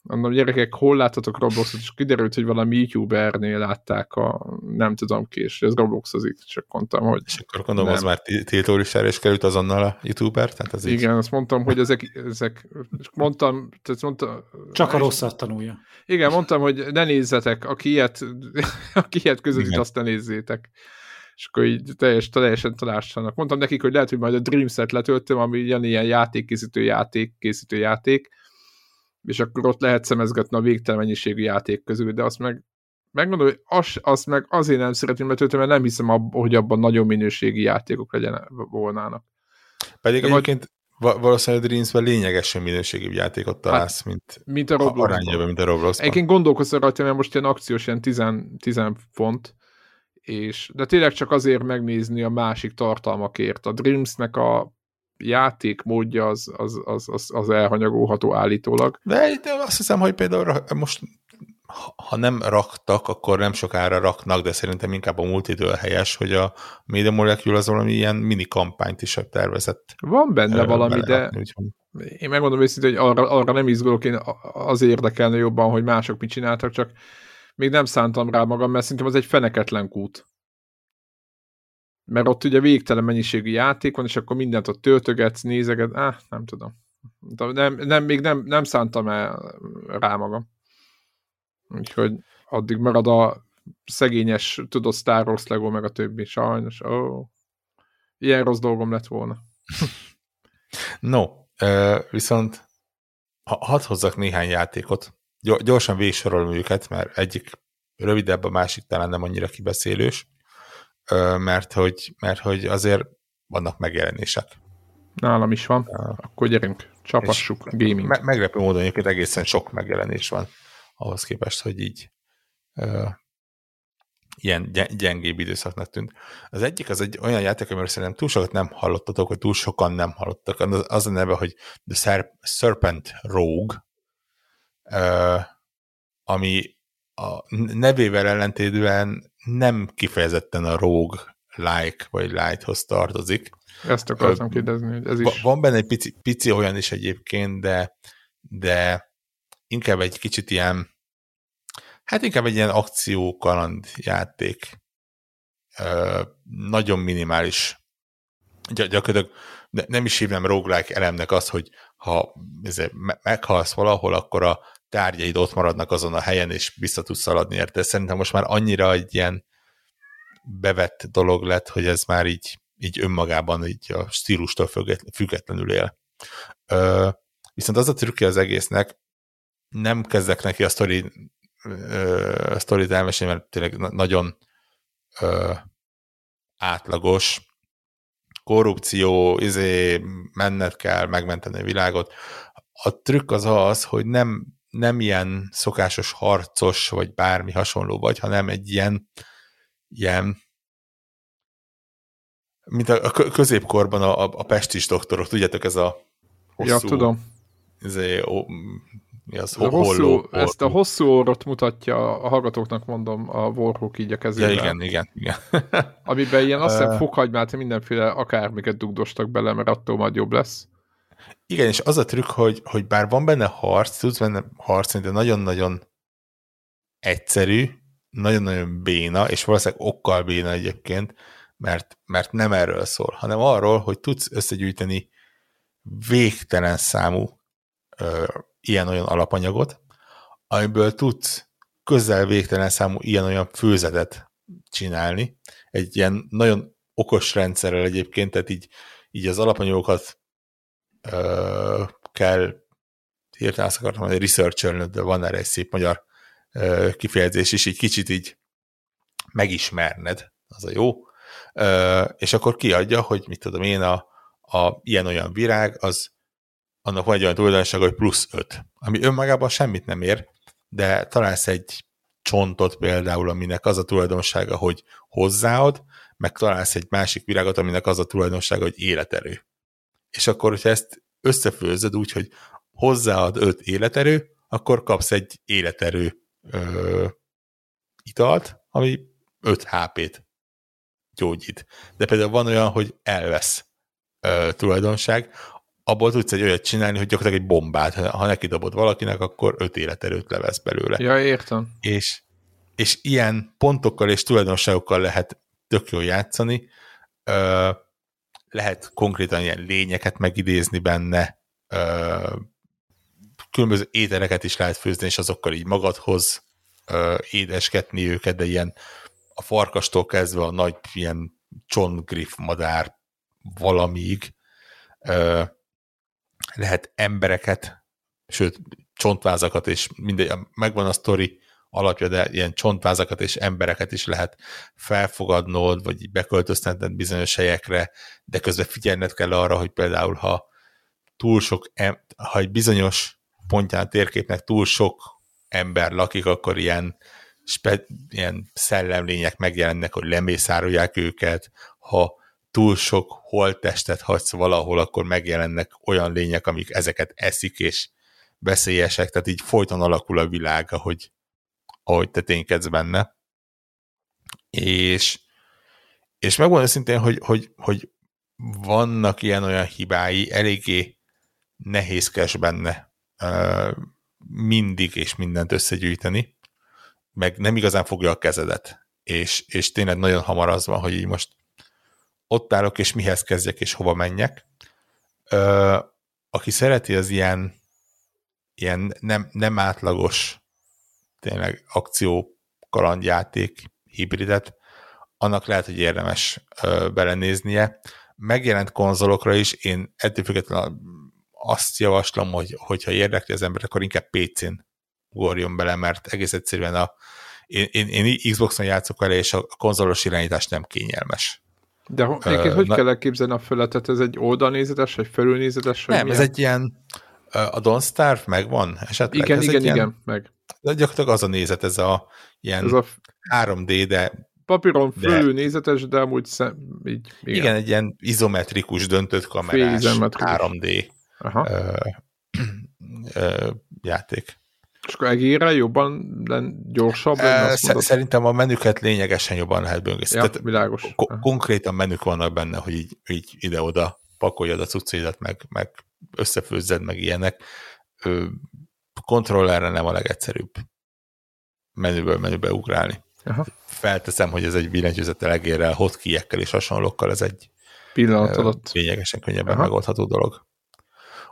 Mondom, gyerekek, hol láttatok Robloxot, és kiderült, hogy valami youtubernél látták a, nem tudom ki, és ez Robloxozik, csak mondtam, hogy... És akkor gondolom, nem. az már tiltólistára is került azonnal a youtuber, tehát az Igen, így... azt mondtam, hogy ezek, ezek mondtam, tehát mondtam... Csak a rosszat tanulja. Igen, mondtam, hogy ne nézzetek, aki ilyet, aki ilyet közvetít, azt ne nézzétek és akkor így teljes, teljesen találsanak. Mondtam nekik, hogy lehet, hogy majd a Dreamset letöltöm, ami ilyen, ilyen játékkészítő játék, készítő játék, és akkor ott lehet szemezgetni a végtelen mennyiségű játék közül, de azt meg megmondom, hogy azt, azt meg azért nem szeretném letölteni, mert nem hiszem, abba, hogy abban nagyon minőségi játékok legyen volnának. Pedig de egyébként majd... valószínűleg Dreams-ben lényegesen minőségi játékot hát, találsz, hát, mint, mint a Roblox. Arányában, mint a roblox Egyébként gondolkozom rajta, mert most ilyen akciós, ilyen 10, 10 font, és, de tényleg csak azért megnézni a másik tartalmakért. A Dreamsnek a játékmódja az, az, az, az, az elhanyagolható állítólag. De, de azt hiszem, hogy például most ha nem raktak, akkor nem sokára raknak, de szerintem inkább a multidől helyes, hogy a Media Molecule az valami ilyen mini kampányt is tervezett. Van benne valami, de úgyhogy. én megmondom őszintén, hogy arra, arra nem izgulok, én az érdekelne jobban, hogy mások mit csináltak, csak még nem szántam rá magam, mert szerintem az egy feneketlen kút mert ott ugye végtelen mennyiségű játék van, és akkor mindent ott töltögetsz, nézeget, ah, nem tudom. Nem, nem, még nem, nem szántam el rá magam. Úgyhogy addig marad a szegényes, tudod, Star Wars Lego, meg a többi, sajnos. Oh. Ilyen rossz dolgom lett volna. no, viszont hadd hozzak néhány játékot. Gyorsan végsorolom őket, mert egyik rövidebb, a másik talán nem annyira kibeszélős mert hogy, mert hogy azért vannak megjelenések. Nálam is van. Uh, Akkor gyerünk, csapassuk, gaming. Me meglepő módon egyébként egészen sok megjelenés van ahhoz képest, hogy így uh, ilyen gyengébb időszaknak tűnt. Az egyik az egy olyan játék, amiről szerintem túl sokat nem hallottatok, vagy túl sokan nem hallottak. Az a neve, hogy The Serpent Rogue, uh, ami a nevével ellentétben nem kifejezetten a Rogue like vagy lighthoz tartozik. Ezt akartam kérdezni, hogy ez is... Van benne egy pici, pici olyan is egyébként, de, de inkább egy kicsit ilyen, hát inkább egy ilyen akció-kaland játék. nagyon minimális. Gy gyakorlatilag nem is hívnám roguelike elemnek az, hogy ha meghalsz valahol, akkor a tárgyaid ott maradnak azon a helyen, és vissza tudsz szaladni érte. Szerintem most már annyira egy ilyen bevett dolog lett, hogy ez már így, így önmagában így a stílustól függetlenül él. Ö, viszont az a trükkje az egésznek, nem kezdek neki a sztori, a sztorit elmesélni, mert tényleg nagyon ö, átlagos, korrupció, izé, menned kell megmenteni a világot. A trükk az az, hogy nem, nem ilyen szokásos harcos, vagy bármi hasonló vagy, hanem egy ilyen, ilyen mint a, középkorban a, a pestis doktorok, tudjátok, ez a hosszú, ja, tudom. Izé, ó, mi az, a hosszú, holló, ezt a hosszú orrot mutatja a hallgatóknak, mondom, a Warhawk így a kezével. Ja, igen, igen, igen. Amiben ilyen azt hiszem fokhagymát, mindenféle akármiket dugdostak bele, mert attól majd jobb lesz. Igen, és az a trükk, hogy, hogy bár van benne harc, tudsz benne harcolni, de nagyon-nagyon egyszerű, nagyon-nagyon béna, és valószínűleg okkal béna egyébként, mert, mert nem erről szól, hanem arról, hogy tudsz összegyűjteni végtelen számú ö, ilyen-olyan alapanyagot, amiből tudsz közel végtelen számú ilyen-olyan főzetet csinálni. Egy ilyen nagyon okos rendszerrel egyébként, tehát így, így az alapanyagokat ö, kell hirtelen azt akartam mondani, research de van erre egy szép magyar ö, kifejezés is, így kicsit így megismerned, az a jó, ö, és akkor kiadja, hogy mit tudom én, a, a ilyen-olyan virág, az annak van egy olyan tulajdonsága, hogy plusz 5, ami önmagában semmit nem ér, de találsz egy csontot például, aminek az a tulajdonsága, hogy hozzáad, meg találsz egy másik virágot, aminek az a tulajdonsága, hogy életerő. És akkor, hogyha ezt összefőzöd úgy, hogy hozzáad 5 életerő, akkor kapsz egy életerő ö, italt, ami 5 HP-t gyógyít. De például van olyan, hogy elvesz ö, tulajdonság, abból tudsz egy olyat csinálni, hogy gyakorlatilag egy bombát, ha neki dobod valakinek, akkor öt életerőt levesz belőle. Ja, értem. És, és ilyen pontokkal és tulajdonságokkal lehet tök jól játszani. Ö, lehet konkrétan ilyen lényeket megidézni benne, különböző ételeket is lehet főzni, és azokkal így magadhoz ö, édesgetni őket, de ilyen a farkastól kezdve a nagy ilyen csongriff madár valamíg, lehet embereket, sőt, csontvázakat, és mindegy, megvan a sztori alapja, de ilyen csontvázakat és embereket is lehet felfogadnod, vagy beköltöztetned bizonyos helyekre, de közben figyelned kell arra, hogy például, ha túl sok, ha egy bizonyos pontján a térképnek túl sok ember lakik, akkor ilyen, spe, ilyen szellemlények megjelennek, hogy lemészárolják őket, ha túl sok holttestet hagysz valahol, akkor megjelennek olyan lények, amik ezeket eszik, és veszélyesek, tehát így folyton alakul a világ, ahogy, ahogy te ténykedsz benne. És, és megmondom szintén, hogy, hogy, hogy vannak ilyen-olyan hibái, eléggé nehézkes benne mindig és mindent összegyűjteni, meg nem igazán fogja a kezedet. És, és tényleg nagyon hamar az van, hogy így most ott állok, és mihez kezdjek, és hova menjek. Aki szereti az ilyen, ilyen nem, nem átlagos tényleg akció kalandjáték hibridet, annak lehet, hogy érdemes ö, belenéznie. Megjelent konzolokra is, én ettől függetlenül azt javaslom, hogy hogyha érdekli az ember, akkor inkább PC-n ugorjon bele, mert egész egyszerűen a, én, én, én Xbox-on játszok vele, és a konzolos irányítás nem kényelmes. De egyébként hogy na, kell elképzelni a fölletet? Ez egy oldalnézetes, vagy felülnézetes? Vagy nem, milyen? ez egy ilyen, a Don't Starve megvan esetleg? Igen, ez igen, igen, ilyen, meg. De gyakorlatilag az a nézet, ez a ilyen ez a 3D, de papíron fölül nézetes, de amúgy szem, így, igen. igen, egy ilyen izometrikus döntött kamerás 3D Aha. Ö, ö, játék. És akkor egére jobban, gyorsabb? E, szerintem a menüket lényegesen jobban lehet böngészni. Ja, világos. Ko- konkrétan menük vannak benne, hogy így, így ide-oda pakoljad a cuccédet, meg, meg összefőzzed, meg ilyenek. Kontrollerre nem a legegyszerűbb menüből menübe ugrálni. Aha. Felteszem, hogy ez egy billentyűzettel, egérrel, hotkeyekkel és hasonlókkal, ez egy pillanat alatt lényegesen könnyebben Aha. megoldható dolog.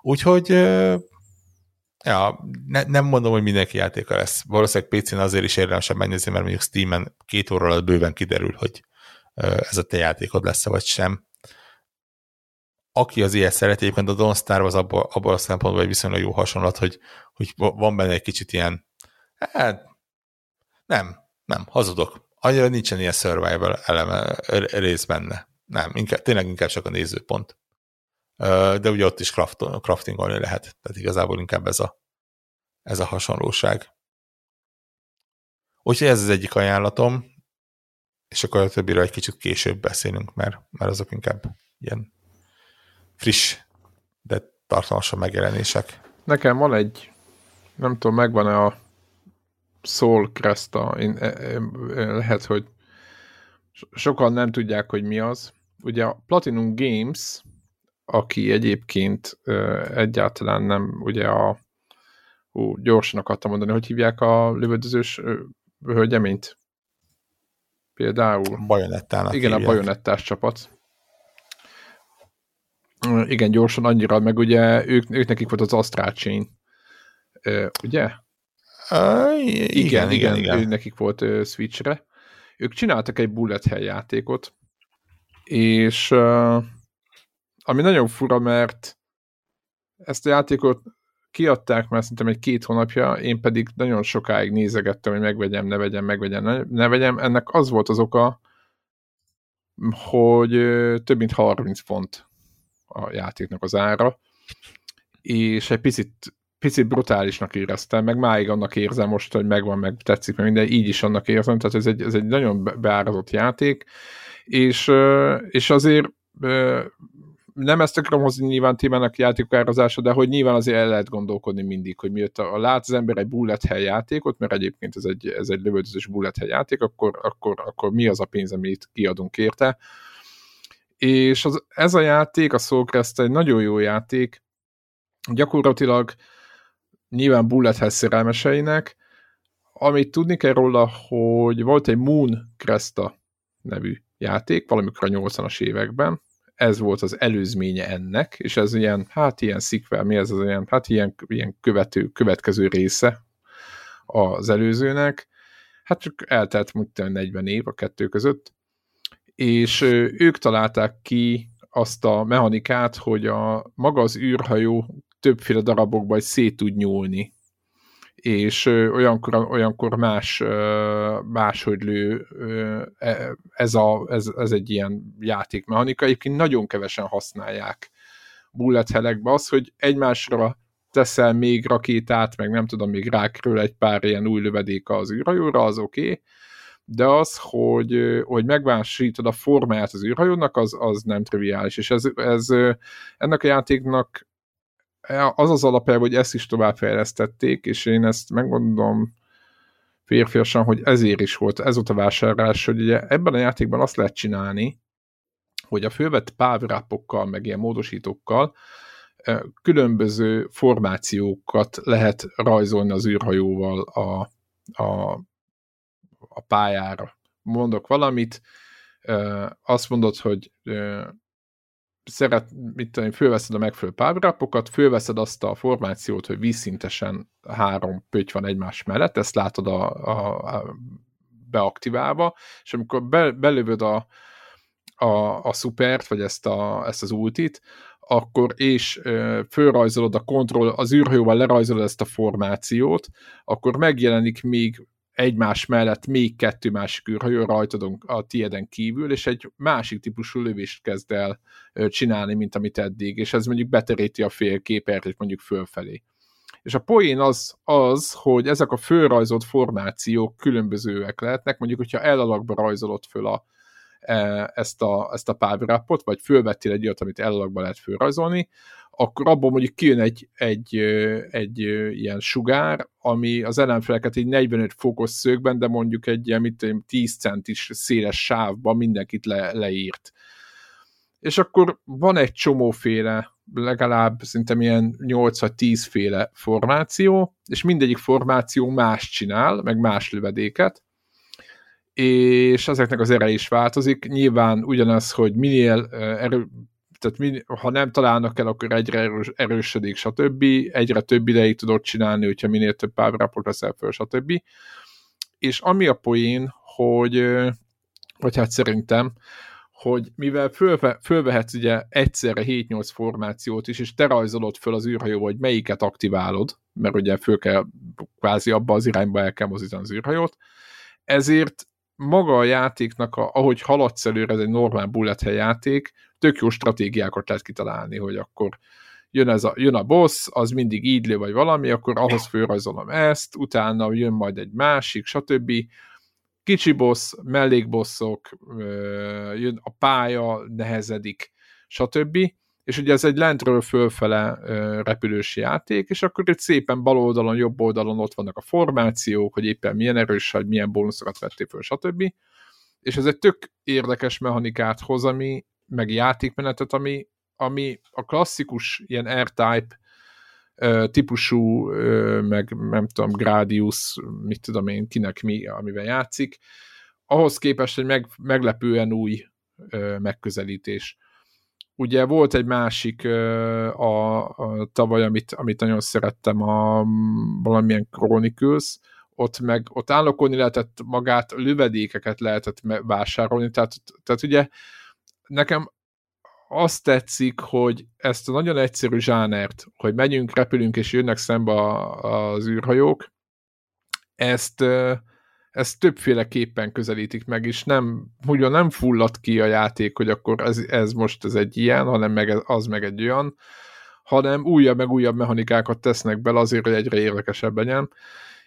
Úgyhogy Ja, ne, nem mondom, hogy mindenki játéka lesz. Valószínűleg PC-n azért is érdemesebb megnézni, mert mondjuk Steam-en két óra alatt bőven kiderül, hogy ez a te játékod lesz vagy sem. Aki az ilyet szereti, egyébként a Don't Star az abban, abban a szempontból egy viszonylag jó hasonlat, hogy, hogy van benne egy kicsit ilyen, hát nem, nem, hazudok. Annyira nincsen ilyen survival eleme, rész benne. Nem, inkább, tényleg inkább csak a nézőpont. De ugye ott is craft, craftingolni lehet, tehát igazából inkább ez a, ez a hasonlóság. Úgyhogy ez az egyik ajánlatom, és akkor a többiről egy kicsit később beszélünk, mert, mert azok inkább ilyen friss, de tartalmasan megjelenések. Nekem van egy, nem tudom, megvan-e a Soul Cresta, én, e, e, lehet, hogy sokan nem tudják, hogy mi az. Ugye a Platinum Games, aki egyébként egyáltalán nem, ugye a ú, gyorsan akartam mondani, hogy hívják a lövöldözős hölgyeményt? Például. Bajonettának Igen, hívják. a bajonettás csapat. Igen, gyorsan annyira, meg ugye ők, ők nekik volt az Astral Chain. Ugye? Uh, igen, igen, igen, igen. Ő, nekik volt uh, Switchre. Ők csináltak egy bullet hell játékot, és uh, ami nagyon fura, mert ezt a játékot kiadták már szerintem egy két hónapja, én pedig nagyon sokáig nézegettem, hogy megvegyem, ne vegyem, megvegyem, ne vegyem. Ennek az volt az oka, hogy több mint 30 font a játéknak az ára, és egy picit, picit brutálisnak éreztem, meg máig annak érzem most, hogy megvan, meg tetszik, meg minden, így is annak érzem, tehát ez egy, ez egy nagyon beárazott játék, és, és azért nem ezt akarom hozni nyilván témának játékokározása, de hogy nyilván azért el lehet gondolkodni mindig, hogy miért a, lát az ember egy bullet hell játékot, mert egyébként ez egy, ez egy lövöldözős bullet hell játék, akkor, akkor, akkor mi az a pénz, amit kiadunk érte. És az, ez a játék, a Soulcrest egy nagyon jó játék, gyakorlatilag nyilván bullet hell szerelmeseinek, amit tudni kell róla, hogy volt egy Moon Cresta nevű játék, valamikor a 80-as években, ez volt az előzménye ennek, és ez ilyen, hát ilyen szikvel, mi ez az ilyen, hát ilyen, ilyen követő, következő része az előzőnek, hát csak eltelt mondta 40 év a kettő között, és ők találták ki azt a mechanikát, hogy a maga az űrhajó többféle darabokba szét tud nyúlni. És olyankor, olyankor más, máshogy lő, e, ez, a, ez, ez egy ilyen játékmechanika. Egyébként nagyon kevesen használják bullet helekbe az, hogy egymásra teszel még rakétát, meg nem tudom, még rákről egy pár ilyen új lövedék az űrhajóra, az oké, okay, de az, hogy, hogy megvásítod a formáját az űrhajónak, az, az nem triviális, és ez, ez ennek a játéknak az az alapja, hogy ezt is továbbfejlesztették, és én ezt megmondom férfiasan, hogy ezért is volt, ez volt a vásárlás, hogy ugye ebben a játékban azt lehet csinálni, hogy a fölvett power meg ilyen módosítókkal különböző formációkat lehet rajzolni az űrhajóval a, a, a pályára. Mondok valamit, azt mondod, hogy szeret, mit tudom, fölveszed a megfelelő power fölveszed azt a formációt, hogy vízszintesen három pötty van egymás mellett, ezt látod a, a, a beaktiválva, és amikor be, belövöd a, a, a szupert, vagy ezt, a, ezt az ultit, akkor és ö, fölrajzolod a kontroll, az űrhajóval lerajzolod ezt a formációt, akkor megjelenik még egymás mellett még kettő másik űrhajó rajtad a tieden kívül, és egy másik típusú lövést kezd el csinálni, mint amit eddig, és ez mondjuk beteríti a félképert, mondjuk fölfelé. És a poén az, az, hogy ezek a fölrajzolt formációk különbözőek lehetnek, mondjuk, hogyha elalakba rajzolod föl a, e, ezt a, ezt a power vagy fölvettél egy olyat, amit elalakba lehet fölrajzolni, akkor abból mondjuk kijön egy, egy, egy, ilyen sugár, ami az ellenfeleket egy 45 fokos szögben, de mondjuk egy ilyen, mit 10 centis széles sávban mindenkit le, leírt. És akkor van egy csomóféle, legalább szerintem ilyen 8 vagy 10 féle formáció, és mindegyik formáció más csinál, meg más lövedéket, és ezeknek az ereje is változik. Nyilván ugyanaz, hogy minél erő, tehát min, ha nem találnak el, akkor egyre erős, erősödik, stb. Egyre több ideig tudod csinálni, hogyha minél több power veszel föl, stb. És ami a poén, hogy, vagy hát szerintem, hogy mivel fölve, fölvehetsz ugye egyszerre 7-8 formációt is, és te rajzolod föl az űrhajó, hogy melyiket aktiválod, mert ugye föl kell kvázi abba az irányba el kell mozdítani az űrhajót, ezért maga a játéknak, a, ahogy haladsz előre, ez egy normál bullet hell játék, tök jó stratégiákat lehet kitalálni, hogy akkor jön, ez a, jön a boss, az mindig így lő, vagy valami, akkor ahhoz fölrajzolom ezt, utána jön majd egy másik, stb. Kicsi boss, mellékbosszok, jön a pálya, nehezedik, stb. És ugye ez egy lentről fölfele repülős játék, és akkor itt szépen bal oldalon, jobb oldalon ott vannak a formációk, hogy éppen milyen erős vagy, milyen bónuszokat vettél föl, stb. És ez egy tök érdekes mechanikát hoz, ami, meg játékmenetet, ami, ami a klasszikus ilyen R-Type típusú, meg nem tudom, Gradius, mit tudom én, kinek mi, amivel játszik, ahhoz képest egy meg, meglepően új megközelítés. Ugye volt egy másik a, a tavaly, amit, amit nagyon szerettem, a valamilyen Chronicles, ott meg ott állokolni lehetett magát, lövedékeket lehetett vásárolni, tehát, tehát ugye nekem azt tetszik, hogy ezt a nagyon egyszerű zsánert, hogy megyünk, repülünk és jönnek szembe az űrhajók, ezt, ezt többféleképpen közelítik meg, és nem, ugyan nem fullad ki a játék, hogy akkor ez, ez most ez egy ilyen, hanem meg az meg egy olyan, hanem újabb meg újabb mechanikákat tesznek bele azért, hogy egyre érdekesebb legyen.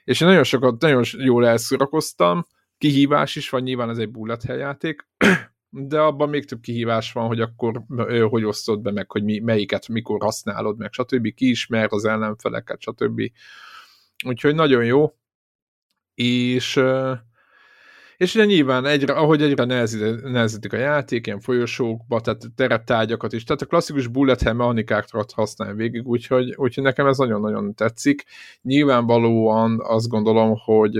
És én nagyon sokat, nagyon jól elszórakoztam, kihívás is van, nyilván ez egy bullet hell játék, de abban még több kihívás van, hogy akkor hogy osztod be meg, hogy mi, melyiket mikor használod meg, stb. Ki ismer az ellenfeleket, stb. Úgyhogy nagyon jó. És és ugye nyilván egyre, ahogy egyre nehezedik a játék, ilyen folyosókba, tehát tereptárgyakat is, tehát a klasszikus bullet hell mechanikákat használja végig, úgyhogy, úgyhogy nekem ez nagyon-nagyon tetszik. Nyilvánvalóan azt gondolom, hogy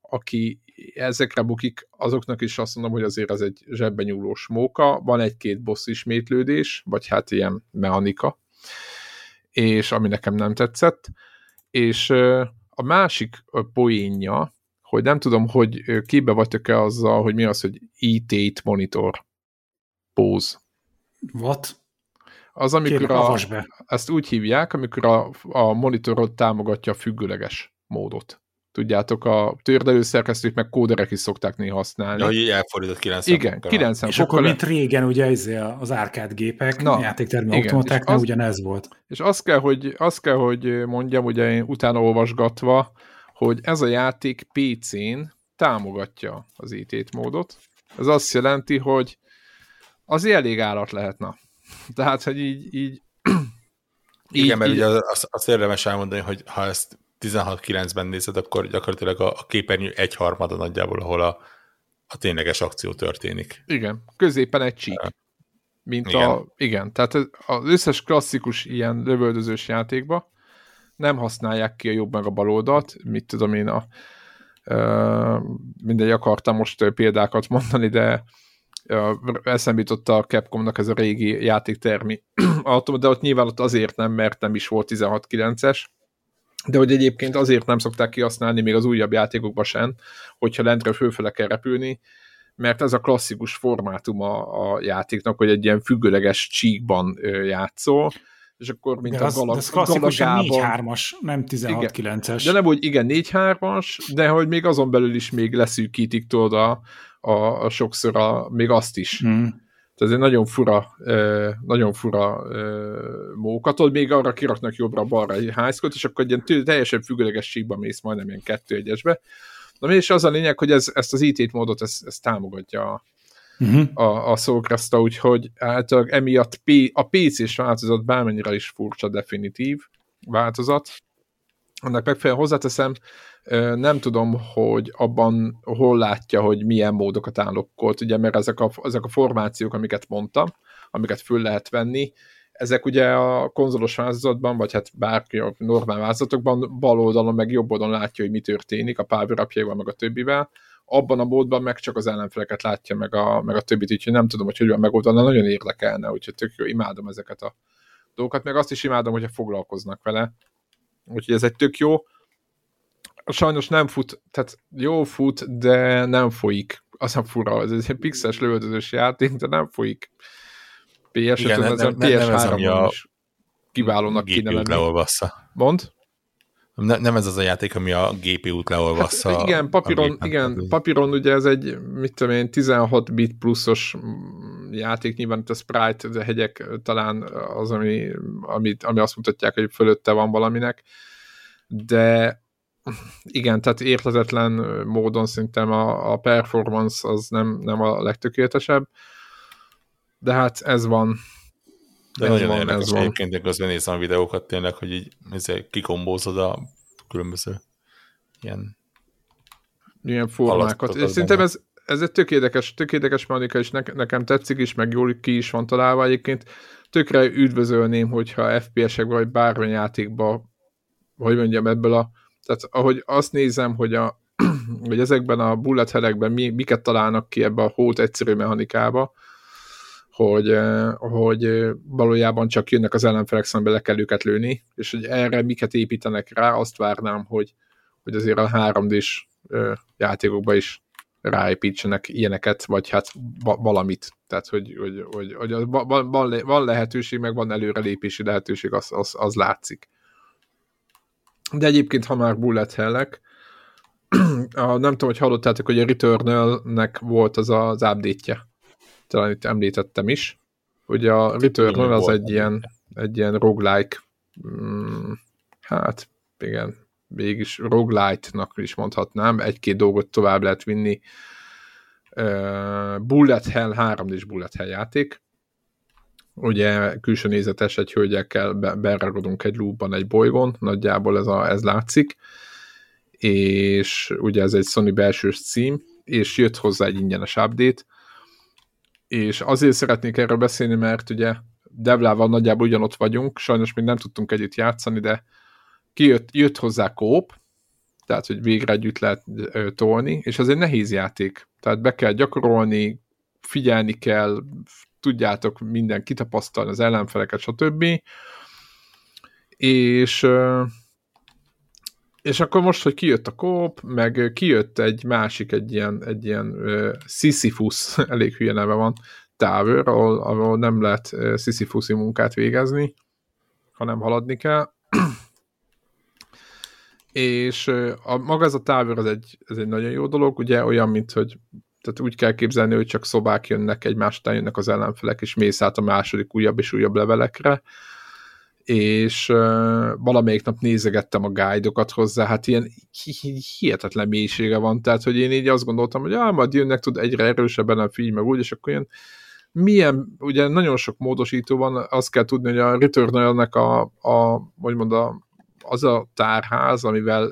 aki ezekre bukik, azoknak is azt mondom, hogy azért ez egy zsebben nyúlós móka, van egy-két boss ismétlődés, vagy hát ilyen mechanika, és ami nekem nem tetszett, és a másik poénja, hogy nem tudom, hogy képbe vagytok-e azzal, hogy mi az, hogy IT monitor pose. What? Az, amikor Kérlek, a, ezt úgy hívják, amikor a, a monitorod támogatja a függőleges módot tudjátok, a tördelő szerkesztők meg kóderek is szokták néha használni. Ja, így elfordított 90 Igen, 90 És akkor, mint régen, ugye izé az árkád gépek, Na, játéktermi automatáknál az, ugyanez volt. És azt kell, hogy, azt kell, hogy mondjam, ugye én utána olvasgatva, hogy ez a játék PC-n támogatja az IT módot. Ez azt jelenti, hogy az elég állat lehetne. Tehát, hogy így, így így, Igen, mert így, ugye azt, azt érdemes elmondani, hogy ha ezt 16-9-ben nézed, akkor gyakorlatilag a, a képernyő egyharmada nagyjából, ahol a, a tényleges akció történik. Igen, középen egy csík. Mint igen. a, igen, tehát az összes klasszikus ilyen lövöldözős játékba nem használják ki a jobb meg a bal oldalt, mit tudom én a uh, mindegy akartam most példákat mondani, de eszembe jutott a Capcomnak ez a régi játéktermi de ott nyilván ott azért nem, mert nem is volt 16-9-es, de hogy egyébként azért nem szokták kihasználni még az újabb játékokban sem, hogyha lentről fölfele kell repülni, mert ez a klasszikus formátum a, a játéknak, hogy egy ilyen függőleges csíkban játszol, és akkor mint de az, a galag, ez klasszikusan 4-3-as, nem 16-9-es. De nem úgy, igen, 4-3-as, de hogy még azon belül is még leszűkítik tudod a, a, a sokszor a, még azt is. Hmm. Tehát ez egy nagyon fura, nagyon fura mókatod, még arra kiraknak jobbra-balra egy házkot, és akkor egy ilyen teljesen függőleges síkba mész majdnem ilyen kettő egyesbe. Na és az a lényeg, hogy ez, ezt az IT módot ezt, ezt támogatja uh-huh. a, a Soulcrest, úgyhogy általában emiatt P, a PC-s változat bármennyire is furcsa definitív változat. Annak megfelelően hozzáteszem, nem tudom, hogy abban hol látja, hogy milyen módokat állokkolt, ugye, mert ezek a, ezek a formációk, amiket mondtam, amiket föl lehet venni, ezek ugye a konzolos változatban, vagy hát bárki a normál változatokban bal oldalon meg jobb oldalon látja, hogy mi történik a power meg a többivel, abban a módban meg csak az ellenfeleket látja meg a, meg a többit, úgyhogy nem tudom, hogy hogy van megoldani, nagyon érdekelne, úgyhogy tök jó, imádom ezeket a dolgokat, meg azt is imádom, hogyha foglalkoznak vele, úgyhogy ez egy tök jó, sajnos nem fut, tehát jó fut, de nem folyik. Az a fura, ez egy pixes lövöldözős játék, de nem folyik. PS5, Igen, nem, nem, PS3 nem is kiválónak kéne lenni. leolvassa. Mond? Ne, nem ez az a játék, ami a GPU-t leolvassza. Hát igen, papíron, a igen, papíron ugye ez egy, mit tudom én, 16 bit pluszos játék, nyilván a sprite, a hegyek talán az, ami, amit, ami azt mutatják, hogy fölötte van valaminek, de igen, tehát érthetetlen módon szerintem a, a performance az nem, nem a legtökéletesebb, de hát ez van. De ez nagyon van, érdekes ez egyébként, van. közben nézem a videókat tényleg, hogy így kikombózod a különböző ilyen ilyen formákat. És szerintem ez, ez egy tök érdekes, tök érdekes mechanika, és ne, nekem tetszik is, meg jól ki is van találva egyébként. Tökre üdvözölném, hogyha FPS-ekben, vagy bármilyen játékban, hogy mondjam, ebből a tehát ahogy azt nézem, hogy, a, hogy ezekben a bullet helekben mi, miket találnak ki ebbe a hót egyszerű mechanikába, hogy, eh, hogy eh, valójában csak jönnek az ellenfelek szembe, le kell őket lőni, és hogy erre miket építenek rá, azt várnám, hogy, hogy azért a 3D-s eh, játékokban is ráépítsenek ilyeneket, vagy hát valamit. Tehát, hogy, hogy, hogy, hogy van, van lehetőség, meg van előrelépési lehetőség, az, az, az látszik. De egyébként, ha már bullet hellek, a, nem tudom, hogy hallottátok, hogy a Returnal-nek volt az az update-je. Talán itt említettem is. hogy a Returnal az egy ilyen, egy ilyen roguelike, mm, hát igen, mégis roguelite-nak is mondhatnám, egy-két dolgot tovább lehet vinni. Uh, bullet Hell 3 d Bullet Hell játék, ugye külső nézetes egy hölgyekkel be, beragadunk egy loopban egy bolygón, nagyjából ez, a, ez látszik, és ugye ez egy Sony belsős cím, és jött hozzá egy ingyenes update, és azért szeretnék erről beszélni, mert ugye Devlával nagyjából ugyanott vagyunk, sajnos még nem tudtunk együtt játszani, de kijött, jött hozzá kóp, tehát hogy végre együtt lehet ö, tolni, és ez egy nehéz játék, tehát be kell gyakorolni, figyelni kell, tudjátok minden kitapasztalni az ellenfeleket, stb. És és akkor most, hogy kijött a kóp, meg kijött egy másik, egy ilyen, egy ilyen uh, Sisyphus, elég hülye neve van, távőr, ahol, ahol nem lehet uh, Sisyphuszi munkát végezni, hanem haladni kell. és a, maga ez a távőr, az egy, ez egy nagyon jó dolog, ugye olyan, mint hogy tehát úgy kell képzelni, hogy csak szobák jönnek, egymás után jönnek az ellenfelek, és mész át a második újabb és újabb levelekre, és uh, valamelyik nap nézegettem a guide-okat hozzá, hát ilyen hihetetlen mélysége van, tehát hogy én így azt gondoltam, hogy ah, majd jönnek, tud egyre erősebben a figy, meg úgy, és akkor ilyen milyen, ugye nagyon sok módosító van, azt kell tudni, hogy a return a, a hogy mondom, az a tárház, amivel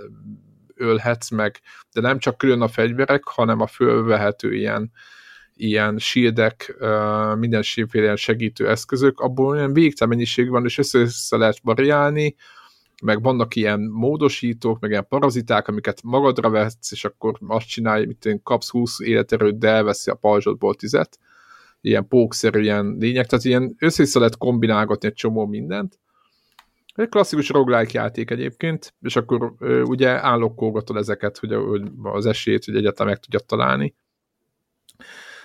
ölhetsz meg, de nem csak külön a fegyverek, hanem a fölvehető ilyen, ilyen shieldek, mindenféle segítő eszközök, abból olyan végtelen mennyiség van, és össze, lehet variálni, meg vannak ilyen módosítók, meg ilyen paraziták, amiket magadra vetsz, és akkor azt csinálj, mint én kapsz 20 életerőt, de elveszi a pajzsodból tizet. Ilyen pókszerű ilyen lények, tehát ilyen össze lehet kombinálgatni egy csomó mindent, egy klasszikus roguelike játék egyébként, és akkor ö, ugye állokkolgatod ezeket, hogy, hogy az esélyt, hogy egyáltalán meg tudja találni.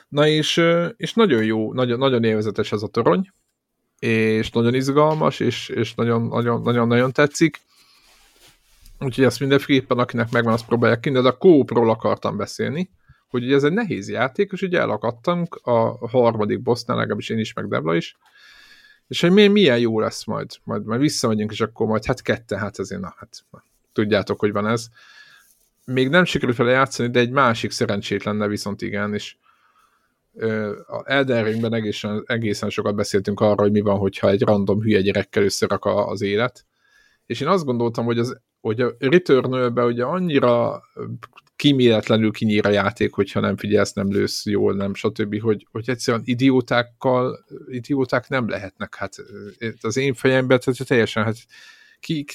Na és, és nagyon jó, nagyon, nagyon élvezetes ez a torony, és nagyon izgalmas, és, és nagyon, nagyon, nagyon, nagyon tetszik. Úgyhogy ezt mindenféleképpen, akinek megvan, azt próbálják ki, de a kópról akartam beszélni, hogy ugye ez egy nehéz játék, és ugye elakadtunk a harmadik bossnál, legalábbis én is, meg Debla is, és hogy milyen jó lesz majd, majd, majd visszamegyünk, és akkor majd hát kette, hát azért, na hát tudjátok, hogy van ez. Még nem sikerült vele játszani, de egy másik szerencsétlenne viszont igen, és a Elden Ringben egészen, egészen sokat beszéltünk arról, hogy mi van, hogyha egy random hülye gyerekkel összerak az élet. És én azt gondoltam, hogy, az, hogy a return ugye annyira kíméletlenül kinyír a játék, hogyha nem figyelsz, nem lősz jól, nem stb., hogy, hogy egyszerűen idiótákkal, idióták nem lehetnek, hát az én fejemben tehát teljesen, hát ki,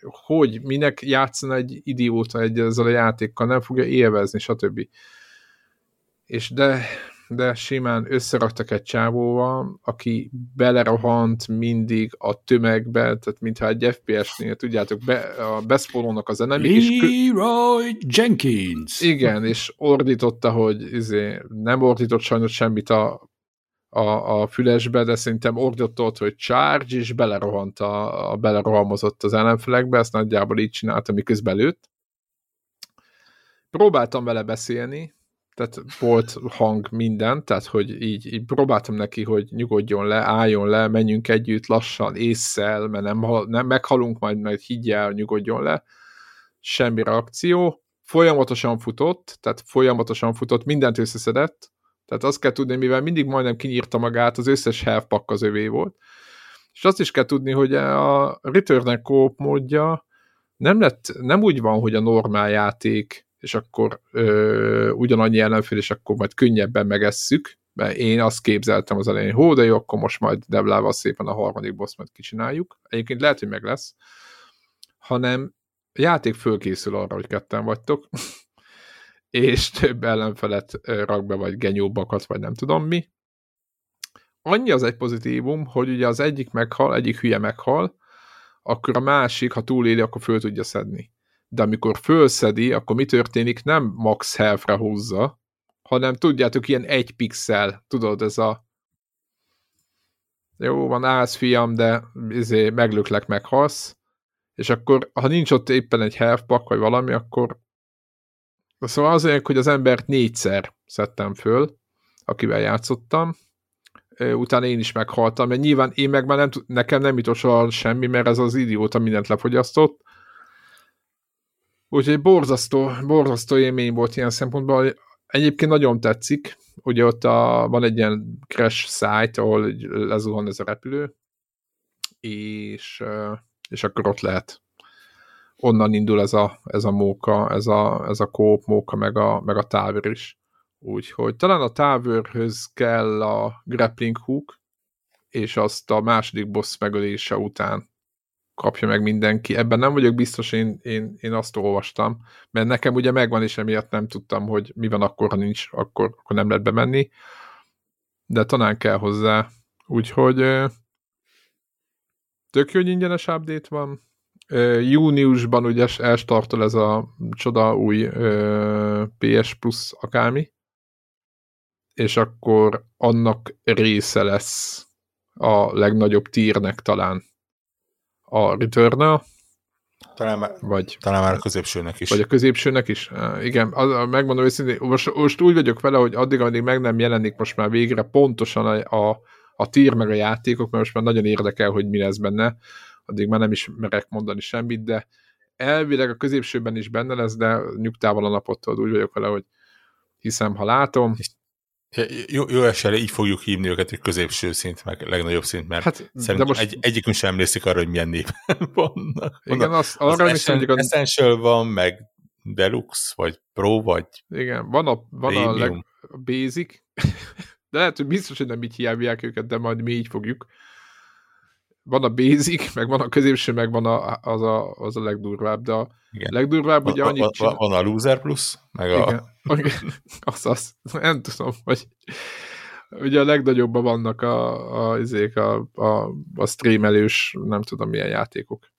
hogy, minek játszana egy idióta egy ezzel a játékkal, nem fogja élvezni, stb. És de de simán összeraktak egy csávóval, aki belerohant mindig a tömegbe, tehát mintha egy FPS-nél, tudjátok, be, a beszpolónak az enemik, és Leroy Jenkins! Igen, és ordította, hogy izé, nem ordított sajnos semmit a a, a fülesbe, de szerintem ordított, hogy charge, és belerohant a, a belerohamozott az ellenfelekbe, ezt nagyjából így csinálta, miközben lőtt. Próbáltam vele beszélni, tehát volt hang minden, tehát hogy így, így próbáltam neki, hogy nyugodjon le, álljon le, menjünk együtt lassan, észszel, mert nem, nem meghalunk, majd, majd higgyel, nyugodjon le. Semmi reakció. Folyamatosan futott, tehát folyamatosan futott, mindent összeszedett, tehát azt kell tudni, mivel mindig majdnem kinyírta magát, az összes health pack az övé volt. És azt is kell tudni, hogy a Return Coop módja nem, lett, nem úgy van, hogy a normál játék és akkor ö, ugyanannyi ellenfél, és akkor majd könnyebben megesszük, mert én azt képzeltem az elején, hó, de jó, akkor most majd deblával szépen a harmadik boss majd kicsináljuk. Egyébként lehet, hogy meg lesz, hanem a játék fölkészül arra, hogy ketten vagytok, és több ellenfelet rak be, vagy genyóbakat, vagy nem tudom mi. Annyi az egy pozitívum, hogy ugye az egyik meghal, egyik hülye meghal, akkor a másik, ha túléli, akkor föl tudja szedni de amikor fölszedi, akkor mi történik? Nem max health húzza, hanem tudjátok, ilyen egy pixel, tudod, ez a jó, van, állsz fiam, de izé, meglöklek, meghalsz, és akkor, ha nincs ott éppen egy health pack, vagy valami, akkor szóval azért, hogy az embert négyszer szedtem föl, akivel játszottam, utána én is meghaltam, mert nyilván én meg már nem, nekem nem jutott semmi, mert ez az idióta mindent lefogyasztott, Úgyhogy borzasztó, borzasztó élmény volt ilyen szempontból. Egyébként nagyon tetszik. Ugye ott a, van egy ilyen crash site, ahol lezuhan ez a repülő, és, és akkor ott lehet onnan indul ez a, ez a móka, ez a, ez a kóp móka, meg a, meg a távőr is. Úgyhogy talán a távőrhöz kell a grappling hook, és azt a második boss megölése után kapja meg mindenki. Ebben nem vagyok biztos, én, én, én azt olvastam, mert nekem ugye megvan, és emiatt nem tudtam, hogy mi van akkor, ha nincs, akkor, akkor nem lehet bemenni, de talán kell hozzá. Úgyhogy tök jó, hogy ingyenes update van. Júniusban ugye elstartol ez a csoda új PS Plus akármi, és akkor annak része lesz a legnagyobb tírnek talán a return talán már, vagy, talán már a középsőnek is. Vagy a középsőnek is? Igen, az, megmondom őszintén, most, most úgy vagyok vele, hogy addig, amíg meg nem jelenik most már végre pontosan a, a, a tír meg a játékok, mert most már nagyon érdekel, hogy mi lesz benne, addig már nem is merek mondani semmit, de elvileg a középsőben is benne lesz, de nyugtával a napottól úgy vagyok vele, hogy hiszem, ha látom. Jó, jó esélye így fogjuk hívni őket, hogy középső szint, meg legnagyobb szint, mert hát, szerintem most... egy, egyikünk sem emlékszik arra, hogy milyen név vannak. Igen, az, arra az Essen, hogy... Essential van, meg Deluxe, vagy Pro, vagy Igen, van a, van a, leg, Basic, de lehet, hogy biztos, hogy nem így hívják őket, de majd mi így fogjuk. Van a Basic, meg van a középső, meg van a, az, a, az a legdurvább, de a Igen. legdurvább ugye annyit van, csinál... van a Loser Plus, meg a... Igen az, az, nem tudom, hogy ugye a legnagyobbban vannak a, a, a, a, a streamelős, nem tudom milyen játékok.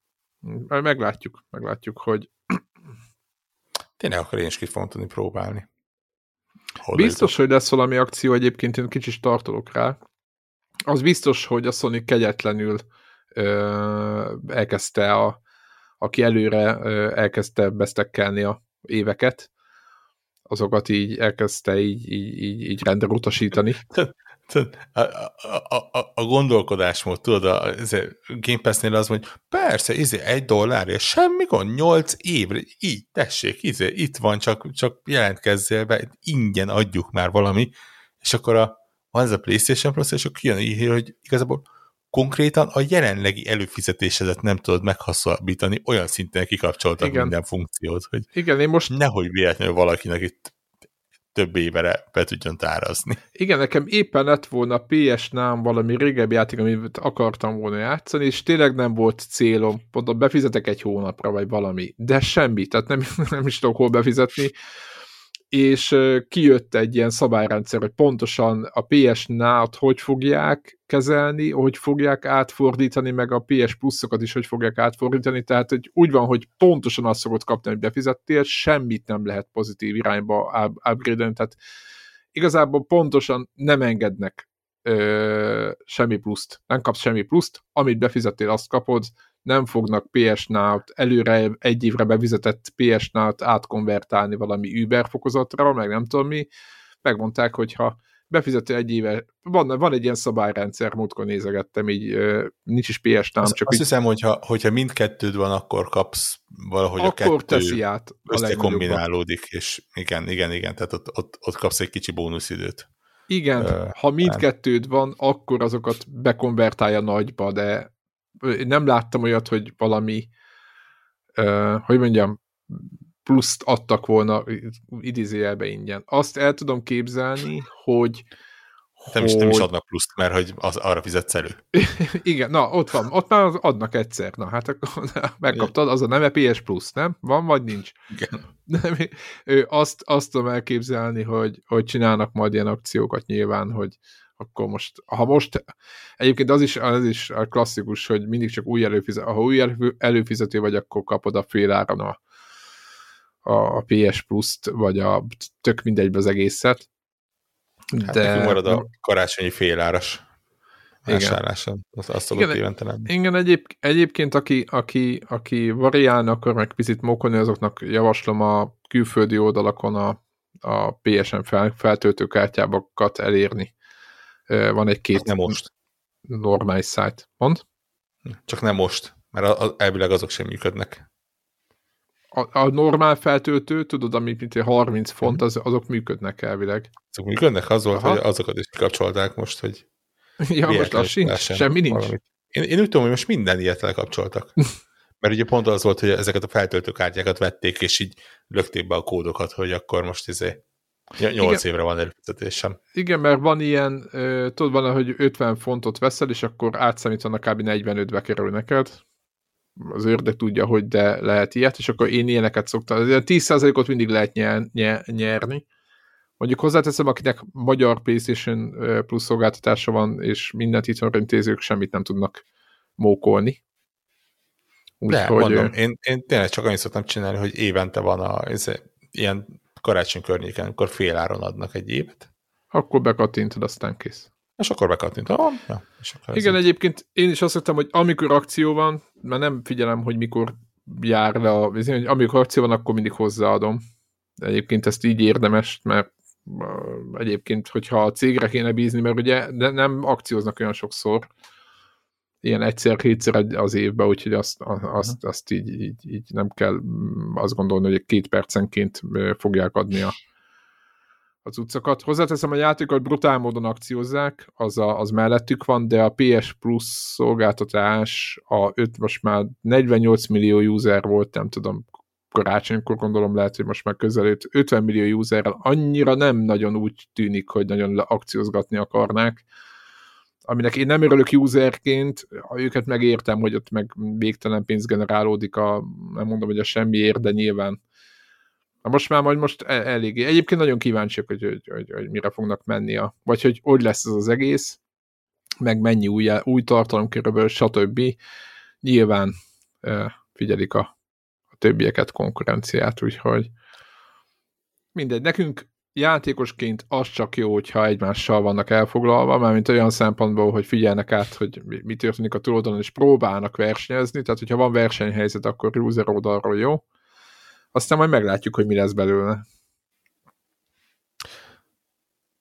Meglátjuk, meglátjuk, hogy Tényleg akkor én is ki fogom tudni próbálni. Hol biztos, hogy lesz valami akció, egyébként én kicsit tartolok rá. Az biztos, hogy a Sony kegyetlenül elkezdte a, aki előre elkezdte besztekkelni a éveket, azokat így elkezdte így, így, így, így rendre utasítani. A, a, a, a gondolkodásmód, tudod, a, a Game Pass-nél az, hogy persze, izé, egy dollárért, semmi gond, nyolc évre, így, tessék, izé, itt van, csak, csak jelentkezzél be, ingyen adjuk már valami, és akkor a, van ez a PlayStation Plus, és akkor kijön így, hogy igazából konkrétan a jelenlegi előfizetésedet nem tudod meghosszabbítani, olyan szinten kikapcsoltak Igen. minden funkciót, hogy Igen, én most... nehogy véletlenül valakinek itt több évere be tudjon tárazni. Igen, nekem éppen lett volna ps nál valami régebbi játék, amit akartam volna játszani, és tényleg nem volt célom, mondom, befizetek egy hónapra, vagy valami, de semmi, tehát nem, nem is tudok hol befizetni, és kijött egy ilyen szabályrendszer, hogy pontosan a PS Now-t hogy fogják kezelni, hogy fogják átfordítani, meg a PS pluszokat is hogy fogják átfordítani, tehát hogy úgy van, hogy pontosan azt szokott kapni, hogy befizettél, semmit nem lehet pozitív irányba upgrade tehát igazából pontosan nem engednek ö, semmi pluszt. Nem kapsz semmi pluszt, amit befizettél, azt kapod, nem fognak PS Now-t előre egy évre bevizetett PS Now-t átkonvertálni valami Uber fokozatra, meg nem tudom mi. Megmondták, hogy ha befizető egy éve, van, van egy ilyen szabályrendszer, múltkor nézegettem, így nincs is PS Now, azt, csak azt így, hiszem, hogyha, hogyha mindkettőd van, akkor kapsz valahogy akkor a kettő teszi át a kombinálódik, és igen, igen, igen, tehát ott, ott, ott kapsz egy kicsi bónuszidőt. Igen, uh, ha mindkettőd van, akkor azokat bekonvertálja nagyba, de nem láttam olyat, hogy valami, uh, hogy mondjam, pluszt adtak volna idézőjelbe ingyen. Azt el tudom képzelni, hogy nem is, nem is adnak pluszt, mert hogy az, arra fizetsz elő. Igen, na, ott van, ott már adnak egyszer, na, hát akkor megkaptad, az a neve PS Plus, nem? Van, vagy nincs? Igen. Nem, ő azt, azt tudom elképzelni, hogy, hogy csinálnak majd ilyen akciókat nyilván, hogy akkor most, ha most, egyébként az is, az is a klasszikus, hogy mindig csak új előfizető, ha új előfizető vagy, akkor kapod a fél áron a, a PS Plus-t, vagy a tök mindegybe az egészet. Hát de... marad a karácsonyi féláras vásárláson. Azt, azt igen, évente nem. Igen, egyéb, egyébként aki, aki, aki variálna, akkor meg picit mókolni, azoknak javaslom a külföldi oldalakon a, a PSN fel, feltöltőkártyábakat elérni. Van egy-két hát nem most. normális szájt. Mond? Csak nem most, mert elvileg azok sem működnek a, a normál feltöltő, tudod, amit mint 30 font, mhm. az, azok működnek elvileg. Azok működnek? Az volt, Aha. hogy azokat is kikapcsolták most, hogy Ja, most az sincs, semmi nincs. Én, én úgy tudom, hogy most minden ilyet lekapcsoltak. Mert ugye pont az volt, hogy ezeket a feltöltőkártyákat vették, és így lökték be a kódokat, hogy akkor most izé 8 évre van előfizetésem. Igen, mert van ilyen, tudod, van, hogy 50 fontot veszel, és akkor átszámítanak kb. 45-be kerül neked, az ördög tudja, hogy de lehet ilyet, és akkor én ilyeneket szoktam. 10%-ot mindig lehet nyer, nyer, nyerni. Mondjuk hozzáteszem, akinek magyar PlayStation Plus szolgáltatása van, és mindent itthonra intézők semmit nem tudnak mókolni. Úgy, De, hogy mondom, én, én tényleg csak annyit szoktam csinálni, hogy évente van a, ez, ilyen karácsony környéken, amikor fél áron adnak egy évet. Akkor bekattintod, aztán kész. És akkor bekattintom. Ah, ja, és akkor Igen, egyébként én is azt mondtam, hogy amikor akció van, mert nem figyelem, hogy mikor jár le a, hogy amikor akció van, akkor mindig hozzáadom. De egyébként ezt így érdemes, mert egyébként, hogyha a cégre kéne bízni, mert ugye nem akcióznak olyan sokszor, ilyen egyszer-kétszer az évben, úgyhogy azt, azt, azt így, így, így nem kell mm, azt gondolni, hogy két percenként fogják adni a az utcakat. Hozzáteszem, a játékot brutál módon akciózzák, az, a, az mellettük van, de a PS Plus szolgáltatás, a 5, most már 48 millió user volt, nem tudom, karácsonykor gondolom lehet, hogy most már közel 50 millió userrel annyira nem nagyon úgy tűnik, hogy nagyon akciózgatni akarnák, aminek én nem örülök userként, őket megértem, hogy ott meg végtelen pénz generálódik, a, nem mondom, hogy a semmiért, de nyilván most már majd most e- eléggé. Egyébként nagyon kíváncsiak, hogy, hogy, hogy, hogy mire fognak menni, a, vagy hogy hogy lesz ez az egész, meg mennyi új, új tartalom körülbelül, stb. Nyilván figyelik a, a többieket, konkurenciát, úgyhogy mindegy. Nekünk játékosként az csak jó, hogyha egymással vannak elfoglalva, mármint olyan szempontból, hogy figyelnek át, hogy mi történik a túloldalon, és próbálnak versenyezni, tehát hogyha van versenyhelyzet, akkor user oldalról jó, aztán majd meglátjuk, hogy mi lesz belőle.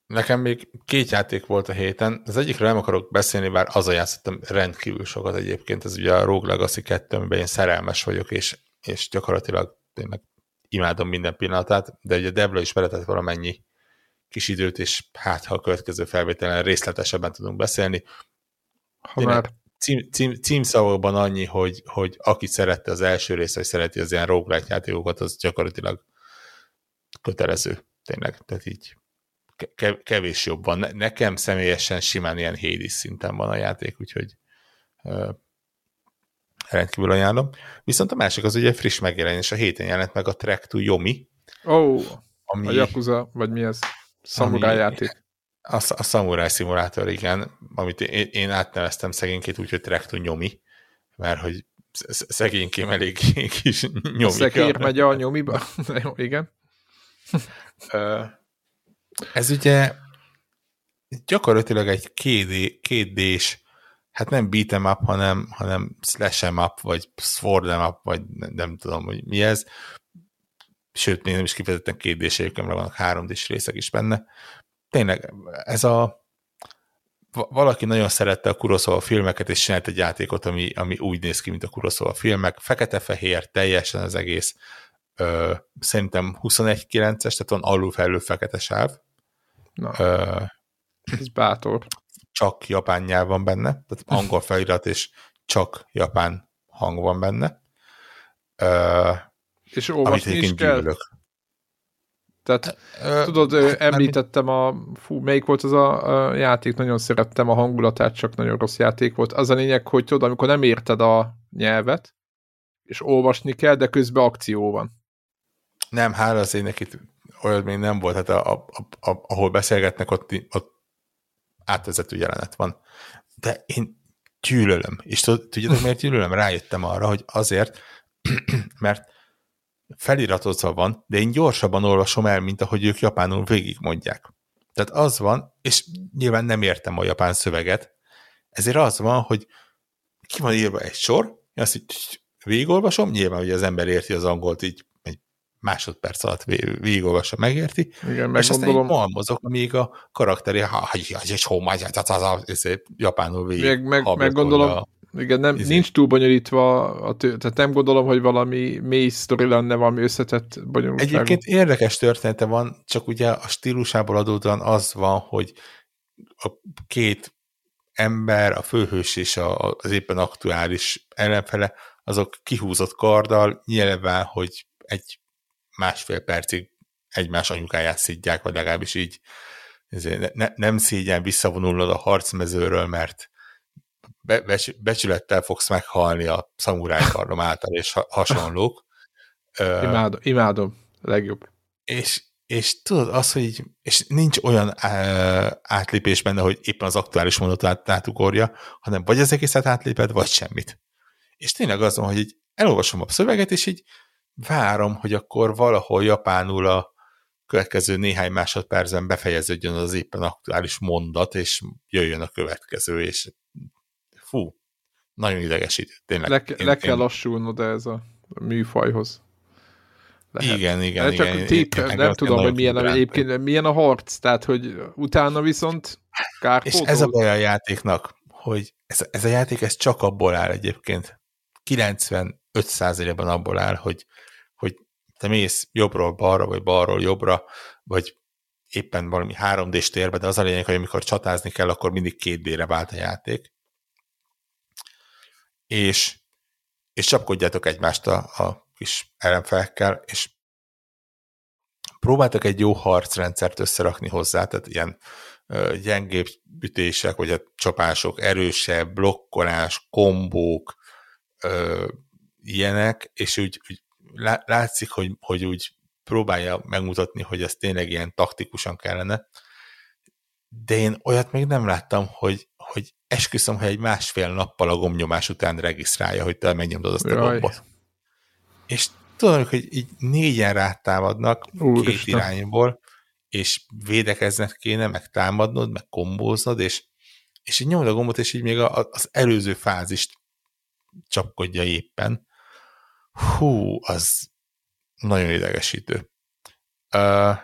Nekem még két játék volt a héten. Az egyikről nem akarok beszélni, bár az játszottam rendkívül sokat egyébként. Ez ugye a Rogue Legacy 2, amiben én szerelmes vagyok, és, és gyakorlatilag tényleg imádom minden pillanatát, de ugye Debla is beletett valamennyi kis időt, és hát ha a következő felvételen részletesebben tudunk beszélni. Ha már cím, cím, címszavakban annyi, hogy, hogy aki szerette az első részt, vagy szereti az ilyen roguelike játékokat, az gyakorlatilag kötelező, tényleg. Tehát így kevés jobban. Nekem személyesen simán ilyen Hades szinten van a játék, úgyhogy uh, rendkívül ajánlom. Viszont a másik az ugye friss megjelenés, a héten jelent meg a Track to Yomi. Ó, oh, ami, a Yakuza, vagy mi ez? Samurai játék. A, a Samurai Simulator, igen, amit én, én átneveztem szegényként úgy, hogy Trektu nyomi, mert hogy szegénykém elég kis nyomika. Szekér megy a nyomiba? Jó, igen. Ez ugye gyakorlatilag egy 2D, 2 hát nem beat'em up, hanem, hanem slash up, vagy sword'em up, vagy nem, nem tudom, hogy mi ez. Sőt, még nem is kifejezetten két d mert vannak három d részek is benne. Tényleg, ez a valaki nagyon szerette a Kuroszóa filmeket, és csinált egy játékot, ami, ami úgy néz ki, mint a Kuroszóa filmek. Fekete-fehér, teljesen az egész. Ö, szerintem 21-9-es, tehát van alul-felül fekete sáv. Na, Ö, ez bátor. Csak japán nyelv van benne, tehát angol felirat, és csak japán hang van benne. Ö, és olvasni is kell? Gyűlök. Tehát uh, tudod, hát, említettem a, fú, melyik volt az a, a játék, nagyon szerettem a hangulatát, csak nagyon rossz játék volt. Az a lényeg, hogy tudod, amikor nem érted a nyelvet, és olvasni kell, de közben akció van. Nem, hála az ének itt olyan még nem volt, hát a, a, a, a, ahol beszélgetnek, ott, ott átvezető jelenet van. De én gyűlölöm. És tudjátok, miért gyűlölöm? Rájöttem arra, hogy azért, mert feliratozva van, de én gyorsabban olvasom el, mint ahogy ők japánul végig mondják. Tehát az van, és nyilván nem értem a japán szöveget, ezért az van, hogy ki van írva egy sor, azt így végigolvasom, nyilván, hogy az ember érti az angolt így egy másodperc alatt végigolvassa, megérti, Igen, és aztán így malmozok, amíg a karakteri, ha, és japánul végig. Meg, meg, meg gondolom, a igen, nem, izé. nincs túl bonyolítva, a tő, tehát nem gondolom, hogy valami mély sztori lenne, valami összetett bonyolultság. Egyébként érdekes története van, csak ugye a stílusából adódóan az van, hogy a két ember, a főhős és a, az éppen aktuális ellenfele, azok kihúzott karddal, nyilván, hogy egy másfél percig egymás anyukáját szidják, vagy legalábbis így izé, ne, nem szégyen visszavonulnod a harcmezőről, mert be, becsülettel fogsz meghalni a szamurájkardom által és hasonlók. Imádom, imádom, legjobb. És, és tudod, az, hogy így, és nincs olyan átlépés benne, hogy éppen az aktuális mondatot átugorja, hanem vagy az egészet átléped, vagy semmit. És tényleg az van, hogy így elolvasom a szöveget, és így várom, hogy akkor valahol japánul a következő néhány másodpercben befejeződjön az éppen aktuális mondat, és jöjjön a következő, és fú, nagyon idegesítő, tényleg. Le, én, le kell én... lassulnod ez a műfajhoz. Lehet. Igen, igen, csak igen. Tip, én, nem tudom, hogy milyen, a, egyébként, milyen a harc, tehát, hogy utána viszont kárpótol. És ez a baj a játéknak, hogy ez, ez a játék ez csak abból áll egyébként. 95%-ban abból áll, hogy, hogy te mész jobbról balra, vagy balról jobbra, vagy éppen valami 3D-s térbe, de az a lényeg, hogy amikor csatázni kell, akkor mindig 2D-re vált a játék és, és csapkodjátok egymást a, a kis ellenfelekkel, és próbáltak egy jó harcrendszert összerakni hozzá, tehát ilyen gyengébb ütések, vagy a csapások, erősebb, blokkolás, kombók, ö, ilyenek, és úgy, úgy látszik, hogy, hogy úgy próbálja megmutatni, hogy ez tényleg ilyen taktikusan kellene, de én olyat még nem láttam, hogy, hogy esküszöm, hogy egy másfél nappal a gomnyomás után regisztrálja, hogy te megnyomdod azt Jaj. a gombot. És tudom, hogy így négyen rátámadnak Úr két Isten. irányból, és védekezned kéne, meg támadnod, meg kombóznod, és, és így nyomod a gombot, és így még a, az előző fázist csapkodja éppen. Hú, az nagyon idegesítő. Uh,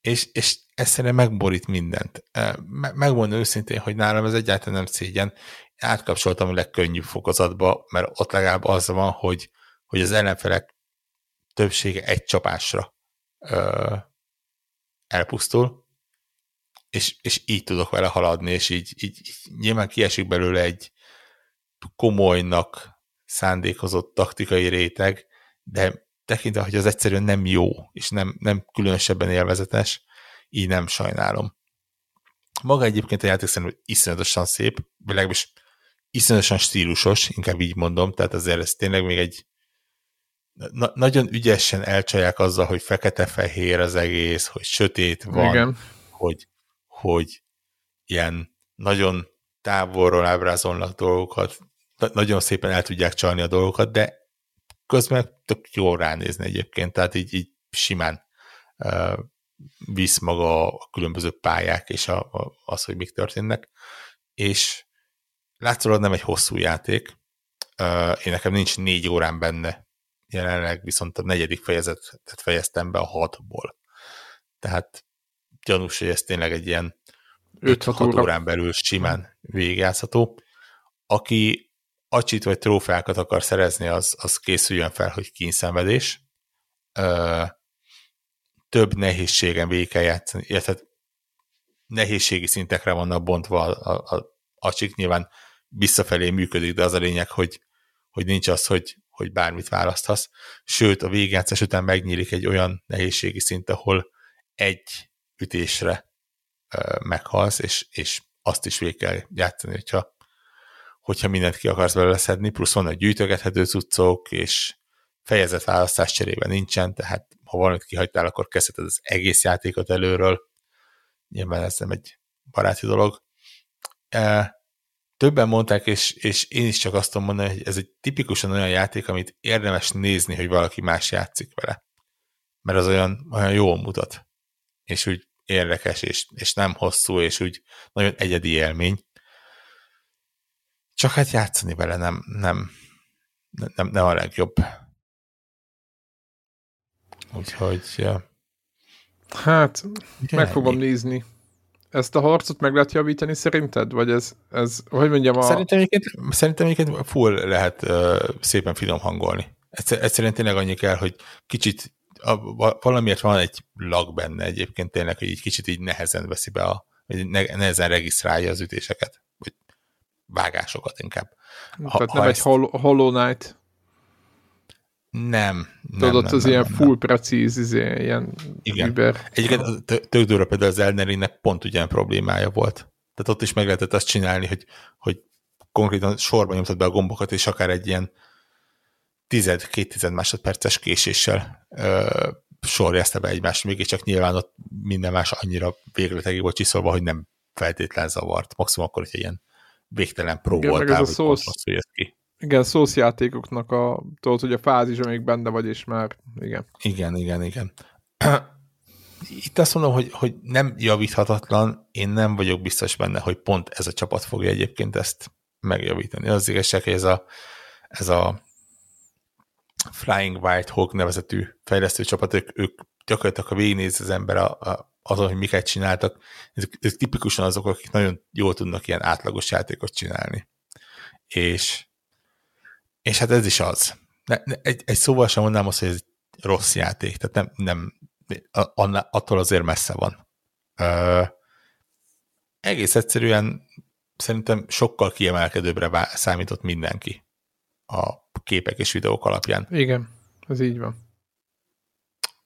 és, és egyszerűen megborít mindent. Megmondom őszintén, hogy nálam ez egyáltalán nem szégyen. Átkapcsoltam a legkönnyűbb fokozatba, mert ott legalább az van, hogy, hogy az ellenfelek többsége egy csapásra ö, elpusztul, és, és így tudok vele haladni, és így, így, így nyilván kiesik belőle egy komolynak szándékozott taktikai réteg, de tekintve, hogy az egyszerűen nem jó, és nem, nem különösebben élvezetes, így nem sajnálom. Maga egyébként a játék szerintem iszonyatosan szép, legalábbis iszonyatosan stílusos, inkább így mondom, tehát azért ez tényleg még egy na- nagyon ügyesen elcsalják azzal, hogy fekete-fehér az egész, hogy sötét van, Igen. hogy, hogy ilyen nagyon távolról ábrázolnak dolgokat, na- nagyon szépen el tudják csalni a dolgokat, de közben tök jól ránézni egyébként, tehát így, így simán uh, visz maga a különböző pályák és a, a, az, hogy mik történnek, és látszólag nem egy hosszú játék, én nekem nincs négy órán benne jelenleg, viszont a negyedik fejezetet fejeztem be a hatból. Tehát gyanús, hogy ez tényleg egy ilyen 5-6 órán belül simán végigjátszható. Aki acsit vagy trófeákat akar szerezni, az, az készüljön fel, hogy kényszenvedés. Több nehézségen végig kell játszani, illetve nehézségi szintekre vannak bontva a, a, a acsik, nyilván visszafelé működik, de az a lényeg, hogy, hogy nincs az, hogy, hogy bármit választhasz. Sőt, a végigjátszás után megnyílik egy olyan nehézségi szint, ahol egy ütésre meghalsz, és, és azt is végig kell játszani, hogyha, hogyha mindent ki akarsz belőle szedni, plusz vannak gyűjtögethető cuccok, és fejezetválasztás cserében nincsen, tehát ha valamit kihagytál, akkor kezdheted az egész játékot előről. Nyilván ez nem egy baráti dolog. E, többen mondták, és, és én is csak azt tudom mondani, hogy ez egy tipikusan olyan játék, amit érdemes nézni, hogy valaki más játszik vele. Mert az olyan, olyan jól mutat. És úgy érdekes, és, és nem hosszú, és úgy nagyon egyedi élmény. Csak hát játszani vele nem, nem, nem, nem a legjobb. Úgyhogy... Hát, meg fogom nézni. Ezt a harcot meg lehet javítani szerinted? Vagy ez, ez hogy mondjam a... Szerintem egyébként, szerintem egyébként full lehet uh, szépen finom hangolni. Egyszerűen tényleg annyi kell, hogy kicsit a, valamiért van egy lag benne egyébként tényleg, hogy így kicsit így nehezen veszi be a, vagy nehezen regisztrálja az ütéseket, vagy vágásokat inkább. Ha, Tehát ha nem ezt... egy Hollow Knight. Nem. Tudod, nem, az nem, ilyen nem, full nem. precíz, izé, ilyen Igen. Über. Egyébként tök durva például az Elnerinek pont ugyan problémája volt. Tehát ott is meg lehetett azt csinálni, hogy, hogy konkrétan sorban nyomtad be a gombokat, és akár egy ilyen tized, két tized másodperces késéssel ö, sorjázta be egymást, mégis csak nyilván ott minden más annyira végletekig volt csiszolva, hogy nem feltétlen zavart. Maximum akkor, hogy ilyen végtelen pró Igen, voltál, ez a szósz, ki. Igen, szószjátékoknak a, tudod, hogy a fázis, amíg benne vagy, és már, igen. Igen, igen, igen. Itt azt mondom, hogy, hogy nem javíthatatlan, én nem vagyok biztos benne, hogy pont ez a csapat fogja egyébként ezt megjavítani. Az igazság, hogy ez a, ez a Flying White Hawk nevezetű fejlesztő csapat, ők, ők gyakorlatilag, ha végignéz az ember a, a, azon, hogy miket csináltak, ezek, ezek tipikusan azok, akik nagyon jól tudnak ilyen átlagos játékot csinálni. És, és hát ez is az. Ne, ne, egy, egy szóval sem mondanám azt, hogy ez egy rossz játék, tehát nem, nem annál, attól azért messze van. Ö, egész egyszerűen szerintem sokkal kiemelkedőbbre számított mindenki a képek és videók alapján. Igen, ez így van.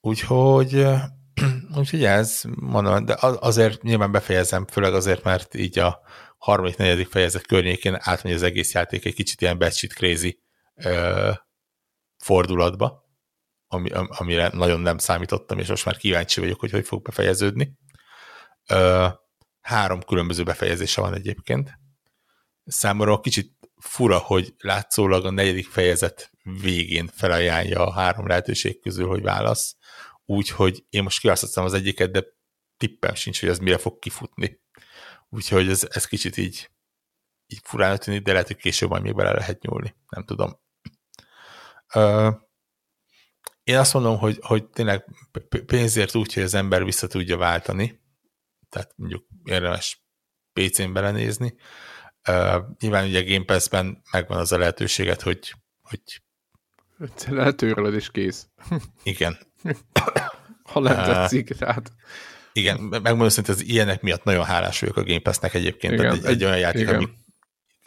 Úgyhogy, úgyhogy ez, mondom, de azért nyilván befejezem, főleg azért, mert így a harmadik, negyedik fejezet környékén átmegy az egész játék egy kicsit ilyen batshit crazy ö, fordulatba, ami, amire nagyon nem számítottam, és most már kíváncsi vagyok, hogy hogy fog befejeződni. Három különböző befejezése van egyébként. Számomra kicsit fura, hogy látszólag a negyedik fejezet végén felajánlja a három lehetőség közül, hogy válasz. Úgyhogy én most kiválasztottam az egyiket, de tippem sincs, hogy ez mire fog kifutni. Úgyhogy ez, ez kicsit így, így furán tűnik, de lehet, hogy később majd még bele lehet nyúlni. Nem tudom. Én azt mondom, hogy, hogy tényleg pénzért úgy, hogy az ember vissza tudja váltani, tehát mondjuk érdemes PC-n belenézni, Uh, nyilván ugye a Game Pass-ben megvan az a lehetőséget, hogy, hogy Letőrled és kész. Igen. ha nem tetszik, tehát. Igen, megmondom hogy az ilyenek miatt nagyon hálás vagyok a Game Pass-nek egyébként. Igen, egy, egy, egy olyan játék, igen. ami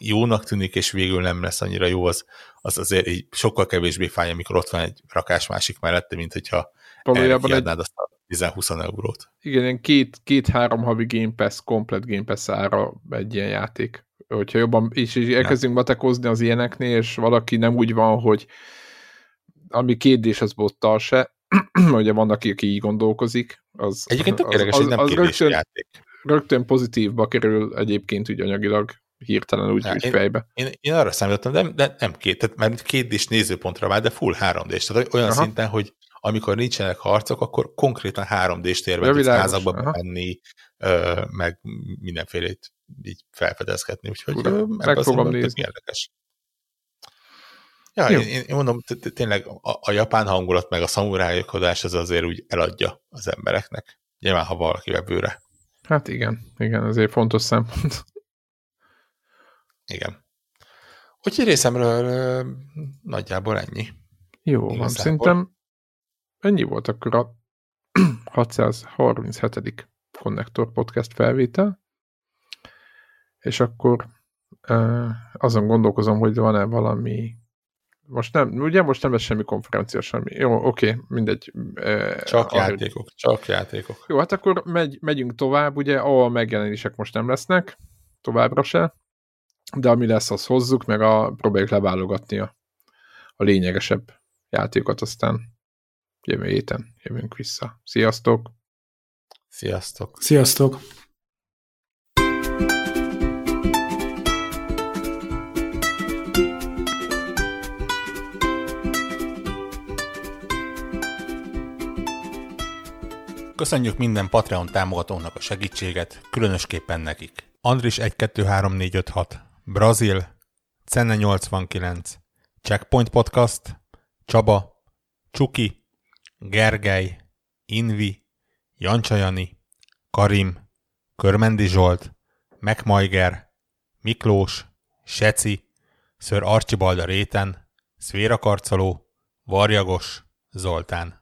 jónak tűnik, és végül nem lesz annyira jó, az, az azért így sokkal kevésbé fáj, amikor ott van egy rakás másik mellette, mint hogyha Valójában egy... azt a 10-20 eurót. Igen, ilyen két-három két, havi Game Pass, komplet Game Pass ára egy ilyen játék hogyha jobban is, is elkezdünk batekozni az ilyeneknél, és valaki nem úgy van, hogy ami kérdés az bottal se, ugye vannak, aki így gondolkozik, az, Egyébként tök érdekes, hogy nem az rögtön, játék. rögtön pozitívba kerül egyébként úgy anyagilag hirtelen úgy, úgy én, fejbe. Én, én, arra számítottam, de, de nem két, tehát mert két is nézőpontra vált, de full 3D-s, tehát olyan Aha. szinten, hogy amikor nincsenek harcok, akkor konkrétan 3D-s térbe tudsz házakba menni, meg mindenfélét így felfedezhetni, úgyhogy Ura, meg fogom nézni. érdekes. Ja, én, én mondom, tényleg a, a japán hangulat meg a szamurájkodás az azért úgy eladja az embereknek. Nyilván, ha valaki bőre. Hát igen, igen, azért fontos szempont. Igen. Úgyhogy részemről nagyjából ennyi. Jó van, szerintem ennyi volt akkor a 637. Connector Podcast felvétel, és akkor azon gondolkozom, hogy van-e valami most nem, ugye most nem lesz semmi konferencia, semmi. Jó, oké, mindegy. Csak ahogy... játékok, csak játékok. Jó, hát akkor megy, megyünk tovább, ugye, ahol megjelenések most nem lesznek, továbbra se, de ami lesz, az hozzuk, meg a, próbáljuk leválogatni a, a lényegesebb játékokat, aztán jövő héten jövünk vissza. Sziasztok! Sziasztok! Sziasztok! Köszönjük minden Patreon támogatónak a segítséget, különösképpen nekik. Andris 123456, Brazil, Cenne 89, Checkpoint Podcast, Csaba, Csuki, Gergely, Invi, Jancsajani, Karim, Körmendi Zsolt, Megmajger, Miklós, Seci, Ször Archibalda Réten, Szvéra Karcoló, Varjagos, Zoltán.